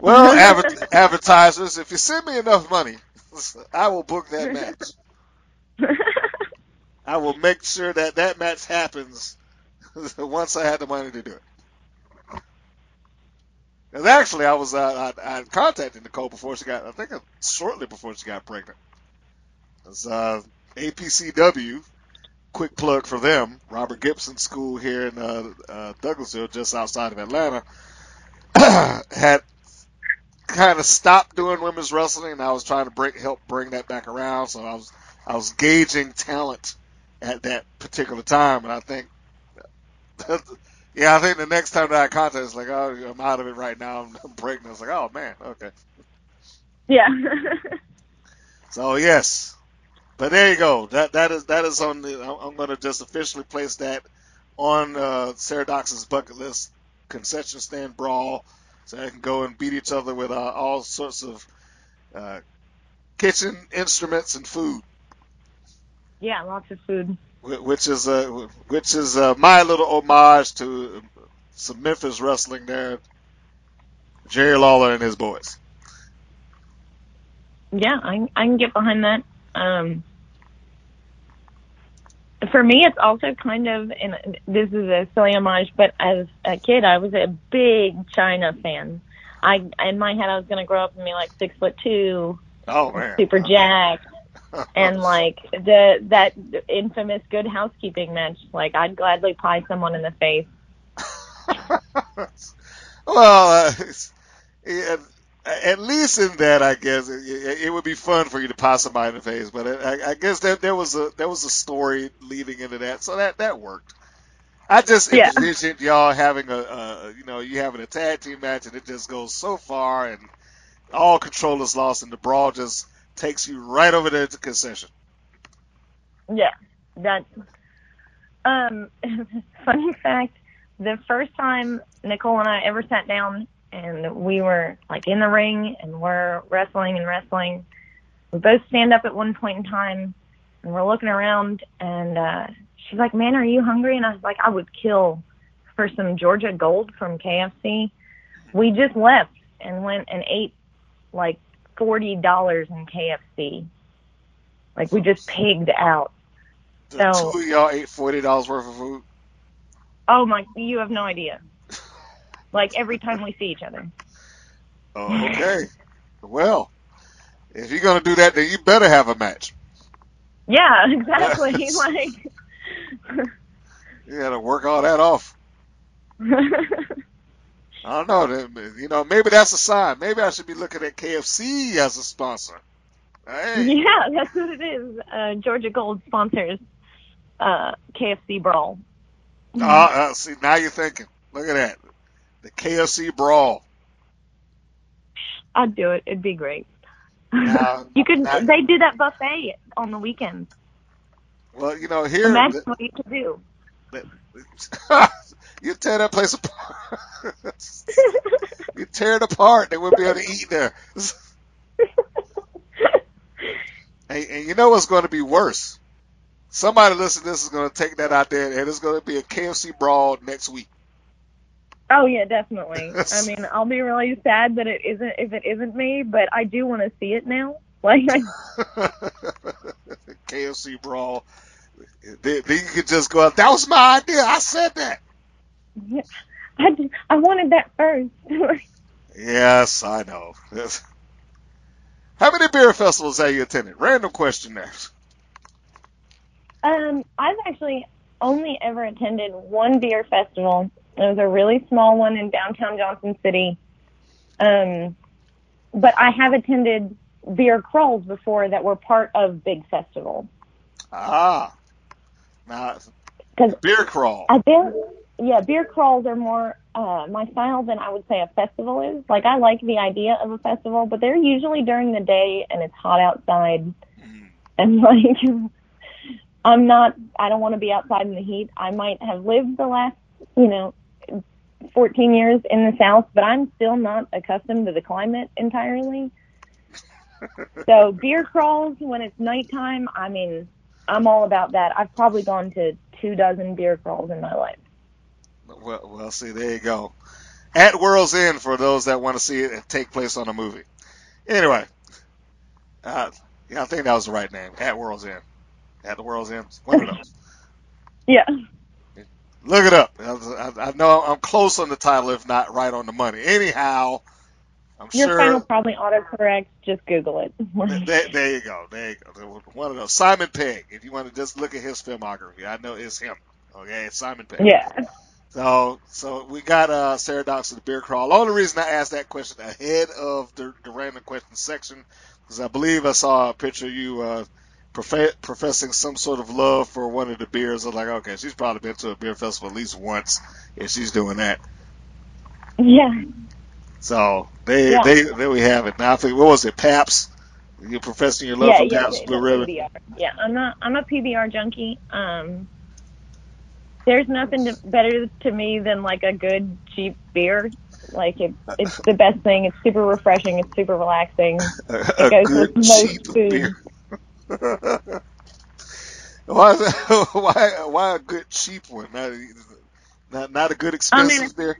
Speaker 2: well, (laughs) adver- advertisers, if you send me enough money, (laughs) I will book that match. I will make sure that that match happens (laughs) once I had the money to do it. Because actually, I was uh, I, I contacted Nicole before she got, I think shortly before she got pregnant. Was uh, APCW, quick plug for them, Robert Gibson School here in uh, uh, Douglasville, just outside of Atlanta, (clears throat) had kind of stopped doing women's wrestling, and I was trying to bring, help bring that back around. So I was I was gauging talent at that particular time, and I think, (laughs) yeah, I think the next time that I contact, it's like, oh, I'm out of it right now. I'm, I'm pregnant. It's like, oh man, okay.
Speaker 4: yeah. (laughs)
Speaker 2: So yes, but there you go. That that is that is on the. I'm, going to just officially place that on uh, Sarah Dox's bucket list. Concession stand brawl, so I can go and beat each other with uh, all sorts of uh, kitchen instruments and food.
Speaker 4: yeah, lots of food.
Speaker 2: Wh- which is uh, which is uh, my little homage to some Memphis wrestling there. Jerry Lawler and his boys.
Speaker 4: Yeah, I I can get behind that. Um, for me, it's also kind of, and this is a silly homage, but as a kid, I was a big Chyna fan. I in my head, I was going to grow up and be like six foot two,
Speaker 2: Oh man,
Speaker 4: super jacked, and (laughs) like the that infamous Good Housekeeping match. Like, I'd gladly pie someone in the face. (laughs)
Speaker 2: well, uh, it's- yeah, at least in that, I guess it, it would be fun for you to pass somebody in the face. But I, I guess that there was a there was a story leading into that, so that that worked. I just
Speaker 4: Yeah.
Speaker 2: envisioned y'all having a, a you know you having a tag team match and it just goes so far and all control is lost and the brawl just takes you right over there to concession.
Speaker 4: Yeah, that. Um, (laughs) funny fact: the first time Nicole and I ever sat down and we were like in the ring and we're wrestling and wrestling, we both stand up at one point in time and we're looking around and uh, she's like, "Man, are you hungry?" And I was like, "I would kill for some Georgia Gold from KFC." We just left and went and ate like forty dollars in KFC. Like we just pigged out.
Speaker 2: The
Speaker 4: So-
Speaker 2: two y'all ate forty dollars worth of food.
Speaker 4: Oh my, you have no idea. Like every time we see each other. (laughs)
Speaker 2: Oh, okay. well, if you're gonna do that, then you better have a match.
Speaker 4: Yeah, (laughs) exactly. (laughs) like,
Speaker 2: You gotta work all that off. I don't know. You know, maybe that's a sign. Maybe I should be looking at KFC as a sponsor. Hey, (laughs)
Speaker 4: yeah, that's what it is. Uh, Georgia Gold sponsors uh, KFC Brawl.
Speaker 2: uh, uh, see, now you're thinking. Look at that, the KFC brawl.
Speaker 4: I'd do it. It'd be great.
Speaker 2: Now- (laughs)
Speaker 4: you could.
Speaker 2: now-
Speaker 4: They do that buffet on the weekends.
Speaker 2: Well, you know, here
Speaker 4: Imagine what you could do. (laughs)
Speaker 2: you tear that place apart. (laughs) you tear it apart. They wouldn't be able to eat there. (laughs) and, and you know what's going to be worse? Somebody listening to this is going to take that out there, and it's going to be a KFC brawl next week.
Speaker 4: Oh yeah, definitely. I mean, I'll be really sad that it isn't if it isn't me, but I do want to see it now. Like, I,
Speaker 2: KFC brawl. Then, then you could just go, out. that was my idea. I said that. (laughs)
Speaker 4: I I wanted that first. (laughs)
Speaker 2: Yes, I know. Yes. (laughs) How many beer festivals have you attended? Random question there.
Speaker 4: um, I've actually only ever attended one beer festival. It was a really small one in downtown Johnson City. Um, but I have attended beer crawls before that were part of big festivals.
Speaker 2: Ah. Now,
Speaker 4: 'Cause
Speaker 2: beer crawl.
Speaker 4: I think, yeah, beer crawls are more uh, my style than I would say a festival is. Like, I like the idea of a festival, but they're usually during the day and it's hot outside. And, (laughs) like, I'm not, I don't want to be outside in the heat. I might have lived the last, you know, 14 years in the South, but I'm still not accustomed to the climate entirely. (laughs) so, beer crawls when it's nighttime, I mean, I'm all about that. I've probably gone to two dozen beer crawls in my life.
Speaker 2: Well, well, see, there you go. At World's End for those that want to see it take place on a movie. Anyway, uh, yeah, I think that was the right name. At World's End. At the World's End. One of those.
Speaker 4: Yeah.
Speaker 2: Look it up. I, I know I'm close on the title, if not right on the money. Anyhow, I'm
Speaker 4: Your
Speaker 2: sure.
Speaker 4: phone will probably autocorrect. Just Google it. (laughs)
Speaker 2: There, there you go. There you go. One of those. Simon Pegg. If you want to just look at his filmography, I know it's him. Okay, it's Simon Pegg.
Speaker 4: yeah.
Speaker 2: So, so we got uh, Sarah Dox the beer crawl. The only reason I asked that question ahead of the, the random question section because I believe I saw a picture of you uh, profe- professing some sort of love for one of the beers. I was like, okay, she's probably been to a beer festival at least once if she's doing that.
Speaker 4: Yeah.
Speaker 2: So they,
Speaker 4: Yeah.
Speaker 2: they, there we have it. Now I think what was it, Pabst? You're professing your love
Speaker 4: yeah,
Speaker 2: for
Speaker 4: yeah, Pabst
Speaker 2: Blue Ribbon.
Speaker 4: PBR. Yeah, I'm not. I'm a PBR junkie. Um, there's nothing to, better to me than like a good cheap beer. Like it, it's the best thing. It's super refreshing. It's super relaxing. (laughs) It goes
Speaker 2: good
Speaker 4: with most food. (laughs)
Speaker 2: why, (laughs) why, why a good cheap one? Not, not, not a good expensive beer.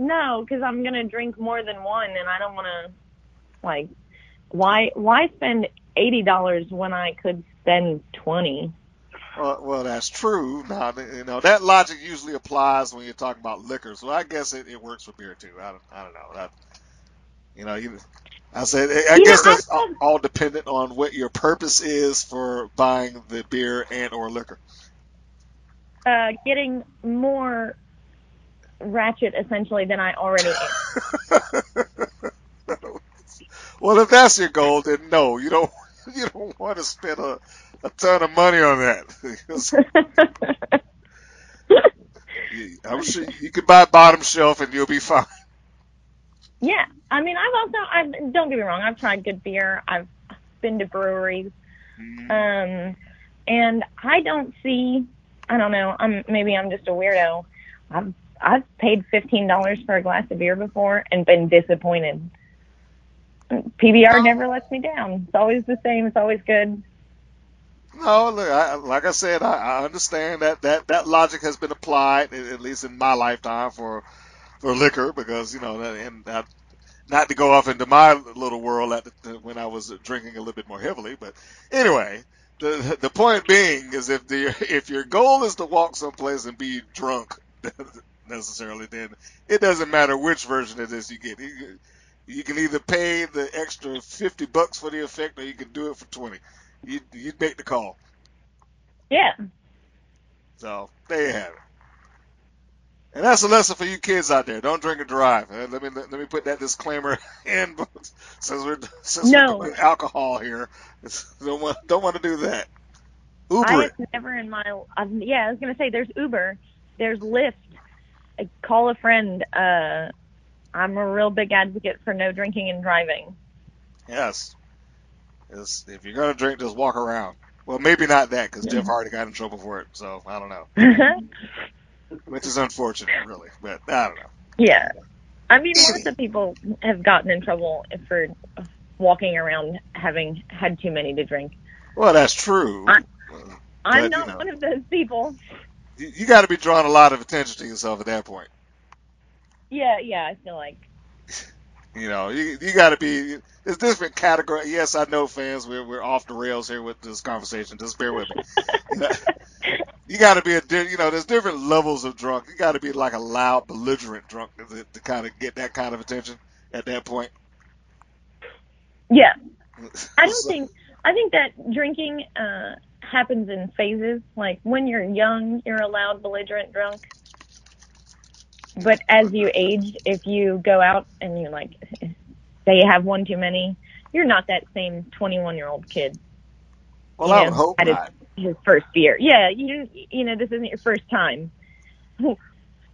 Speaker 4: No, because I'm gonna drink more than one, and I don't want to. Like, why? Why spend eighty dollars when I could spend twenty?
Speaker 2: Well, well, that's true. Now, you know that logic usually applies when you're talking about liquor. So I guess it, it works for beer too. I don't, I don't know. That, you know, you, I said I
Speaker 4: You know,
Speaker 2: guess that's all, all dependent on what your purpose is for buying the beer and or liquor.
Speaker 4: Uh, getting more ratchet essentially than I already am. (laughs)
Speaker 2: well, if that's your goal, then no, you don't. (laughs) You don't want to spend a, a ton of money on that. You- (laughs) I'm sure you could buy bottom shelf and you'll be fine.
Speaker 4: yeah, I mean, I've also, I've, don't get me wrong, I've tried good beer. I've been to breweries, um, and I don't see. I don't know. I'm maybe I'm just a weirdo. I've I've paid fifteen dollars for a glass of beer before and been disappointed. PBR never lets me down. It's always the same. It's always good.
Speaker 2: No, look, I, like I said, I, I understand that, that that logic has been applied, at least in my lifetime, for for liquor, because you know, that- and I, not to go off into my little world at the, when I was drinking a little bit more heavily, but anyway, the the point being is if the (laughs) if your goal is to walk someplace and be drunk (laughs) necessarily, then it doesn't matter which version of this you get. You, can either pay the extra fifty bucks for the effect, or you can do it for twenty. You you make the call.
Speaker 4: Yeah.
Speaker 2: So there you have it. And that's a lesson for you kids out there. Don't drink and drive. Uh, Let me let me put that disclaimer (laughs) in since we're since
Speaker 4: No.
Speaker 2: we're alcohol here. (laughs) Don't want don't want to do that. Uber
Speaker 4: I have never in my yeah, I was gonna say there's Uber, there's Lyft. Call a friend. Uh, I'm a real big advocate for no drinking and driving.
Speaker 2: Yes. It's, if you're gonna drink, just walk around. Well, maybe not that because Jeff (laughs) Hardy got in trouble for it. So I don't know, (laughs) which is unfortunate, really. But I don't know.
Speaker 4: yeah, I mean lots of people have gotten in trouble for walking around having had too many to drink.
Speaker 2: Well, that's true.
Speaker 4: I-
Speaker 2: But,
Speaker 4: I'm
Speaker 2: you
Speaker 4: not
Speaker 2: know.
Speaker 4: one of those people.
Speaker 2: You, you got to be drawing a lot of attention to yourself at that point.
Speaker 4: Yeah, yeah, I feel like (laughs)
Speaker 2: You know, you you got to be. It's different category. Yes, I know, fans. We're we're off the rails here with this conversation. Just bear with me. (laughs) You, know, you got to be a. You know, there's different levels of drunk. You got to be like a loud, belligerent drunk to, to kind of get that kind of attention at that point.
Speaker 4: Yeah. (laughs) I don't
Speaker 2: So-
Speaker 4: think I think that drinking uh happens in phases. Like when you're young, you're a loud, belligerent drunk. But as you age, if you go out and you like say you have one too many, you're not that same 21 year old kid.
Speaker 2: Well,
Speaker 4: you
Speaker 2: I
Speaker 4: know,
Speaker 2: would hope
Speaker 4: his-
Speaker 2: not.
Speaker 4: His first beer, yeah. you you know, this isn't your first time. (laughs)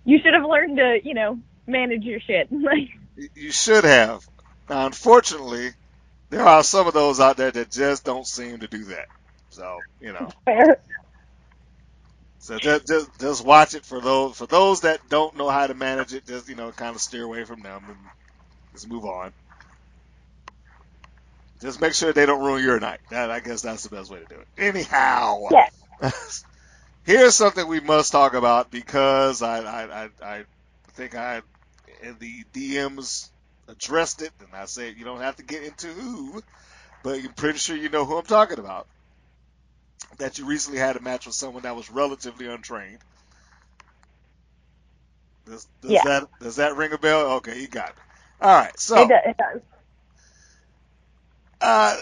Speaker 4: You should have learned to, you know, manage your shit. (laughs)
Speaker 2: You should have. Now, unfortunately, there are some of those out there that just don't seem to do that. So, you know, (laughs)
Speaker 4: fair.
Speaker 2: so just, just just watch it for those for those that don't know how to manage it. Just you know, kind of steer away from them and just move on. Just make sure they don't ruin your night. That I guess that's the best way to do it. Anyhow,
Speaker 4: Yeah. (laughs)
Speaker 2: here's something we must talk about because I I, I, I think I in the DMs addressed it, and I said you don't have to get into who, but I'm pretty sure you know who I'm talking about. That you recently had a match with someone that was relatively untrained. Does, does
Speaker 4: Yeah.
Speaker 2: that does that ring a bell? Okay, you got it. All right, so
Speaker 4: It, does, it does.
Speaker 2: uh,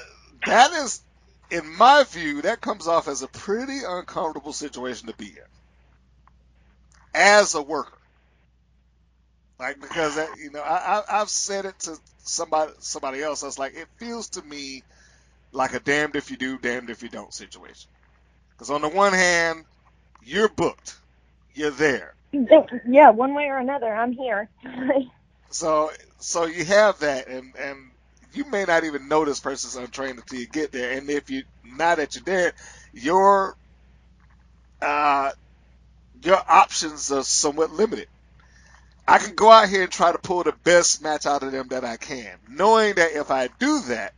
Speaker 2: that is, in my view, that comes off as a pretty uncomfortable situation to be in as a worker. Like because that, you know, I, I I've said it to somebody somebody else. I was like, it feels to me like a damned if you do, damned if you don't situation. Because on the one hand, you're booked, you're there,
Speaker 4: Yeah, one way or another, I'm here. (laughs)
Speaker 2: So so you have that, and and you may not even know this person's untrained until you get there. And if you now that you're there, your uh your options are somewhat limited. I can go out here and try to pull the best match out of them that I can, knowing that if I do that,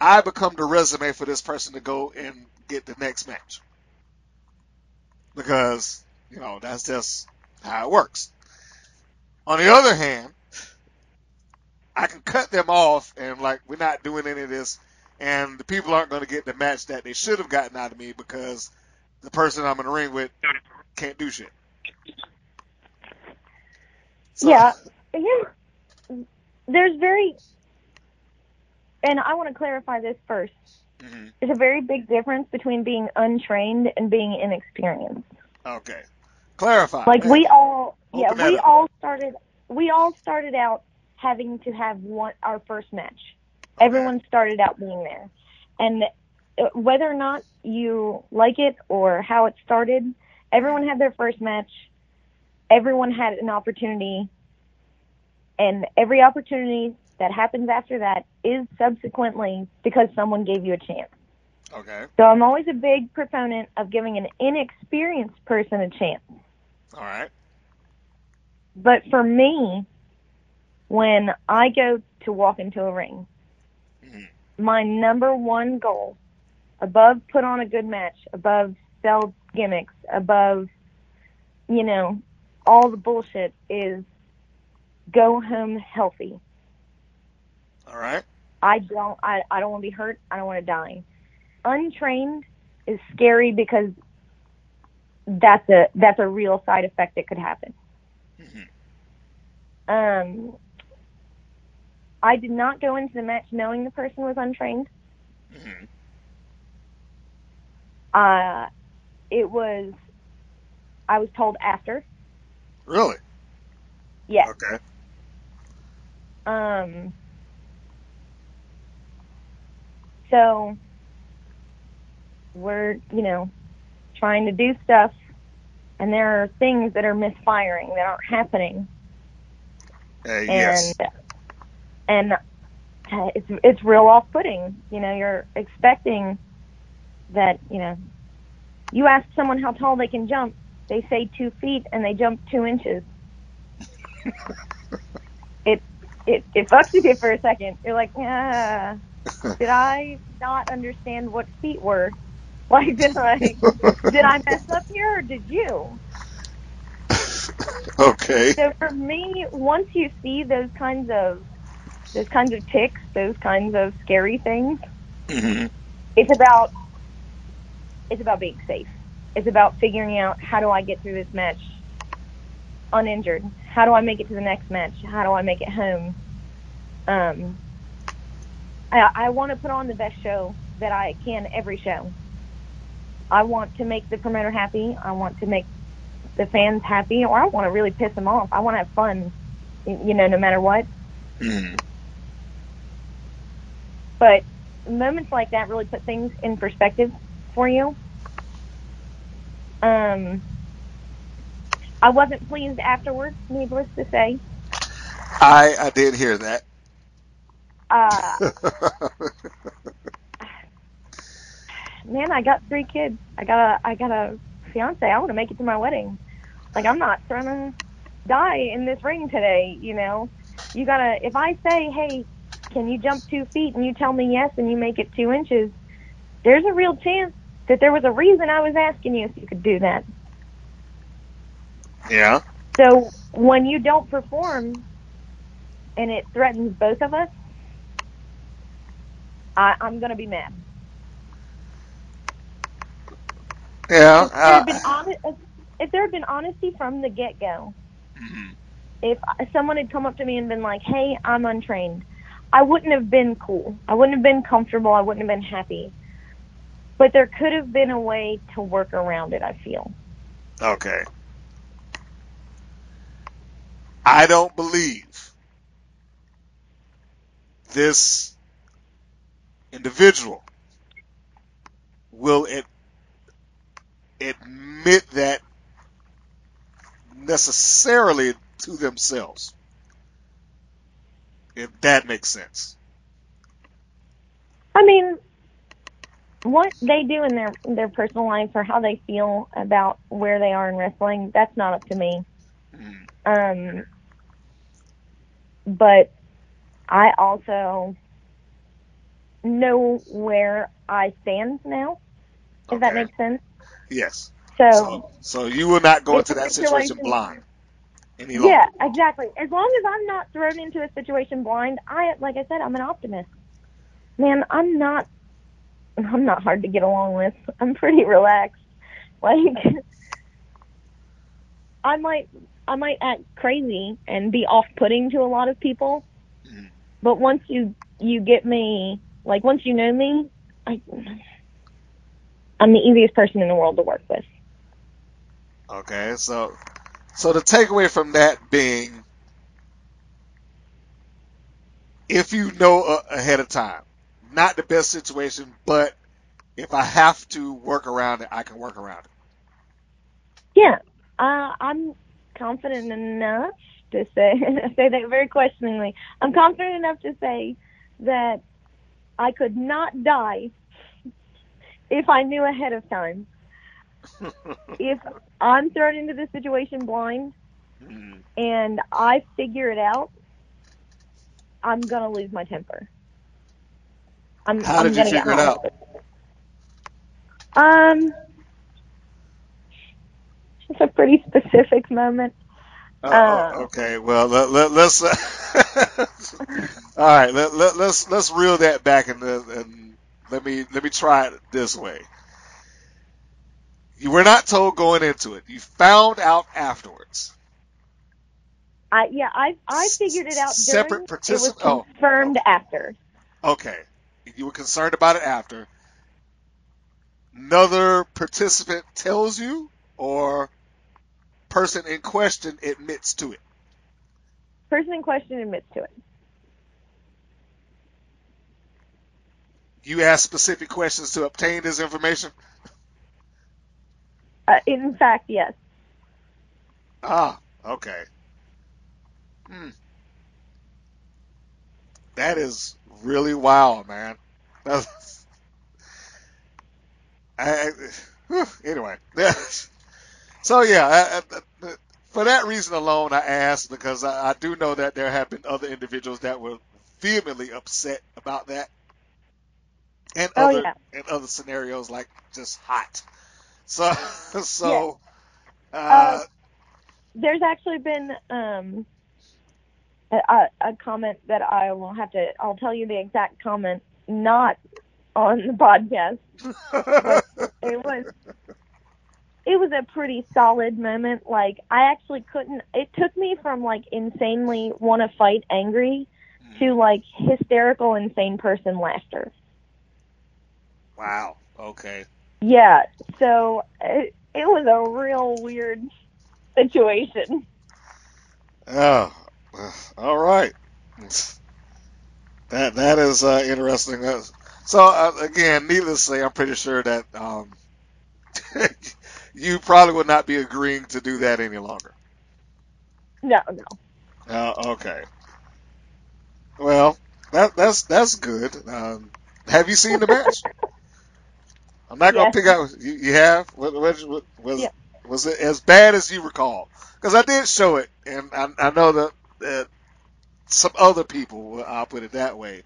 Speaker 2: I become the resume for this person to go and get the next match. Because, you know, that's just how it works. On the other hand, I can cut them off and like we're not doing any of this and the people aren't going to get the match that they should have gotten out of me because the person I'm in the ring with can't do shit. So-
Speaker 4: yeah, here, there's very, and I want to clarify this first.
Speaker 2: Mhm.
Speaker 4: There's a very big difference between being untrained and being inexperienced.
Speaker 2: Okay. Clarify.
Speaker 4: Like we all, yeah, we all started, we all started out having to have one our first match. Everyone started out being there, and uh, whether or not you like it or how it started, everyone had their first match. Everyone had an opportunity, and every opportunity that happens after that is subsequently because someone gave you a chance.
Speaker 2: Okay.
Speaker 4: So I'm always a big proponent of giving an inexperienced person a chance.
Speaker 2: All right.
Speaker 4: But for me, when I go to walk into a ring,
Speaker 2: Mhm.
Speaker 4: my number one goal, above put on a good match, above sell gimmicks, above, you know, all the bullshit, is go home healthy.
Speaker 2: All right.
Speaker 4: I don't I, I don't want to be hurt. I don't want to die. Untrained is scary because that's a that's a real side effect that could happen. Um I did not go into the match knowing the person was untrained.
Speaker 2: Mhm.
Speaker 4: Uh it was I was told after.
Speaker 2: Really?
Speaker 4: Yes.
Speaker 2: Okay.
Speaker 4: Um, so we're, you know, trying to do stuff, and there are things that are misfiring that aren't happening,
Speaker 2: Uh, yes.
Speaker 4: and and uh, it's it's real off-putting. You know, you're expecting that, you know, you ask someone how tall they can jump, they say two feet, and they jump two inches. (laughs) it it it fucks with you for a second. You're like, yeah, (laughs) did I not understand what feet were? (laughs) Like, did I did I mess up here, or did you? (laughs)
Speaker 2: okay.
Speaker 4: So for me, once you see those kinds of those kinds of ticks, those kinds of scary things.
Speaker 2: Mm-hmm.
Speaker 4: It's about it's about being safe. It's about figuring out how do I get through this match uninjured? How do I make it to the next match? How do I make it home? Um, I, I want to put on the best show that I can every show. I want to make the promoter happy. I want to make the fans happy, or I want to really piss them off. I want to have fun, you know, no matter what.
Speaker 2: Mm-hmm.
Speaker 4: But moments like that really put things in perspective for you. Um, I wasn't pleased afterwards, needless to say.
Speaker 2: I I did hear that.
Speaker 4: Uh, man, I got three kids. I got a I got a fiance. I want to make it to my wedding. Like I'm not trying to die in this ring today. You know, you gotta. If I say, hey, can you jump two feet, and you tell me yes, and you make it two inches, there's a real chance that there was a reason I was asking you if you could do that.
Speaker 2: yeah.
Speaker 4: So when you don't perform, and it threatens both of us, I, I'm gonna be mad.
Speaker 2: Yeah.
Speaker 4: if, there had been
Speaker 2: Uh,
Speaker 4: honest, if, if there had been honesty from the get go,
Speaker 2: mhm.
Speaker 4: if someone had come up to me and been like, "Hey, I'm untrained," I wouldn't have been cool. I wouldn't have been comfortable. I wouldn't have been happy. But there could have been a way to work around it. I feel.
Speaker 2: Okay. I don't believe this individual will ad- admit that necessarily to themselves. If that makes sense.
Speaker 4: I mean, what they do in their their personal life or how they feel about where they are in wrestling, that's not up to me. Um, but I also know where I stand now, if that makes sense.
Speaker 2: Yes.
Speaker 4: So,
Speaker 2: So, so you will not go into that situation
Speaker 4: situation-
Speaker 2: blind
Speaker 4: yeah, exactly. As long as I'm not thrown into a situation blind, I like I said, I'm an optimist. Man, I'm not. I'm not hard to get along with. I'm pretty relaxed. (laughs) Like, I might, I might act crazy and be off-putting to a lot of people,
Speaker 2: Mhm.
Speaker 4: but once you you get me, like once you know me, I, I'm the easiest person in the world to work with.
Speaker 2: Okay, so so the takeaway from that being, if you know uh, ahead of time, not the best situation, but if I have to work around it, I can work around it.
Speaker 4: Yeah, uh, I'm confident enough to say (laughs) say that very questioningly. I'm confident enough to say that I could not die if I knew ahead of time. (laughs) if I'm thrown into this situation blind
Speaker 2: Mhm.
Speaker 4: and I figure it out, I'm gonna lose my temper. I'm,
Speaker 2: How
Speaker 4: I'm
Speaker 2: did you figure it out?
Speaker 4: Um, it's a pretty specific moment.
Speaker 2: Uh,
Speaker 4: Uh.
Speaker 2: oh, okay, well let, let, let's uh, (laughs) all right. Let, let, let's let's reel that back and, uh, and let me let me try it this way. You were not told going into it. You found out afterwards.
Speaker 4: I yeah, I I figured it out during.
Speaker 2: Separate
Speaker 4: it was
Speaker 2: particip- oh,
Speaker 4: confirmed after.
Speaker 2: Okay. You were concerned about it after. Another participant tells you, or person in question admits to it.
Speaker 4: Person in question admits to it.
Speaker 2: You ask specific questions to obtain this information.
Speaker 4: Uh, in fact, yes.
Speaker 2: Ah, okay. Hmm. That is really wild, man. (laughs) I, I- anyway, (laughs) so yeah, I, I, for that reason alone, I asked because I, I do know that there have been other individuals that were vehemently upset about that, and
Speaker 4: Oh,
Speaker 2: other
Speaker 4: yeah.
Speaker 2: and other scenarios like just hot. So (laughs) so.
Speaker 4: Uh,
Speaker 2: Uh,
Speaker 4: There's actually been um, a, a comment that I will have to. I'll tell you the exact comment, not on the (laughs) podcast. it was it was a pretty solid moment. Like I actually couldn't. It took me from like insanely want to fight, angry, to like hysterical, insane person laughter.
Speaker 2: Wow. Okay.
Speaker 4: Yeah. So it, it was a real weird situation.
Speaker 2: Oh, all right. That that is uh, interesting. Uh, so uh, again, needless to say, I'm pretty sure that um, (laughs) you probably would not be agreeing to do that any longer.
Speaker 4: No, no.
Speaker 2: Uh, okay. Well, that that's that's good. Um, have you seen the match? (laughs) I'm not gonna
Speaker 4: Yes.
Speaker 2: pick out. You, you have? What, what, what, was
Speaker 4: Yeah.
Speaker 2: was it as bad as you recall? Because I did show it, and I, I know that, that some other people. I'll put it that way.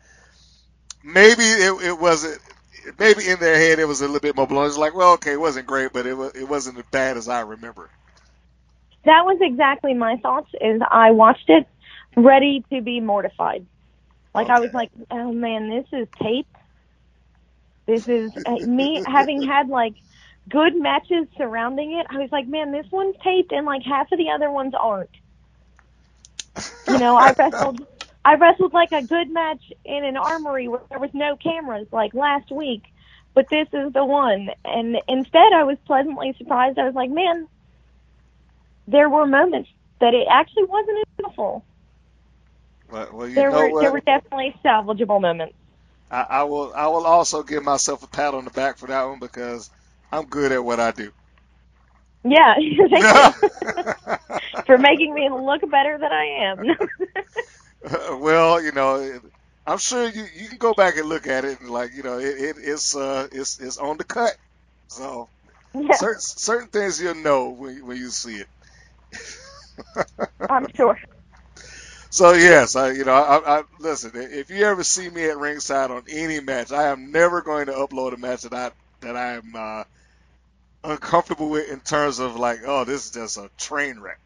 Speaker 2: Maybe it, it wasn't. Maybe in their head it was a little bit more blown. It's like, well, okay, it wasn't great, but it was it wasn't as bad as I remember.
Speaker 4: That was exactly my thoughts. Is I watched it ready to be mortified. Like I was like, oh man, this is tape. This is (laughs) uh, me having had like good matches surrounding it. I was like, man, this one's taped and like half of the other ones aren't. You know, I wrestled I wrestled like a good match in an armory where there was no cameras like last week, but this is the one. And instead I was pleasantly surprised. I was like, man, there were moments that it actually wasn't awful.
Speaker 2: But, well, you
Speaker 4: There
Speaker 2: know
Speaker 4: were
Speaker 2: what?
Speaker 4: there were definitely salvageable moments.
Speaker 2: I, I will I will also give myself a pat on the back for that one because I'm good at what I do.
Speaker 4: Yeah, (laughs) thank you (laughs) (laughs) for making me look better than I am. (laughs)
Speaker 2: well, you know, I'm sure you, you can go back and look at it and like you know it, it it's uh it's it's on the cut. So
Speaker 4: yeah,
Speaker 2: certain certain things you'll know when you- when you see it.
Speaker 4: I'm sure. (laughs)
Speaker 2: So yes, I you know I, I listen. If you ever see me at ringside on any match, I am never going to upload a match that I that I am uh, uncomfortable with in terms of like, oh, this is just a train wreck.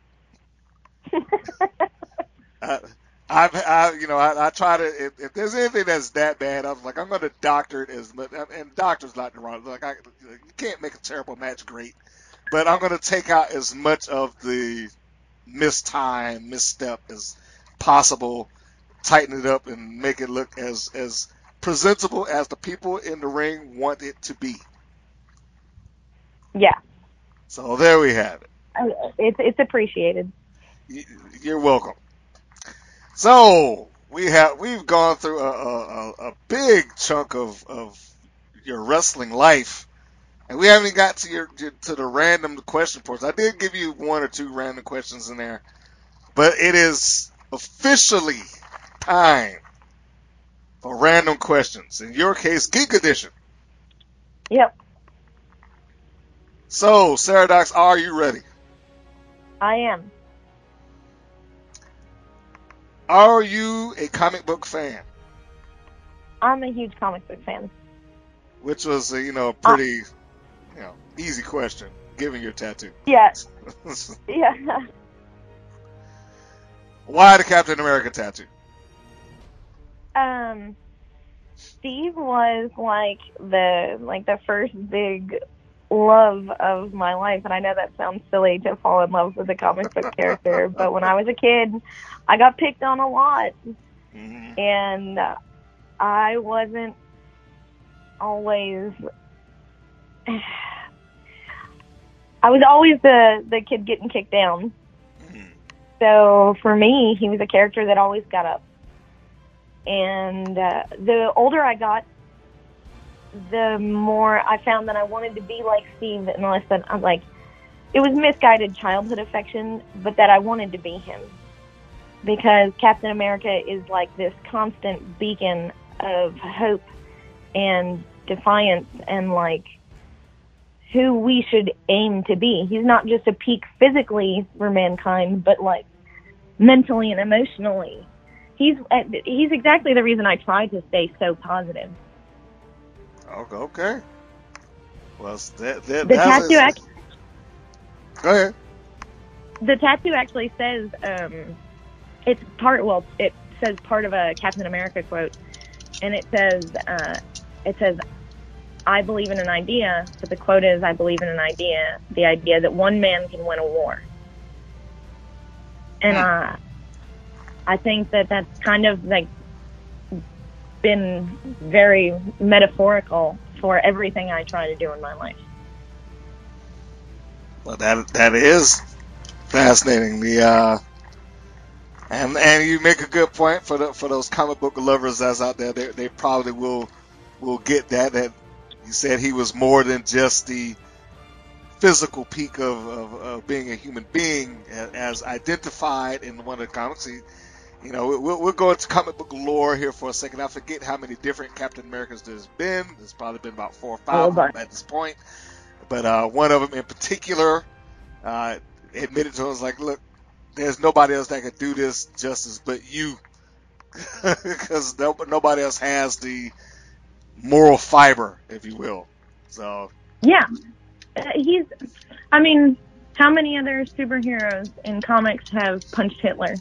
Speaker 2: (laughs) I, I've, I, you know, I, I try to. If, if there's anything that's that bad, I was like, I'm going to doctor it as much. And doctor's not the wrong. Like, I, you can't make a terrible match great, but I'm going to take out as much of the mistime, misstep as possible, tighten it up, and make it look as as presentable as the people in the ring want it to be.
Speaker 4: Yeah,
Speaker 2: So there we have it.
Speaker 4: It's it's appreciated.
Speaker 2: You're welcome. So we have we've gone through a, a, a- big chunk of, of your wrestling life, and we haven't even got to your to the random question portion. I did give you one or two random questions in there, but it is officially time for random questions. In your case, Geek Edition.
Speaker 4: Yep,
Speaker 2: So, Sarah Dox, are you ready?
Speaker 4: I am.
Speaker 2: Are you a comic book fan?
Speaker 4: I'm a huge comic book fan.
Speaker 2: Which was, uh, you know, a pretty, you know, easy question, given your tattoo.
Speaker 4: Yeah, (laughs) yeah.
Speaker 2: Why the Captain America tattoo?
Speaker 4: Um, Steve was like the like the first big love of my life, and I know that sounds silly to fall in love with a comic book character, but when I was a kid, I got picked on a lot,
Speaker 2: Mhm.
Speaker 4: and I wasn't always. (sighs) I was always the the kid getting kicked down.
Speaker 2: Mhm.
Speaker 4: So for me, he was a character that always got up. And uh, the older I got, the more I found that I wanted to be like Steve, unless that I'm like, it was misguided childhood affection, but that I wanted to be him. Because Captain America is like this constant beacon of hope and defiance and like who we should aim to be. He's not just a peak physically for mankind, but like mentally and emotionally. He's uh, he's exactly the reason I try to stay so positive.
Speaker 2: Okay. okay. Well, that, that,
Speaker 4: The
Speaker 2: that
Speaker 4: tattoo
Speaker 2: is-
Speaker 4: act-
Speaker 2: Go ahead.
Speaker 4: the tattoo actually says um, it's part. Well, it says part of a Captain America quote, and it says, uh, it says, "I believe in an idea," but the quote is, "I believe in an idea, the idea that one man can win a war." And uh, I think that that's kind of like been very metaphorical for everything I try to do in my life.
Speaker 2: Well, that that is fascinating. The uh, and and you make a good point for the for those comic book lovers that's out there. They they probably will will get that that you said he was more than just the physical peak of, of, of being a human being as identified in one of the comics. He, you know, we'll, we'll go into comic book lore here for a second. I forget how many different Captain Americas there's been. There's probably been about four or five
Speaker 4: Oh,
Speaker 2: of them
Speaker 4: but-
Speaker 2: at this point. But uh, one of them in particular uh, admitted to us, like, look, there's nobody else that could do this justice but you. (laughs) Because no, nobody else has the moral fiber, if you will. So,
Speaker 4: Yeah, Uh, he's. I mean, how many other superheroes in comics have punched Hitler?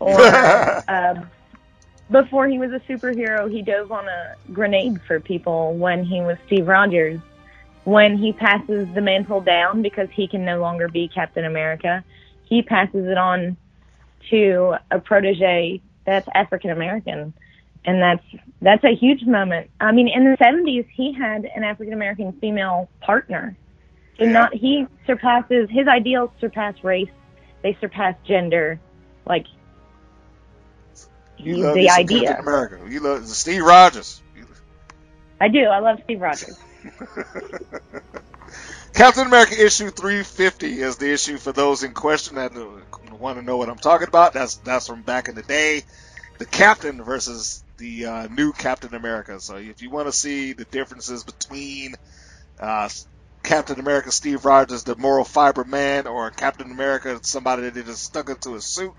Speaker 4: Or uh, (laughs) before he was a superhero, he dove on a grenade for people when he was Steve Rogers. When he passes the mantle down because he can no longer be Captain America, he passes it on to a protege that's African American, and that's that's a huge moment. I mean, in the '70s, he had an African American female partner. So
Speaker 2: Yeah.
Speaker 4: not he surpasses his ideals surpass race, they surpass gender. Like
Speaker 2: you love
Speaker 4: the idea.
Speaker 2: Captain America. You love Steve Rogers.
Speaker 4: I do. I love Steve Rogers. (laughs)
Speaker 2: Captain America issue 350 is the issue for those in question that want to know what I'm talking about. That's that's from back in the day, the Captain versus the uh, new Captain America. So if you want to see the differences between uh, Captain America Steve Rogers, the moral fiber man, or Captain America somebody that they just stuck into a suit,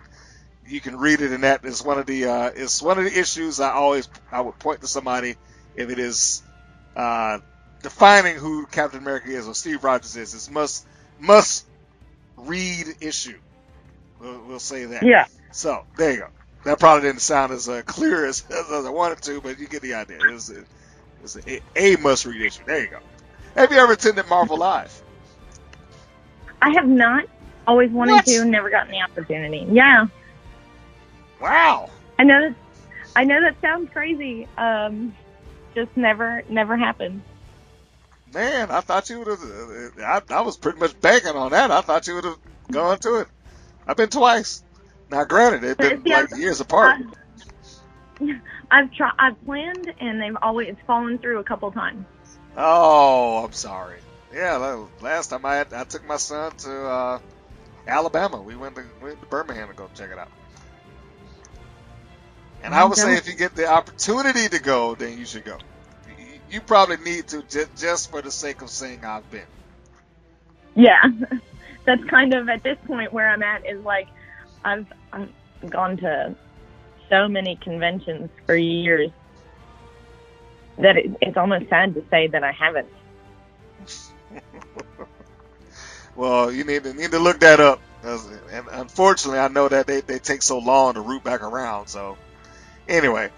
Speaker 2: you can read it in that is one of the uh, it's one of the issues I always I would point to somebody if it is uh, defining who Captain America is or Steve Rogers is. It's must must read issue. We'll, we'll say that.
Speaker 4: Yeah.
Speaker 2: So there you go. That probably didn't sound as uh, clear as, (laughs) as I wanted to, but you get the idea. It's, it's a, a must read issue. There you go. Have you ever attended Marvel Live?
Speaker 4: I have not always wanted
Speaker 2: What?
Speaker 4: to, never gotten the opportunity. Yeah.
Speaker 2: Wow.
Speaker 4: I know that I know that sounds crazy. Um just never never happened.
Speaker 2: Man, I thought you would have. I, I was pretty much banking on that. I thought you would have gone to it. I've been twice. Now, granted, it's been (laughs)
Speaker 4: See,
Speaker 2: like years apart. (laughs)
Speaker 4: I've tried I've planned and they've always fallen through a couple times.
Speaker 2: Oh, I'm sorry. Yeah, last time I had, I took my son to uh, Alabama. We went to, went to Birmingham to go check it out. And I would say if you get the opportunity to go, then you should go. You, probably need to just, just for the sake of saying I've been.
Speaker 4: Yeah. (laughs) That's kind of at this point where I'm at is like I've I've gone to so many conventions for years that it, it's almost sad to say that I haven't. (laughs)
Speaker 2: Well, you need to need to look that up. And unfortunately, I know that they, they take so long to root back around. So, anyway,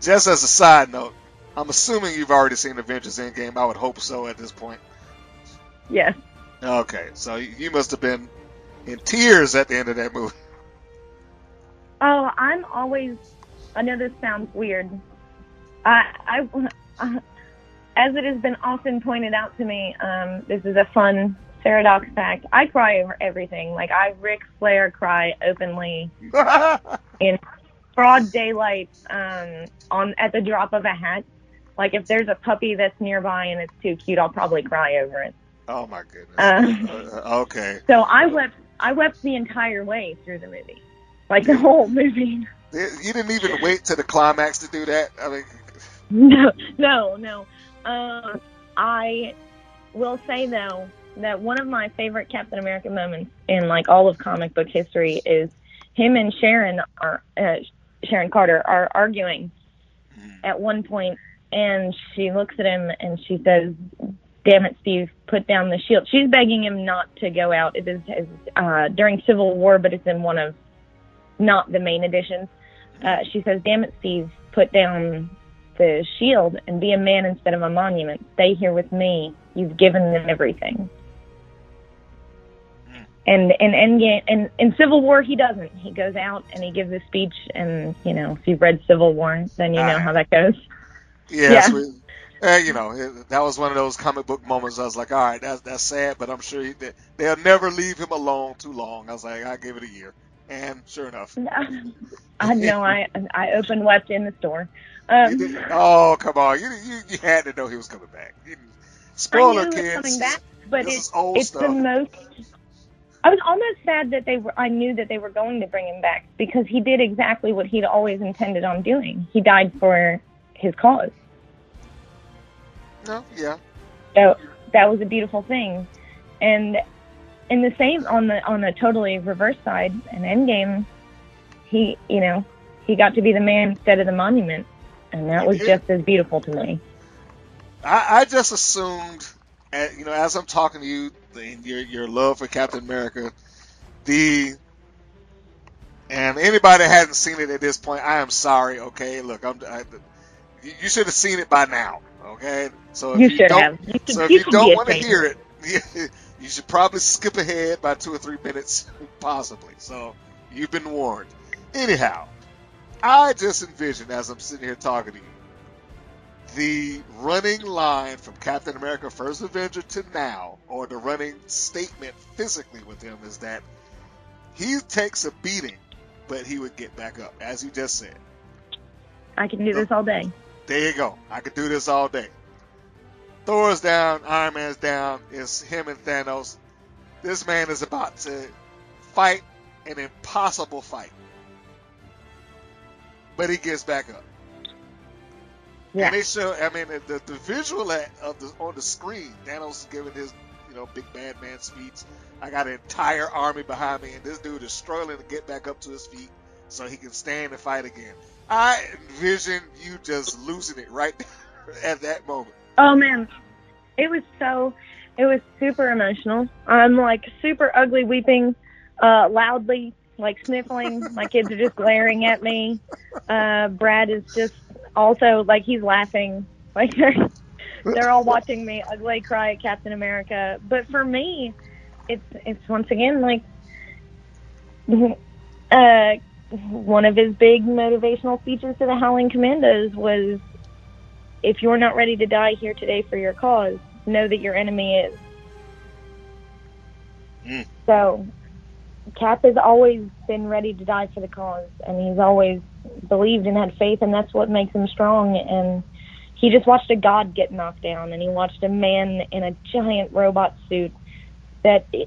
Speaker 2: just as a side note, I'm assuming you've already seen Avengers Endgame. I would hope so at this point.
Speaker 4: Yes.
Speaker 2: Okay, so you must have been in tears at the end of that movie.
Speaker 4: Oh, I'm always. I know this sounds weird. I, I, uh, as it has been often pointed out to me, um, this is a fun paradox fact. I cry over everything. Like I Ric Flair cry openly (laughs) in broad daylight, um, on at the drop of a hat. Like if there's a puppy that's nearby and it's too cute, I'll probably cry over it.
Speaker 2: oh my goodness.
Speaker 4: Uh,
Speaker 2: Uh, okay, (laughs)
Speaker 4: So I wept. I wept the entire way through the movie, like the whole movie.
Speaker 2: you didn't even wait to the climax to do that. I mean,
Speaker 4: No, no, no. Um, I will say though that one of my favorite Captain America moments in like all of comic book history is him and Sharon are uh, Sharon Carter are arguing at one point, and she looks at him and she says, "Damn it, Steve, put down the shield." She's begging him not to go out. It is is, uh, during Civil War, but it's in one of not the main editions. Uh, she says, "Damn it, Steve, put down the shield and be a man instead of a monument. Stay here with me. You've given them everything." And in Endgame, and in Civil War, he doesn't. He goes out and he gives a speech, and you know, if you've read Civil War, then you know
Speaker 2: Ah.
Speaker 4: how that goes. Yeah.
Speaker 2: we, uh, you know, it, that was one of those comic book moments. I was like, all right, that's that's sad, but I'm sure he, they, they'll never leave him alone too long. I was like, I give it a year, and sure enough, (laughs)
Speaker 4: I know. I I opened wept in the store. Um,
Speaker 2: oh come on, you, you you had to know he was coming back. You,
Speaker 4: I knew
Speaker 2: spoiler
Speaker 4: he was
Speaker 2: kids,
Speaker 4: coming back, but it, it's
Speaker 2: stuff.
Speaker 4: the most. I was almost sad that they were. I knew that they were going to bring him back because he did exactly what he'd always intended on doing. He died for his cause.
Speaker 2: no, yeah,
Speaker 4: So that was a beautiful thing, and in the same on the on the totally reverse side, in Endgame, he you know he got to be the man instead of the monument, and that was just as beautiful to me.
Speaker 2: I, I just assumed, uh, you know, as I'm talking to you, the, your your love for Captain America, the and anybody that hasn't seen it at this point, I am sorry. Okay, look, I'm. I, you should have seen it by now. Okay, so if
Speaker 4: You
Speaker 2: you, don't,
Speaker 4: have. You should-
Speaker 2: so if
Speaker 4: you
Speaker 2: you don't want to hear it, (laughs) you should probably skip ahead by two or three minutes, (laughs) possibly. So you've been warned. Anyhow, I just envision as I'm sitting here talking to you the running line from Captain America First Avenger to now, or the running statement physically with him is that he takes a beating, but he would get back up, as you just said.
Speaker 4: I can do this all day.
Speaker 2: There you go. I could do this all day. Thor's down, Iron Man's down, it's him and Thanos. This man is about to fight an impossible fight. But he gets back up.
Speaker 4: Yeah.
Speaker 2: And they show, I mean, the, the visual of the on the screen, Thanos is giving his, you know, big bad man speech. I got an entire army behind me, and this dude is struggling to get back up to his feet so he can stand and fight again. I envision you just losing it right (laughs) at that moment.
Speaker 4: Oh man, it was so, it was super emotional. I'm like super ugly, weeping uh, loudly, like sniffling. My kids are just glaring at me. Uh, Brad is just also like he's laughing, (laughs) like they're they're all (laughs) watching me ugly cry at Captain America. But for me, it's it's once again like. (laughs) Uh, one of his big motivational speeches to the Howling Commandos was if you're not ready to die here today for your cause, know that your enemy is.
Speaker 2: Mm.
Speaker 4: So, Cap has always been ready to die for the cause, and he's always believed and had faith, and that's what makes him strong. And he just watched a god get knocked down, and he watched a man in a giant robot suit that, you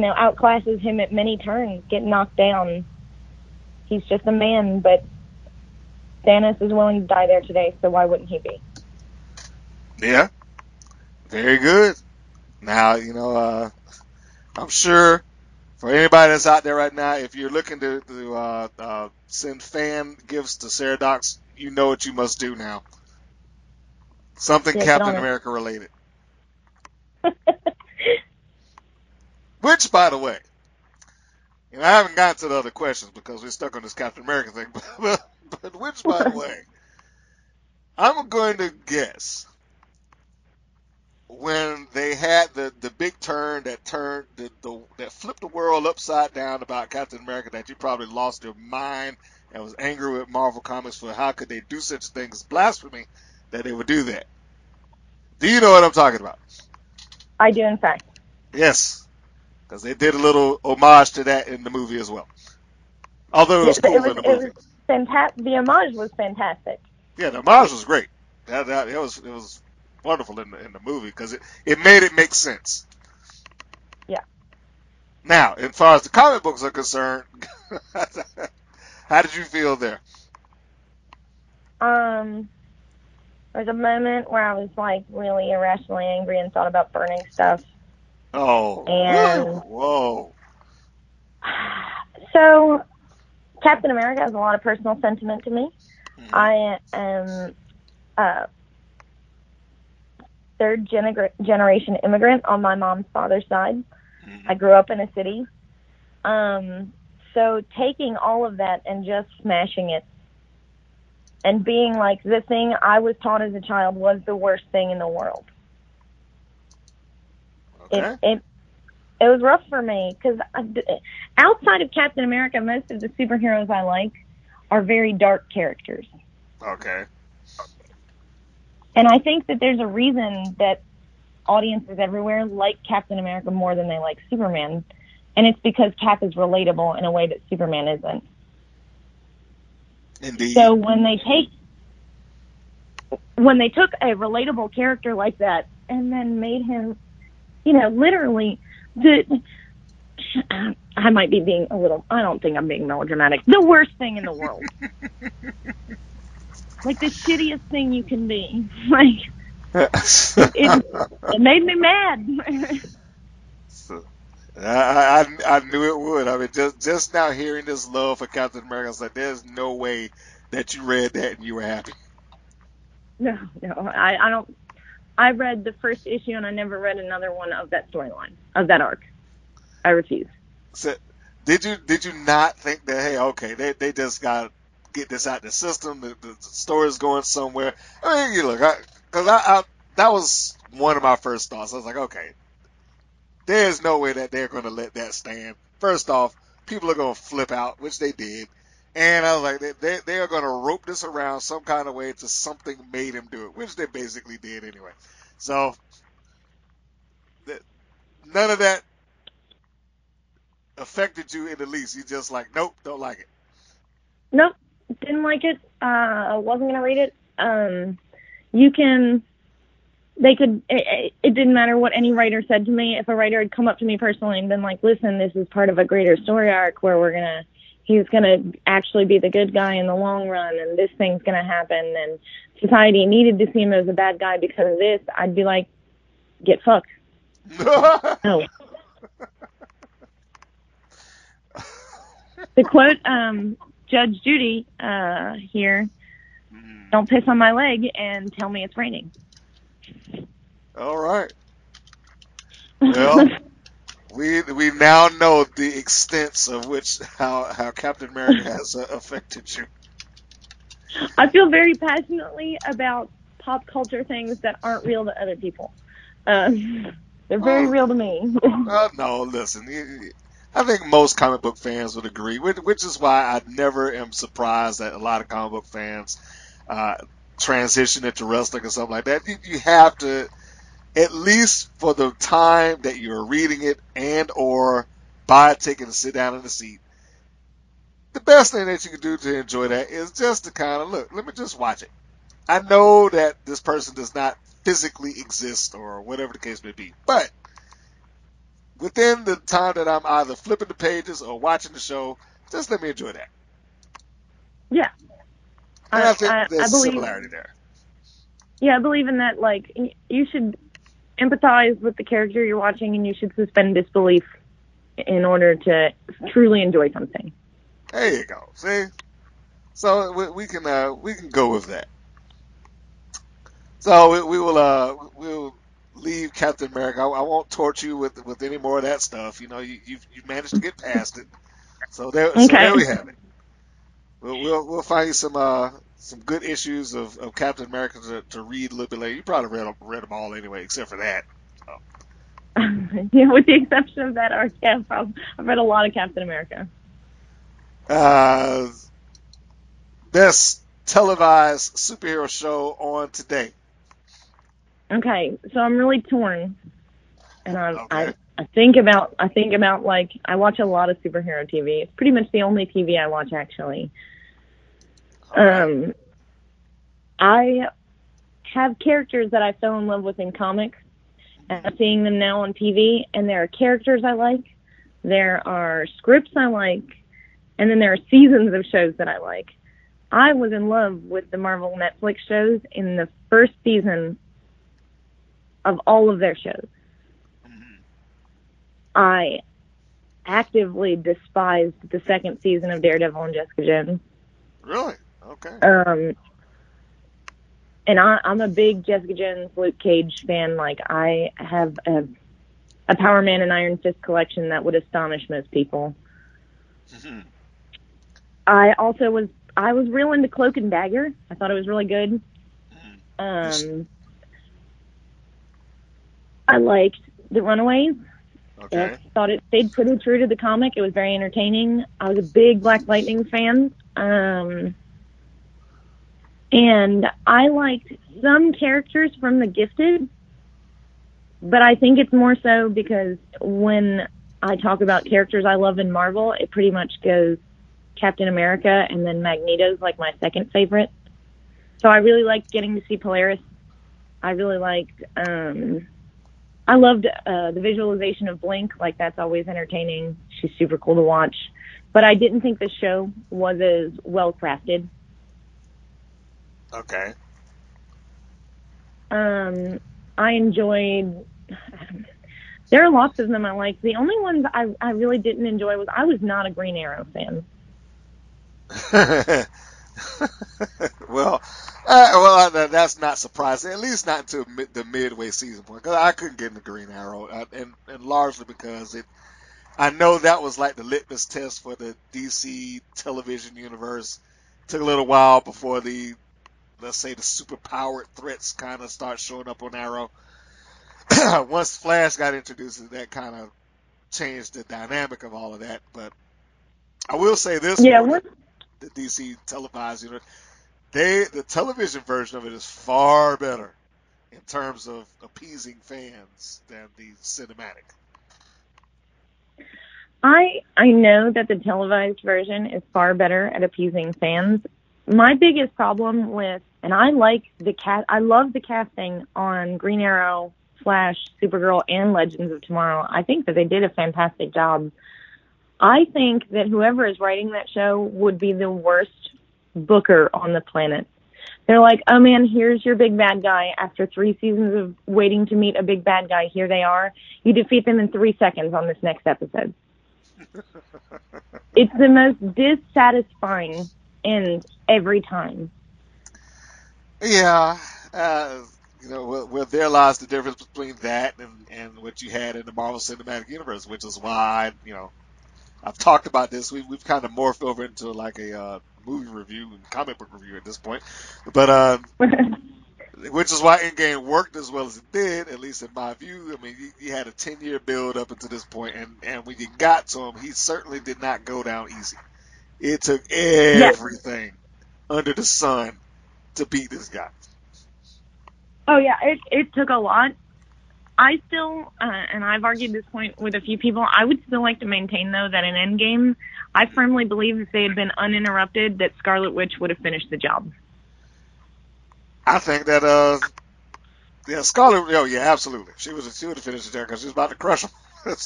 Speaker 4: know, outclasses him at many turns get knocked down. He's just a man, but Thanos is willing to die there today, so why wouldn't he be?
Speaker 2: Yeah, very good. Now you know, uh, I'm sure for anybody that's out there right now, if you're looking to, to uh, uh, send fan gifts to Sarah Dox, you know what you must do now. Something
Speaker 4: Yeah,
Speaker 2: Captain. America related. (laughs) Which, by the way, you know, I haven't gotten to the other questions because we're stuck on this Captain America thing. (laughs) But, but which, by the (laughs) way, I'm going to guess when they had the, the big turn that turned the, the that flipped the world upside down about Captain America that you probably lost your mind and was angry with Marvel Comics for how could they do such things blasphemy that they would do that. Do you know what I'm talking about?
Speaker 4: I do, in fact.
Speaker 2: Yes, because they did a little homage to that in the movie as well. Although it was cool
Speaker 4: it was-
Speaker 2: in the movie.
Speaker 4: Fanta- the homage was fantastic.
Speaker 2: Yeah, the homage was great. That, that it was it was wonderful in the in the movie because it, it made it make sense.
Speaker 4: Yeah.
Speaker 2: Now, as far as the comic books are concerned, (laughs) how did you feel there?
Speaker 4: Um, there was a moment where I was like really irrationally angry and thought about burning stuff.
Speaker 2: Oh,
Speaker 4: And- (laughs)
Speaker 2: whoa,
Speaker 4: So, Captain America has a lot of personal sentiment to me.
Speaker 2: Mhm.
Speaker 4: I am a third gener- generation immigrant on my mom's father's side.
Speaker 2: Mhm.
Speaker 4: I grew up in a city. Um, so taking all of that and just smashing it and being like the thing I was taught as a child was the worst thing in the world.
Speaker 2: Okay.
Speaker 4: It it it was rough for me because outside of Captain America, most of the superheroes I like are very dark characters.
Speaker 2: Okay.
Speaker 4: And I think that there's a reason that audiences everywhere like Captain America more than they like Superman. And it's because Cap is relatable in a way that Superman isn't.
Speaker 2: Indeed.
Speaker 4: So when they take when they took a relatable character like that and then made him, you know, literally the I might be being a little I don't think I'm being melodramatic. The worst thing in the world. (laughs) like the shittiest thing you can be. (laughs) Like it, it made me mad. (laughs)
Speaker 2: So, I, I I knew it would. I mean, just just now hearing this love for Captain America, I was like, there's no way that you read that and you were happy.
Speaker 4: no, no, I, I don't. I read the first issue and I never read another one of that storyline of that arc. I refuse.
Speaker 2: So, did you did you not think that hey, okay, they they just got get this out the system. The, the, the story's going somewhere. I mean, you look, because I, I, that was one of my first thoughts. I was like, okay, there's no way that they're going to let that stand. First off, people are going to flip out, which they did. And I was like, they, they, they are going to rope this around some kind of way to something made him do it, which they basically did anyway. So, that, none of that affected you in the least. You just like, nope, don't like it.
Speaker 4: Nope, didn't like it. Uh, wasn't gonna read it. Um, you can. They could. It, it didn't matter what any writer said to me. If a writer had come up to me personally and been like, "Listen, this is part of a greater story arc where we're gonna." He's gonna actually be the good guy in the long run, and this thing's gonna happen, and society needed to see him as a bad guy because of this. I'd be like, "Get fucked." (laughs) No. to quote um, Judge Judy uh, here, don't piss on my leg and tell me it's raining.
Speaker 2: All right. Well, (laughs) we we now know the extents of which how how Captain America has uh, affected you.
Speaker 4: I feel very passionately about pop culture things that aren't real to other people. Um, they're very
Speaker 2: Oh.
Speaker 4: real to me.
Speaker 2: Uh, no, listen. I think most comic book fans would agree, which, which is why I never am surprised that a lot of comic book fans uh, transition into wrestling or something like that. You, you have to, at least for the time that you're reading it and or buy a ticket and sit down in the seat. The best thing that you can do to enjoy that is just to kind of look. Let me just watch it. I know that this person does not physically exist or whatever the case may be, but within the time that I'm either flipping the pages or watching the show, just let me enjoy that.
Speaker 4: yeah.
Speaker 2: And I, think
Speaker 4: I- I
Speaker 2: there's a
Speaker 4: believe-
Speaker 2: similarity there.
Speaker 4: Yeah, I believe in that. Like, you should empathize with the character you're watching, and you should suspend disbelief in order to truly enjoy something.
Speaker 2: There you go. See, so we, we can uh, we can go with that. So we, we will uh we'll leave Captain America. I, I won't torture you with with any more of that stuff. You know, you you've, you've managed to get past it. So there, so there we have it. We'll, we'll we'll find you some uh some good issues of, of Captain America to, to read a little bit later. You probably read them, read them all anyway, except for that. (laughs)
Speaker 4: yeah, with the exception of that arc, yeah, I've I've read a lot of Captain America.
Speaker 2: Uh, best televised superhero show on today.
Speaker 4: Okay, so I'm really torn, and I,
Speaker 2: Okay.
Speaker 4: I I think about I think about like I watch a lot of superhero TV. It's pretty much the only TV I watch actually. Um, I have characters that I fell in love with in comics, and I'm seeing them now on TV. And there are characters I like, there are scripts I like, and then there are seasons of shows that I like. I was in love with the Marvel Netflix shows in the first season of all of their shows. I actively despised the second season of Daredevil and Jessica Jones.
Speaker 2: Really? Okay.
Speaker 4: Um, and I, I'm a big Jessica Jones, Luke Cage fan. Like I have a, a Power Man and Iron Fist collection that would astonish most people.
Speaker 2: Mhm.
Speaker 4: I also was I was real into Cloak and Dagger. I thought it was really good. Um, I liked The Runaways.
Speaker 2: Okay.
Speaker 4: I thought it stayed pretty true to the comic. It was very entertaining. I was a big Black Lightning fan. Um, and I liked some characters from The Gifted, but I think it's more so because when I talk about characters I love in Marvel, it pretty much goes Captain America and then Magneto's like my second favorite. So I really liked getting to see Polaris. I really liked um I loved uh, the visualization of Blink. Like that's always entertaining. She's super cool to watch. But I didn't think the show was as well crafted.
Speaker 2: Okay.
Speaker 4: Um, I enjoyed. (sighs) There are lots of them I like. The only ones I I really didn't enjoy was I was not a Green Arrow fan. (laughs) (laughs)
Speaker 2: well, uh, well, uh, that's not surprising. At least not until mid, the midway season point, because I couldn't get into Green Arrow, uh, and and largely because it. I know that was like the litmus test for the DC television universe. Took a little while before the, let's say, the superpowered threats kind of start showing up on Arrow. (clears throat) Once Flash got introduced, that kind of changed the dynamic of all of that. But I will say this:
Speaker 4: Yeah,
Speaker 2: for
Speaker 4: what?
Speaker 2: The DC televised unit, they the television version of it is far better in terms of appeasing fans than the cinematic.
Speaker 4: I I know that the televised version is far better at appeasing fans. My biggest problem with and I like the cat I love the casting on Green Arrow, Flash, Supergirl and Legends of Tomorrow. I think that they did a fantastic job. I think that whoever is writing that show would be the worst booker on the planet. They're like, "Oh man, here's your big bad guy. After 3 seasons of waiting to meet a big bad guy, here they are. You defeat them in 3 seconds on this next episode." (laughs) it's the most dissatisfying end every time.
Speaker 2: Yeah, uh, you know, well, well, there lies the difference between that and, and what you had in the Marvel Cinematic Universe, which is why, you know, I've talked about this. We, we've kind of morphed over into like a uh, movie review and comic book review at this point. But, uh, (laughs) which is why Endgame worked as well as it did, at least in my view. I mean, you, you had a 10 year build up until this point, and, and when you got to him, he certainly did not go down easy. It took everything under the sun to beat this guy.
Speaker 4: Oh yeah, it it took a lot. I still, uh, and I've argued this point with a few people. I would still like to maintain though that in Endgame, I firmly believe if they had been uninterrupted, that Scarlet Witch would have finished the job.
Speaker 2: I think that uh, yeah, Scarlet. Oh yeah, absolutely. She was she would have finished it there because she was about to crush him. (laughs)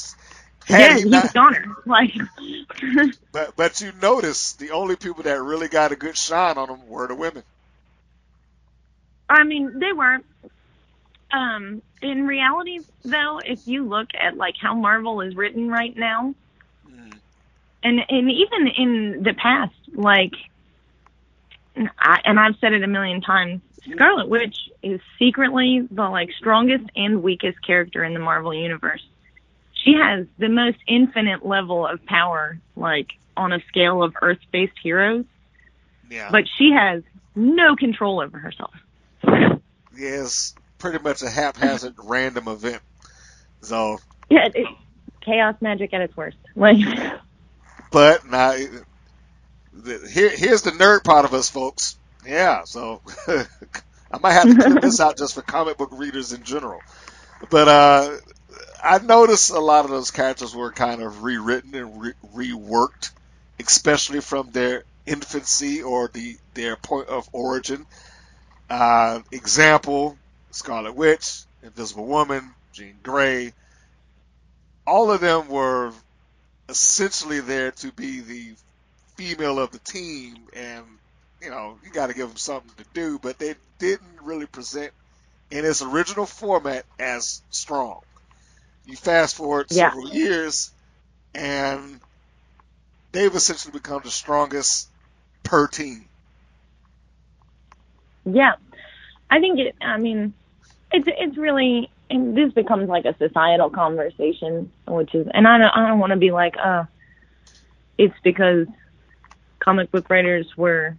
Speaker 4: Yeah,
Speaker 2: he
Speaker 4: he
Speaker 2: not-
Speaker 4: was goner. Like, (laughs)
Speaker 2: but but you notice the only people that really got a good shine on them were the women.
Speaker 4: I mean, they weren't. Um, in reality, though, if you look at like how Marvel is written right now, and and even in the past, like, I, and I've said it a million times, Scarlet Witch is secretly the like strongest and weakest character in the Marvel universe. She has the most infinite level of power, like on a scale of Earth-based heroes,
Speaker 2: Yeah,
Speaker 4: but she has no control over herself.
Speaker 2: it's pretty much a haphazard (laughs) random event. So,
Speaker 4: Yeah, it, chaos magic at its worst. Like,
Speaker 2: but now the, here here's the nerd part of us, folks. Yeah, so (laughs) I might have to clip this out just for comic book readers in general. But uh, I noticed a lot of those characters were kind of rewritten and re- reworked, especially from their infancy or the their point of origin. Uh, example: Scarlet Witch, Invisible Woman, Jean Grey. All of them were essentially there to be the female of the team, and you know you got to give them something to do, but they didn't really present in its original format as strong. You fast forward
Speaker 4: Yeah.
Speaker 2: several years, and they've essentially become the strongest per team.
Speaker 4: yeah, I think it. I mean, it's it's really and this becomes like a societal conversation, which is, and I don't I don't want to be like, uh, it's because comic book writers were,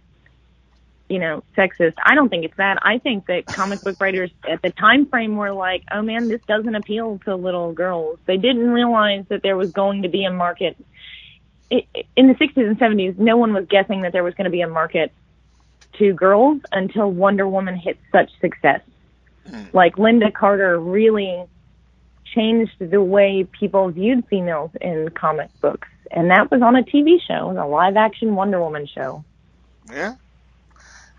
Speaker 4: you know, sexist. I don't think it's that. I think that comic book writers at the time frame were like, oh man, this doesn't appeal to little girls. They didn't realize that there was going to be a market. In the 60s and 70s, no one was guessing that there was going to be a market to girls until Wonder Woman hit such success. Hmm. Like Lynda Carter really changed the way people viewed females in comic books, and that was on a TV show, a live action Wonder Woman show.
Speaker 2: Yeah.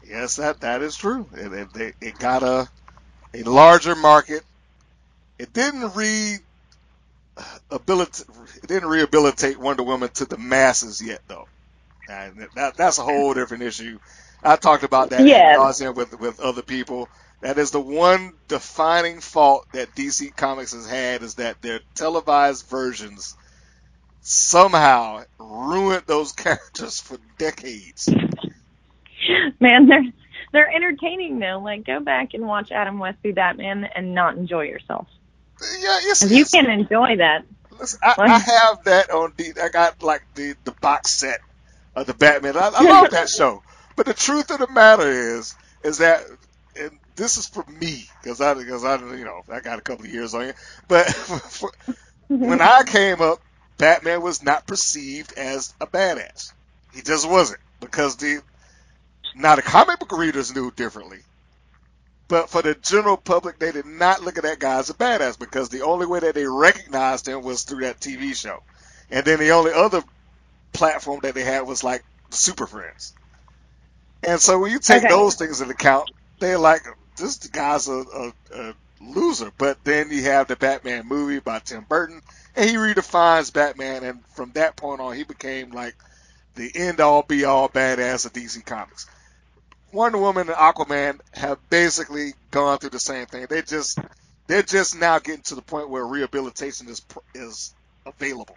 Speaker 2: Yes, that that is true. It it, it, got a a larger market. It didn't re uh, ability it didn't rehabilitate Wonder Woman to the masses yet, though. And that that's a whole different issue. I talked about that
Speaker 4: Yeah.
Speaker 2: with with other people. That is the one defining fault that DC Comics has had is that their televised versions somehow ruined those (laughs) characters for decades.
Speaker 4: Man, they're they're entertaining though. Like, go back and watch Adam West be Batman and not enjoy yourself.
Speaker 2: Yeah, yes,
Speaker 4: If you can enjoy that,
Speaker 2: Listen, I, I have that on the. I got like the the box set of the Batman. I, I love that (laughs) show. But the truth of the matter is, is that this is for me because I because I you know I got a couple of years on you. But for, (laughs) when I came up, Batman was not perceived as a badass. He just wasn't because the now the comic book readers knew differently. But for the general public, they did not look at that guy as a badass because the only way that they recognized him was through that TV show. And then the only other platform that they had was like Super Friends. And so when you take
Speaker 4: Okay.
Speaker 2: those things into account, they're like, this guy's a, a, a loser. But then you have the Batman movie by Tim Burton, and he redefines Batman, and from that point on, he became like the end all be all badass of DC Comics. Wonder Woman and Aquaman have basically gone through the same thing. They just they're just now getting to the point where rehabilitation is is available.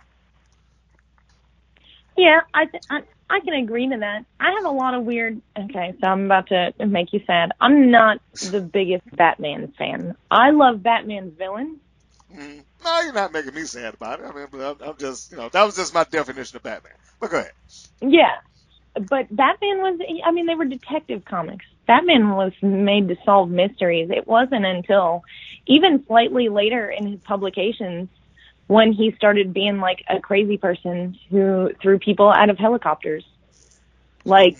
Speaker 4: yeah, I, I I can agree to that. I have a lot of weird. Okay, so I'm about to make you sad. I'm not the biggest Batman fan. I love Batman's villain.
Speaker 2: Mm. No, you're not making me sad about it. I mean, I'm, I'm just you know that was just my definition of Batman. But go ahead.
Speaker 4: Yeah, but Batman was. I mean, they were detective comics. Batman was made to solve mysteries. It wasn't until even slightly later in his publications when he started being like a crazy person who threw people out of helicopters. Like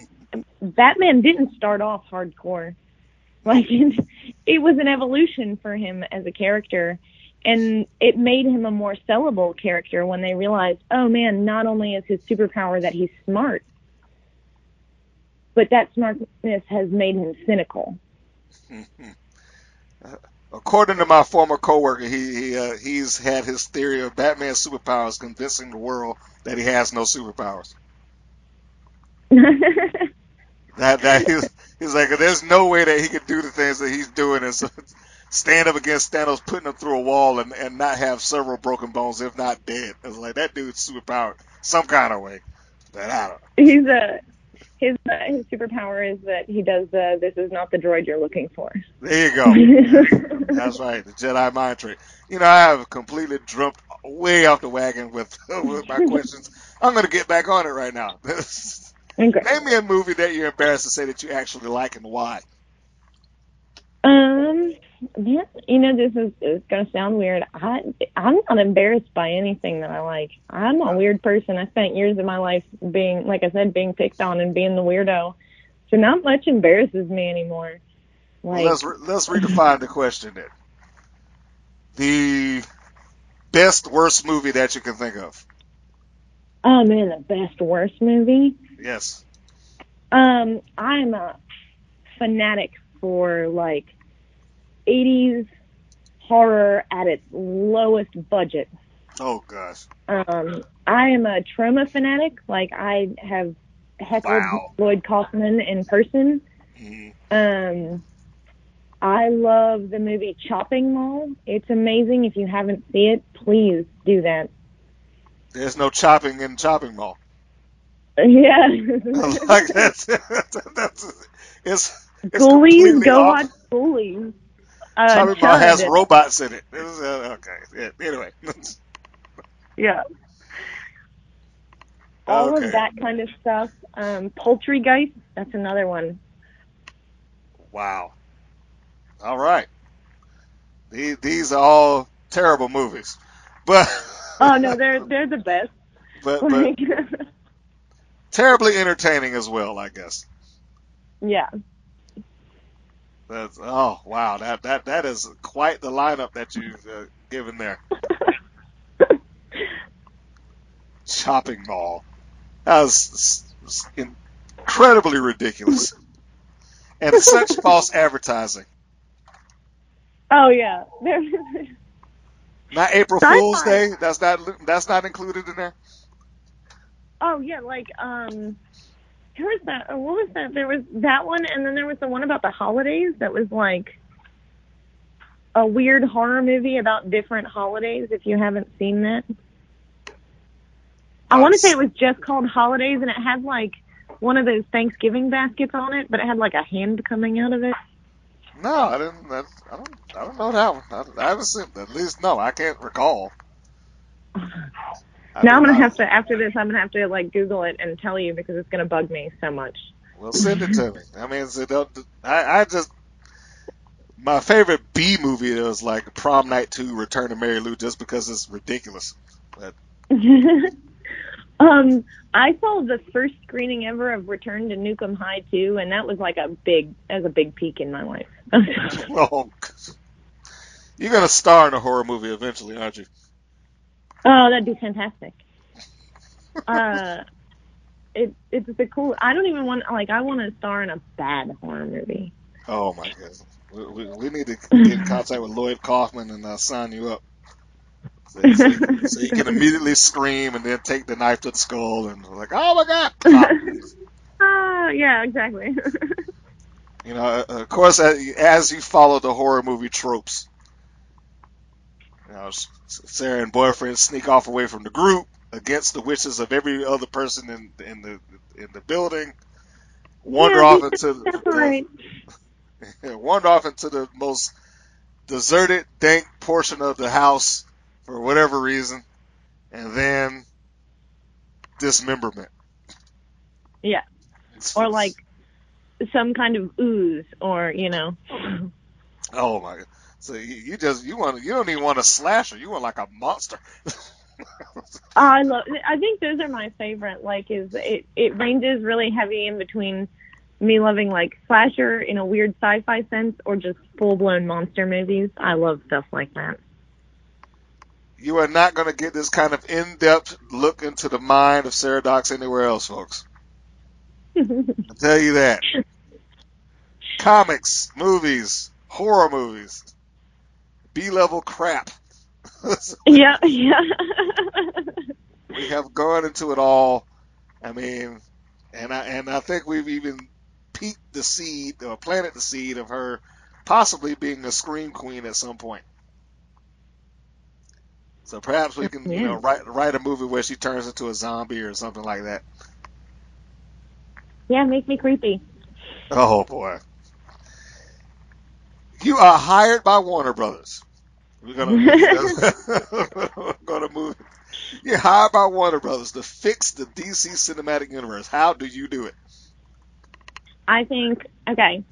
Speaker 4: Batman didn't start off hardcore. (laughs) Like it, was an evolution for him as a character and it made him a more sellable character when they realized, oh man, not only is his superpower that he's smart, but that smartness has made him cynical. (laughs)
Speaker 2: Uh, According to my former coworker, he, he uh, he's had his theory of Batman's superpowers convincing the world that he has no superpowers. (laughs) That that he's, he's like, there's no way that he could do the things that he's doing and so stand up against Thanos, putting him through a wall and, and not have several broken bones, if not dead. It's like that dude's superpowered some kind of way. But I don't.
Speaker 4: he's a his uh, his superpower is that he does the this is not the droid you're looking for.
Speaker 2: There you go. (laughs) That's right, the Jedi mind trick. You know, I have completely jumped way off the wagon with (laughs) with my questions. I'm going to get back on it right now. (laughs)
Speaker 4: Okay.
Speaker 2: Name me a movie that you're embarrassed to say that you actually like and why.
Speaker 4: Um, man, you know this is it's gonna sound weird. I I'm not embarrassed by anything that I like. I'm a weird person. I spent years of my life being, like I said, being picked on and being the weirdo. So not much embarrasses me anymore. Like
Speaker 2: Well, let's re- let's redefine the question then. The best worst movie that you can think of.
Speaker 4: oh man, the best worst movie.
Speaker 2: Yes.
Speaker 4: Um, I'm a fanatic for like 80s horror at its lowest budget.
Speaker 2: Oh gosh.
Speaker 4: Um, I am a Troma fanatic. Like I have heckled
Speaker 2: Wow.
Speaker 4: Lloyd Kaufman in person.
Speaker 2: Mhm.
Speaker 4: Um, I love the movie Chopping Mall. It's amazing. If you haven't seen it, please do that.
Speaker 2: There's no chopping in Chopping Mall.
Speaker 4: Yeah. (laughs)
Speaker 2: like that's, (laughs) that's it's, it's
Speaker 4: Ghoulies, go
Speaker 2: off.
Speaker 4: watch Ghoulies. Uh,
Speaker 2: Mall has robots in it. It's, uh, okay. Yeah. Anyway. (laughs)
Speaker 4: Yeah. all
Speaker 2: Okay.
Speaker 4: of that kind of stuff. Um, Poultrygeist, that's another one.
Speaker 2: Wow. All right. These, these are all terrible movies, but (laughs)
Speaker 4: Oh no, they're they're the best.
Speaker 2: but, (laughs) but terribly entertaining as well, I guess.
Speaker 4: yeah.
Speaker 2: That's oh wow that that that is quite the lineup that you've uh, given there. (laughs) Shopping mall. That was s- s- incredibly ridiculous, and such (laughs) false advertising.
Speaker 4: Oh yeah.
Speaker 2: Not April
Speaker 4: Sci-fi.
Speaker 2: Fool's Day. That's not that's not included in there.
Speaker 4: oh yeah, like um, who was that? Oh, what was that? There was that one, and then there was the one about the holidays that was like a weird horror movie about different holidays. If you haven't seen that, I want to say it was just called Holidays, and it had like one of those Thanksgiving baskets on it, but it had like a hand coming out of it.
Speaker 2: No, I didn't. I, I don't. I don't know that one. I, I haven't seen. At least no, I can't recall. (laughs) I
Speaker 4: now I'm gonna have to after this. I'm gonna have to like Google it and tell you because it's gonna bug me so much.
Speaker 2: Well, send it to me. I mean, so don't, I, I just my favorite B movie is like Prom Night Two: Return to Mary Lou, just because it's ridiculous. But (laughs)
Speaker 4: um, I saw the first screening ever of Return to Nuke 'Em High 2, and that was like a big, as a big peak in my life. (laughs) (laughs)
Speaker 2: oh, you're gonna star in a horror movie eventually, aren't you?
Speaker 4: Oh, that'd be fantastic. Uh, (laughs) it it's the cool. I don't even want like I want to star in a bad horror movie.
Speaker 2: Oh my goodness. We, we, we need to get in contact with Lloyd Kaufman and uh, sign you up. So, so, so you can (laughs) immediately scream and then take the knife to the skull and like, oh my god! (laughs) Pop.
Speaker 4: Ah, yeah, exactly.
Speaker 2: You know, uh, of course, as as you follow the horror movie tropes, you know, Sarah and boyfriend sneak off away from the group against the wishes of every other person in in the in the building. Wander
Speaker 4: Yeah,
Speaker 2: off into
Speaker 4: That's
Speaker 2: the, (laughs) wander off into the most deserted, dank portion of the house for whatever reason, and then dismemberment.
Speaker 4: Yeah. Or like some kind of ooze, or you know.
Speaker 2: Oh my god! So you, just you want you don't even want a slasher. You want like a monster. (laughs)
Speaker 4: I love. I think those are my favorite. Like, is it it ranges really heavy in between me loving like slasher in a weird sci-fi sense, or just full blown monster movies. I love stuff like that.
Speaker 2: you are not going to get this kind of in-depth look into the mind of Sarah Dox anywhere else, folks. (laughs) I'll tell you that. (laughs) Comics, movies, horror movies, B-level crap. (laughs)
Speaker 4: yeah, yeah. (laughs)
Speaker 2: we have gone into it all. I mean, and I and I think we've even peaked the seed or planted the seed of her possibly being a scream queen at some point. So perhaps we can, you know, write write a movie where she turns into a zombie or something like that.
Speaker 4: yeah, make me creepy.
Speaker 2: Oh boy. You are hired by Warner Brothers. We're gonna we're gonna move. You're hired by Warner Brothers to fix the DC cinematic universe. How do you do it?
Speaker 4: I think okay.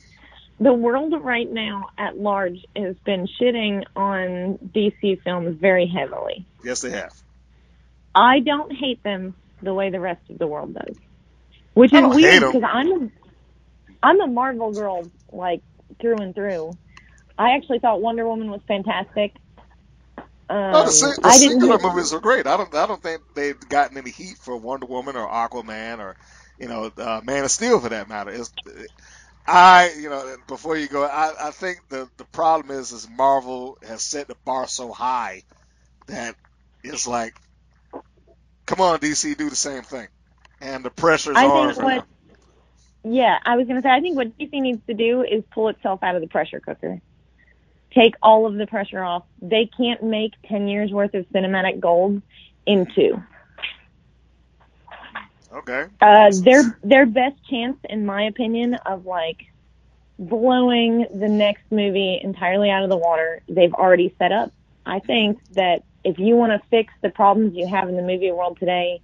Speaker 4: The world right now at large has been shitting on DC films very heavily.
Speaker 2: Yes, they have.
Speaker 4: I don't hate them the way the rest of the world does, which is
Speaker 2: hate
Speaker 4: because I'm a, I'm a Marvel girl like through and through. I actually thought Wonder Woman was fantastic. Um,
Speaker 2: No, the, sing- the
Speaker 4: didn't.
Speaker 2: singular movies are great. I don't. I don't think they've gotten any heat for Wonder Woman or Aquaman or, you know, uh, Man of Steel for that matter. It's, I, you know, before you go, I, I think the the problem is is Marvel has set the bar so high that it's like, come on, DC, do the same thing, and the pressure's
Speaker 4: I
Speaker 2: on
Speaker 4: think what. Yeah, I was going to say I think what DC needs to do is pull itself out of the pressure cooker. Take all of the pressure off. They can't make 10 years worth of cinematic gold in two.
Speaker 2: Okay.
Speaker 4: Uh, their their best chance, in my opinion, of like blowing the next movie entirely out of the water, they've already set up. I think that if you want to fix the problems you have in the movie world today,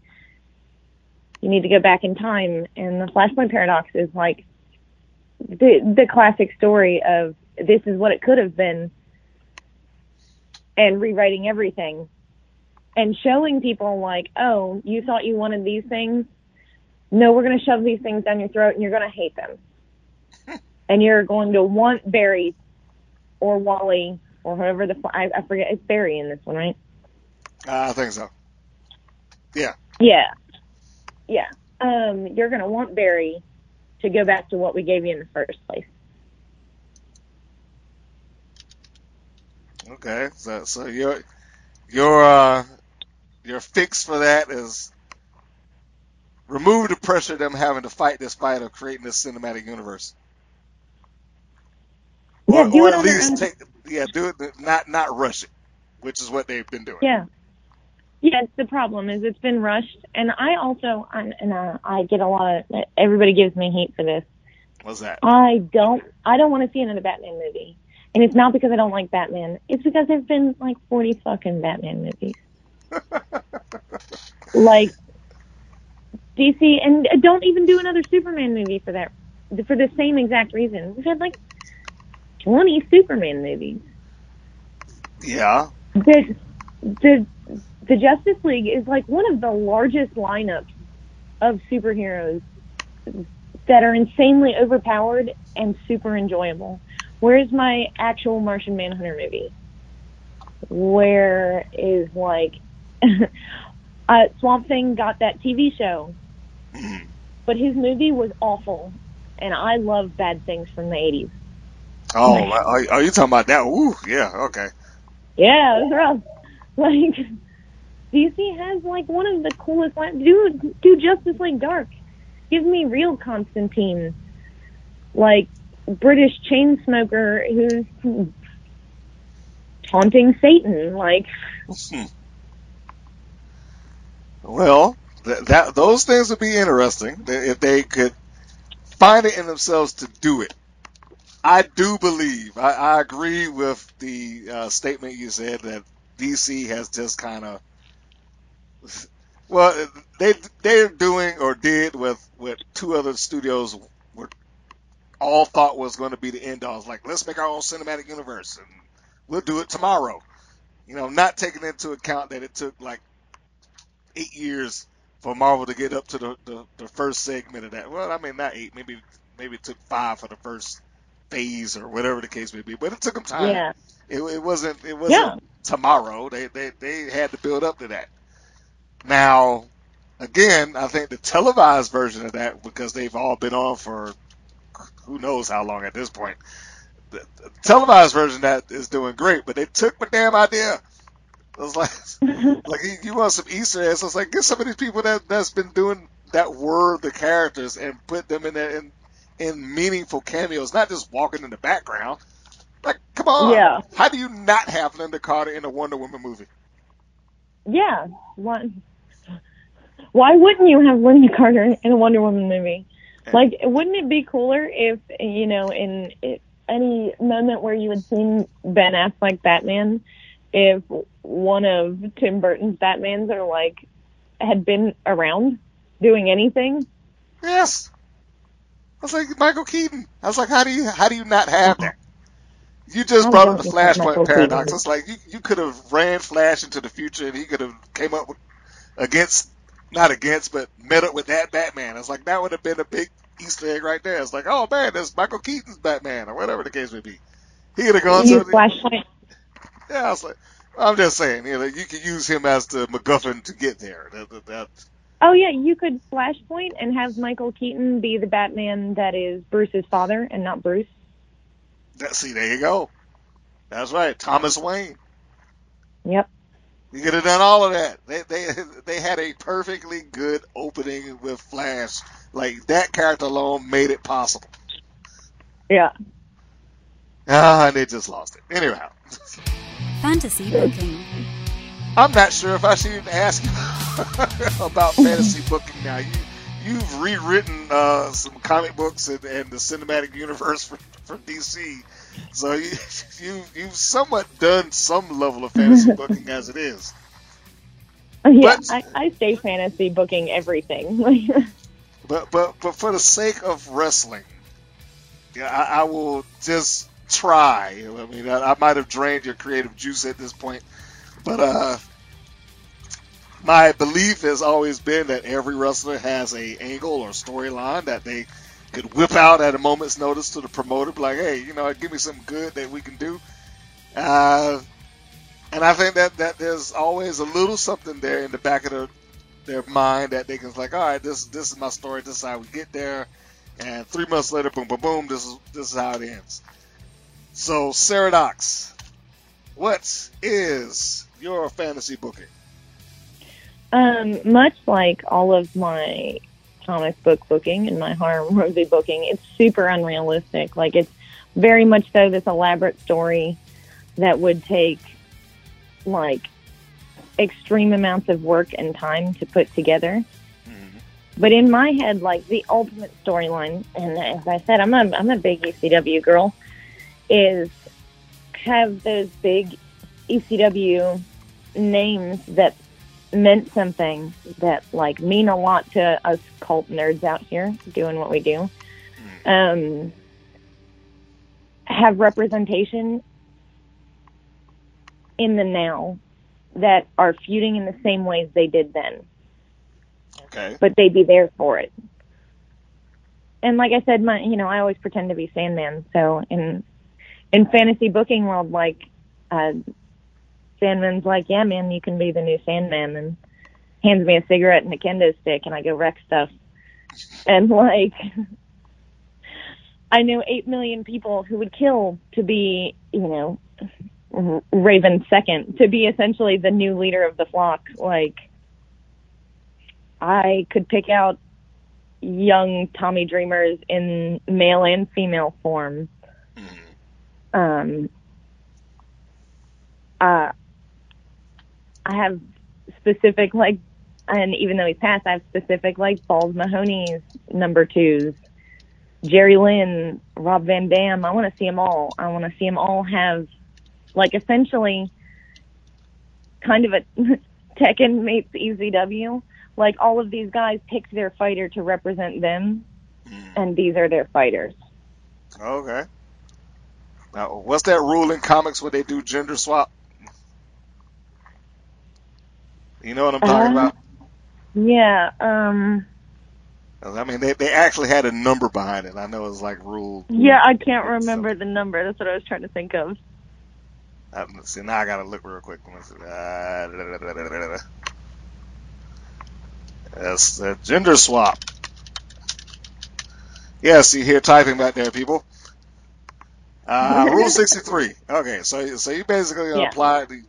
Speaker 4: you need to go back in time. And the Flashpoint paradox is like the the classic story of this is what it could have been, and rewriting everything, and showing people like, oh, you thought you wanted these things. No, we're going to shove these things down your throat, and you're going to hate them, (laughs) and you're going to want Barry or Wally or whoever the I, I forget. It's Barry in this one, right?
Speaker 2: Uh, I think so. Yeah.
Speaker 4: Yeah. Yeah. Um, you're going to want Barry to go back to what we gave you in the first place.
Speaker 2: Okay. So so your your uh your fix for that is remove the pressure of them having to fight this fight of creating this cinematic universe.
Speaker 4: Yeah,
Speaker 2: or,
Speaker 4: do
Speaker 2: or
Speaker 4: it
Speaker 2: at least take yeah, do it not not rush it, which is what they've been doing.
Speaker 4: Yeah. Yeah, the problem is it's been rushed, and I also I'm, and uh, I get a lot of everybody gives me hate for this.
Speaker 2: What's that?
Speaker 4: I don't I don't want to see another Batman movie, and it's not because I don't like Batman. It's because there's been like 40 fucking Batman movies. (laughs) like DC, and don't even do another Superman movie for that for the same exact reason. We've had like 20 Superman movies.
Speaker 2: Yeah.
Speaker 4: the the the Justice League is like one of the largest lineups of superheroes that are insanely overpowered and super enjoyable. Where's my actual Martian Manhunter movie? Where is like (laughs) uh, Swamp Thing got that TV show, but his movie was awful, and I love bad things from the '80s.
Speaker 2: Oh, are, are you talking about that? Ooh, yeah, okay.
Speaker 4: Yeah, it was rough. (laughs) Like DC has like one of the coolest lines. Do do Justice League Dark. Give me real Constantine, like British chain smoker who's taunting Satan. Like
Speaker 2: Hmm. Well, th- that those things would be interesting if they could find it in themselves to do it. I do believe. I, I agree with the uh, statement you said that DC has just kind of. Well, they they're doing or did with with two other studios all thought was going to be the end all. It's like let's make our own cinematic universe and we'll do it tomorrow. You know, not taking into account that it took like eight years for Marvel to get up to the, the, the first segment of that. Well, I mean, not eight, maybe maybe it took five for the first phase or whatever the case may be, but it took them time.
Speaker 4: yeah,
Speaker 2: It, it wasn't it wasn't
Speaker 4: Yeah.
Speaker 2: tomorrow. They, they they had to build up to that. Now, again, I think the televised version of that because they've all been on for who knows how long at this point. The, the televised version that is doing great, but they took my damn idea. It was like, (laughs) like you, you want some Easter eggs? I was like, get some of these people that that's been doing that were the characters and put them in there in in meaningful cameos, not just walking in the background. Like, come on.
Speaker 4: Yeah.
Speaker 2: How do you not have Lynda Carter in a Wonder Woman movie?
Speaker 4: yeah. One. Why wouldn't you have Lynda Carter in a Wonder Woman movie? Like, wouldn't it be cooler if you know, in i- any moment where you had seen Ben Affleck Batman, if one of Tim Burton's Batmans or like had been around doing anything?
Speaker 2: Yes. I was like Michael Keaton. I was like, how do you how do you not have that? You just
Speaker 4: I
Speaker 2: brought up the
Speaker 4: think Michael
Speaker 2: Flashpoint
Speaker 4: Keaton.
Speaker 2: paradox. It's like you you could have ran Flash into the future and he could have came up with against not against but met up with that Batman. It's like that would have been a big Easter egg right there. It's like, oh man, that's Michael Keaton's Batman or whatever the case may be. He could have gone to
Speaker 4: Flashpoint.
Speaker 2: yeah. I was like, I'm just saying, you know, you could use him as the MacGuffin to get there. That, that, that,
Speaker 4: Oh yeah, you could Flashpoint and have Michael Keaton be the Batman that is Bruce's father and not Bruce.
Speaker 2: that see, there you go. That's right, Thomas Wayne.
Speaker 4: Yep.
Speaker 2: You could have done all of that. They they (laughs) they had a perfectly good opening with Flash. Like that character alone made it possible.
Speaker 4: Yeah.
Speaker 2: Ah, and they just lost it. Anyhow,
Speaker 1: Fantasy booking.
Speaker 2: I'm not sure if I should even ask (laughs) about fantasy booking now. You you've rewritten uh, some comic books and, and the cinematic universe for, for DC, so you (laughs) you you've somewhat done some level of fantasy (laughs) booking as it is.
Speaker 4: Yeah,
Speaker 2: But-
Speaker 4: I, I stay fantasy booking everything. (laughs)
Speaker 2: But but but for the sake of wrestling, yeah, I, I will just try. I mean, I, I might have drained your creative juice at this point, but uh, my belief has always been that every wrestler has a angle or storyline that they could whip out at a moment's notice to the promoter, like, hey, you know, give me something good that we can do. Uh, and I think that, that there's always a little something there in the back of their, their mind that they can like, all right, this this is my story, this is how we get there, and three months later, boom, boom, boom, this is this is how it ends. So, Sarah Dox, what is your fantasy booking?
Speaker 4: Um, much like all of my comic book booking and my horror (laughs) movie booking, it's super unrealistic. Like it's very much so this elaborate story that would take like extreme amounts of work and time to put together. But in my head, like the ultimate storyline, and as I said, I'm a I'm a big ECW girl, is have those big ECW names that meant something that like mean a lot to us cult nerds out here doing what we do. Um, have representation in the now that are feuding in the same ways they did then
Speaker 2: Okay.
Speaker 4: but they'd be there for it. And like I said, my you know, I always pretend to be Sandman. So in in fantasy booking world, like uh, Sandman's like, yeah, man, you can be the new Sandman, and hands me a cigarette and a kendo stick, and I go wreck stuff. And like, (laughs) I know eight million people who would kill to be, you know, Raven second, to be essentially the new leader of the flock. Like, I could pick out young Tommy Dreamers in male and female form. Um, uh, I have specific like, and even though he's passed, I have specific like Balls Mahoney's number twos, Jerry Lynn, Rob Van Dam. I want to see them all. I want to see them all have like essentially kind of a (laughs) Tekken meets ECW like all of these guys picked their fighter to represent them, hmm. and these are their fighters.
Speaker 2: Okay. Now, what's that rule in comics where they do gender swap? You know what I'm talking
Speaker 4: Uh,
Speaker 2: about?
Speaker 4: Yeah, um,
Speaker 2: I mean, they they actually had a number behind it. I know it was like rule.
Speaker 4: yeah, I can't remember the number. That's what I was trying to think of.
Speaker 2: Uh, see, now I gotta look real quick. Let me see. Uh, the gender swap. Yeah, you hear typing back there, people. Uh, (laughs) rule 63. Okay, so so you basically
Speaker 4: Yeah.
Speaker 2: apply the,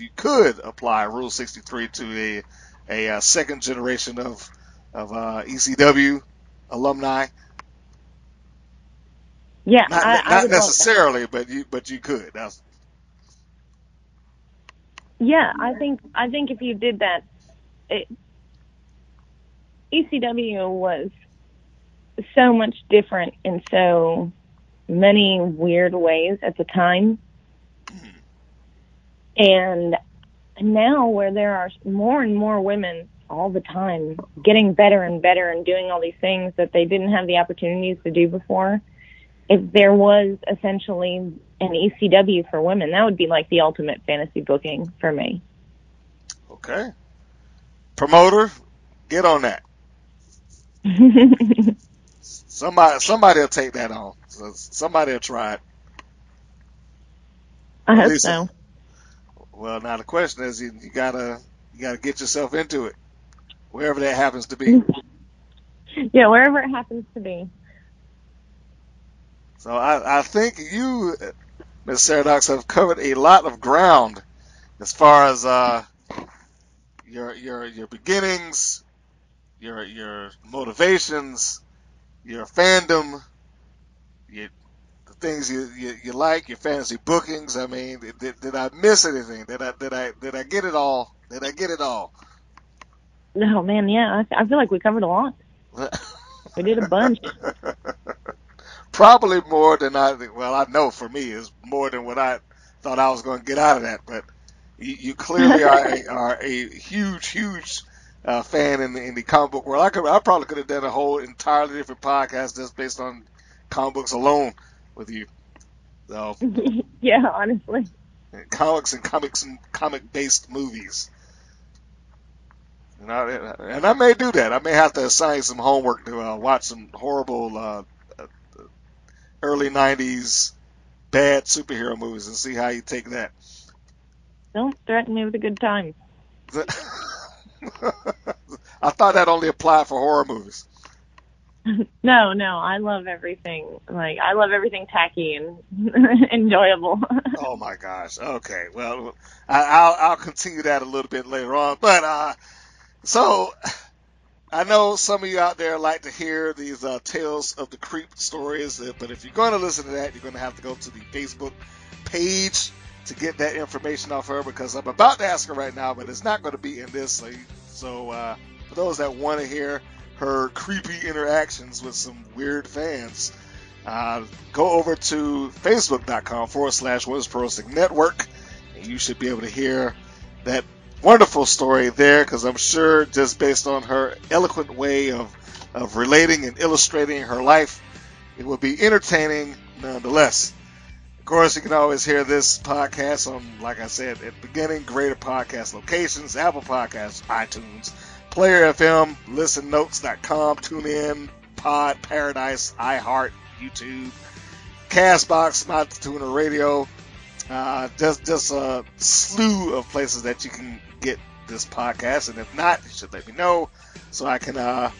Speaker 2: you could apply Rule 63 to a a uh, second generation of of uh, ECW alumni.
Speaker 4: Yeah,
Speaker 2: Not,
Speaker 4: I, I
Speaker 2: not
Speaker 4: that.
Speaker 2: necessarily, but you but you could. That's
Speaker 4: Yeah, I think I think if you did that, it, ECW was so much different in so many weird ways at the time, and now where there are more and more women all the time getting better and better and doing all these things that they didn't have the opportunities to do before. If there was essentially an ECW for women, that would be like the ultimate fantasy booking for me.
Speaker 2: okay. Promoter, get on that. (laughs) Somebody somebody will take that on. Somebody will try it.
Speaker 4: I hope so.
Speaker 2: Well, now the question is, you, you gotta you gotta get yourself into it, wherever that happens to be. (laughs)
Speaker 4: Yeah, wherever it happens to be.
Speaker 2: So I, I think you, Ms. Sarah Dox, have covered a lot of ground as far as uh, your your your beginnings, your your motivations, your fandom, your things you, you, you like, your fantasy bookings. I mean, did, did I miss anything? Did I did I did I get it all? Did I get it all?
Speaker 4: No, man, yeah, I, I feel like we covered a lot. We did a bunch. (laughs)
Speaker 2: Probably more than I. Well, I know for me is more than what I thought I was going to get out of that. But You, you clearly are, a, (laughs) are a huge, huge uh, fan in the, in the comic book world. I could, I probably could have done a whole entirely different podcast just based on comic books alone with you. So (laughs)
Speaker 4: yeah, honestly.
Speaker 2: comics and comics and comic based movies. And I, and I may do that. I may have to assign some homework to uh, watch some horrible uh, uh, early '90s bad superhero movies and see how you take that.
Speaker 4: Don't threaten me with a good time. (laughs)
Speaker 2: I thought that only applied for horror movies. (laughs)
Speaker 4: No, no, I love everything. Like I love everything tacky and (laughs) enjoyable. (laughs)
Speaker 2: oh my gosh. Okay. Well, I, I'll I'll continue that a little bit later on. But uh, so I know some of you out there like to hear these uh, tales of the creep stories. uh, But if you're going to listen to that, you're going to have to go to the Facebook page to get that information off her because I'm about to ask her right now, but it's not going to be in this. So, so uh, for those that want to hear her creepy interactions with some weird fans, uh, go over to facebook.com forward slash Women's Pro Wrestling Network, and you should be able to hear that wonderful story there because I'm sure just based on her eloquent way of, of relating and illustrating her life, it will be entertaining nonetheless. Of course, you can always hear this podcast on, like I said at the beginning, greater podcast locations, Apple Podcasts, iTunes, Player FM, ListenNotes.com, TuneIn, Pod, Paradise, iHeart, YouTube, Castbox, My Tuner Radio. Uh, just just a slew of places that you can get this podcast, and if not, you should let me know so I can uh,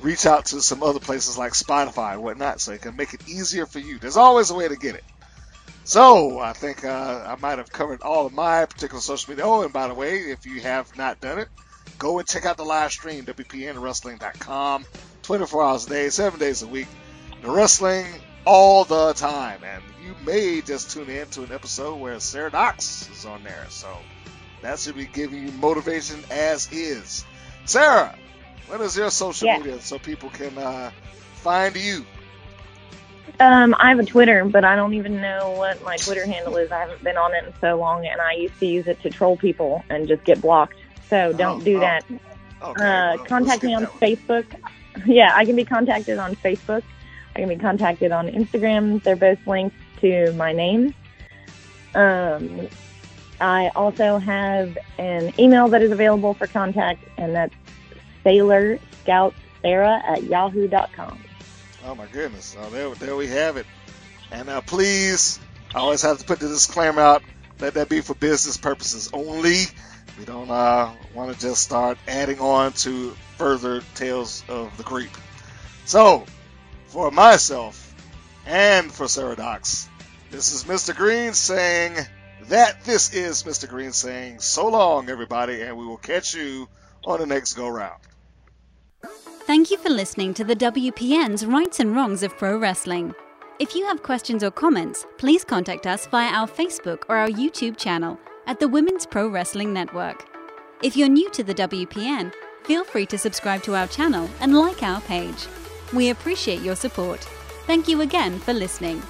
Speaker 2: reach out to some other places like Spotify and whatnot, so it can make it easier for you. There's always a way to get it. So I think uh, I might have covered all of my particular social media. Oh, and by the way, if you have not done it, go and check out the live stream WPNWrestling.com, 24 hours a day, seven days a week. The wrestling all the time, and you may just tune in to an episode where Sarah Dox is on there. So that should be giving you motivation as is. Sarah, what is your social
Speaker 4: Yeah.
Speaker 2: media so people can uh, find you?
Speaker 4: Um, I have a Twitter, but I don't even know what my Twitter handle is. I haven't been on it in so long, and I used to use it to troll people and just get blocked. So don't
Speaker 2: Oh,
Speaker 4: do
Speaker 2: oh.
Speaker 4: that.
Speaker 2: Okay,
Speaker 4: Uh,
Speaker 2: well,
Speaker 4: contact me on. Facebook. (laughs) Yeah, I can be contacted on Facebook. I can be contacted on Instagram. They're both linked to my name. Um, I also have an email that is available for contact, and that's Sailor Scout Sarah at yahoo.com.
Speaker 2: Oh my goodness! Oh, there, there we have it. And uh, please, I always have to put the disclaimer out. Let that be for business purposes only. We don't uh, want to just start adding on to further tales of the creep. So, for myself and for Dox, this is Mr. Green saying that this is Mr. Green saying so long, everybody, and we will catch you on the next go round.
Speaker 1: Thank you for listening to the WPN's Rights and Wrongs of Pro Wrestling. If you have questions or comments, please contact us via our Facebook or our YouTube channel at the Women's Pro Wrestling Network. If you're new to the WPN, feel free to subscribe to our channel and like our page. We appreciate your support. Thank you again for listening.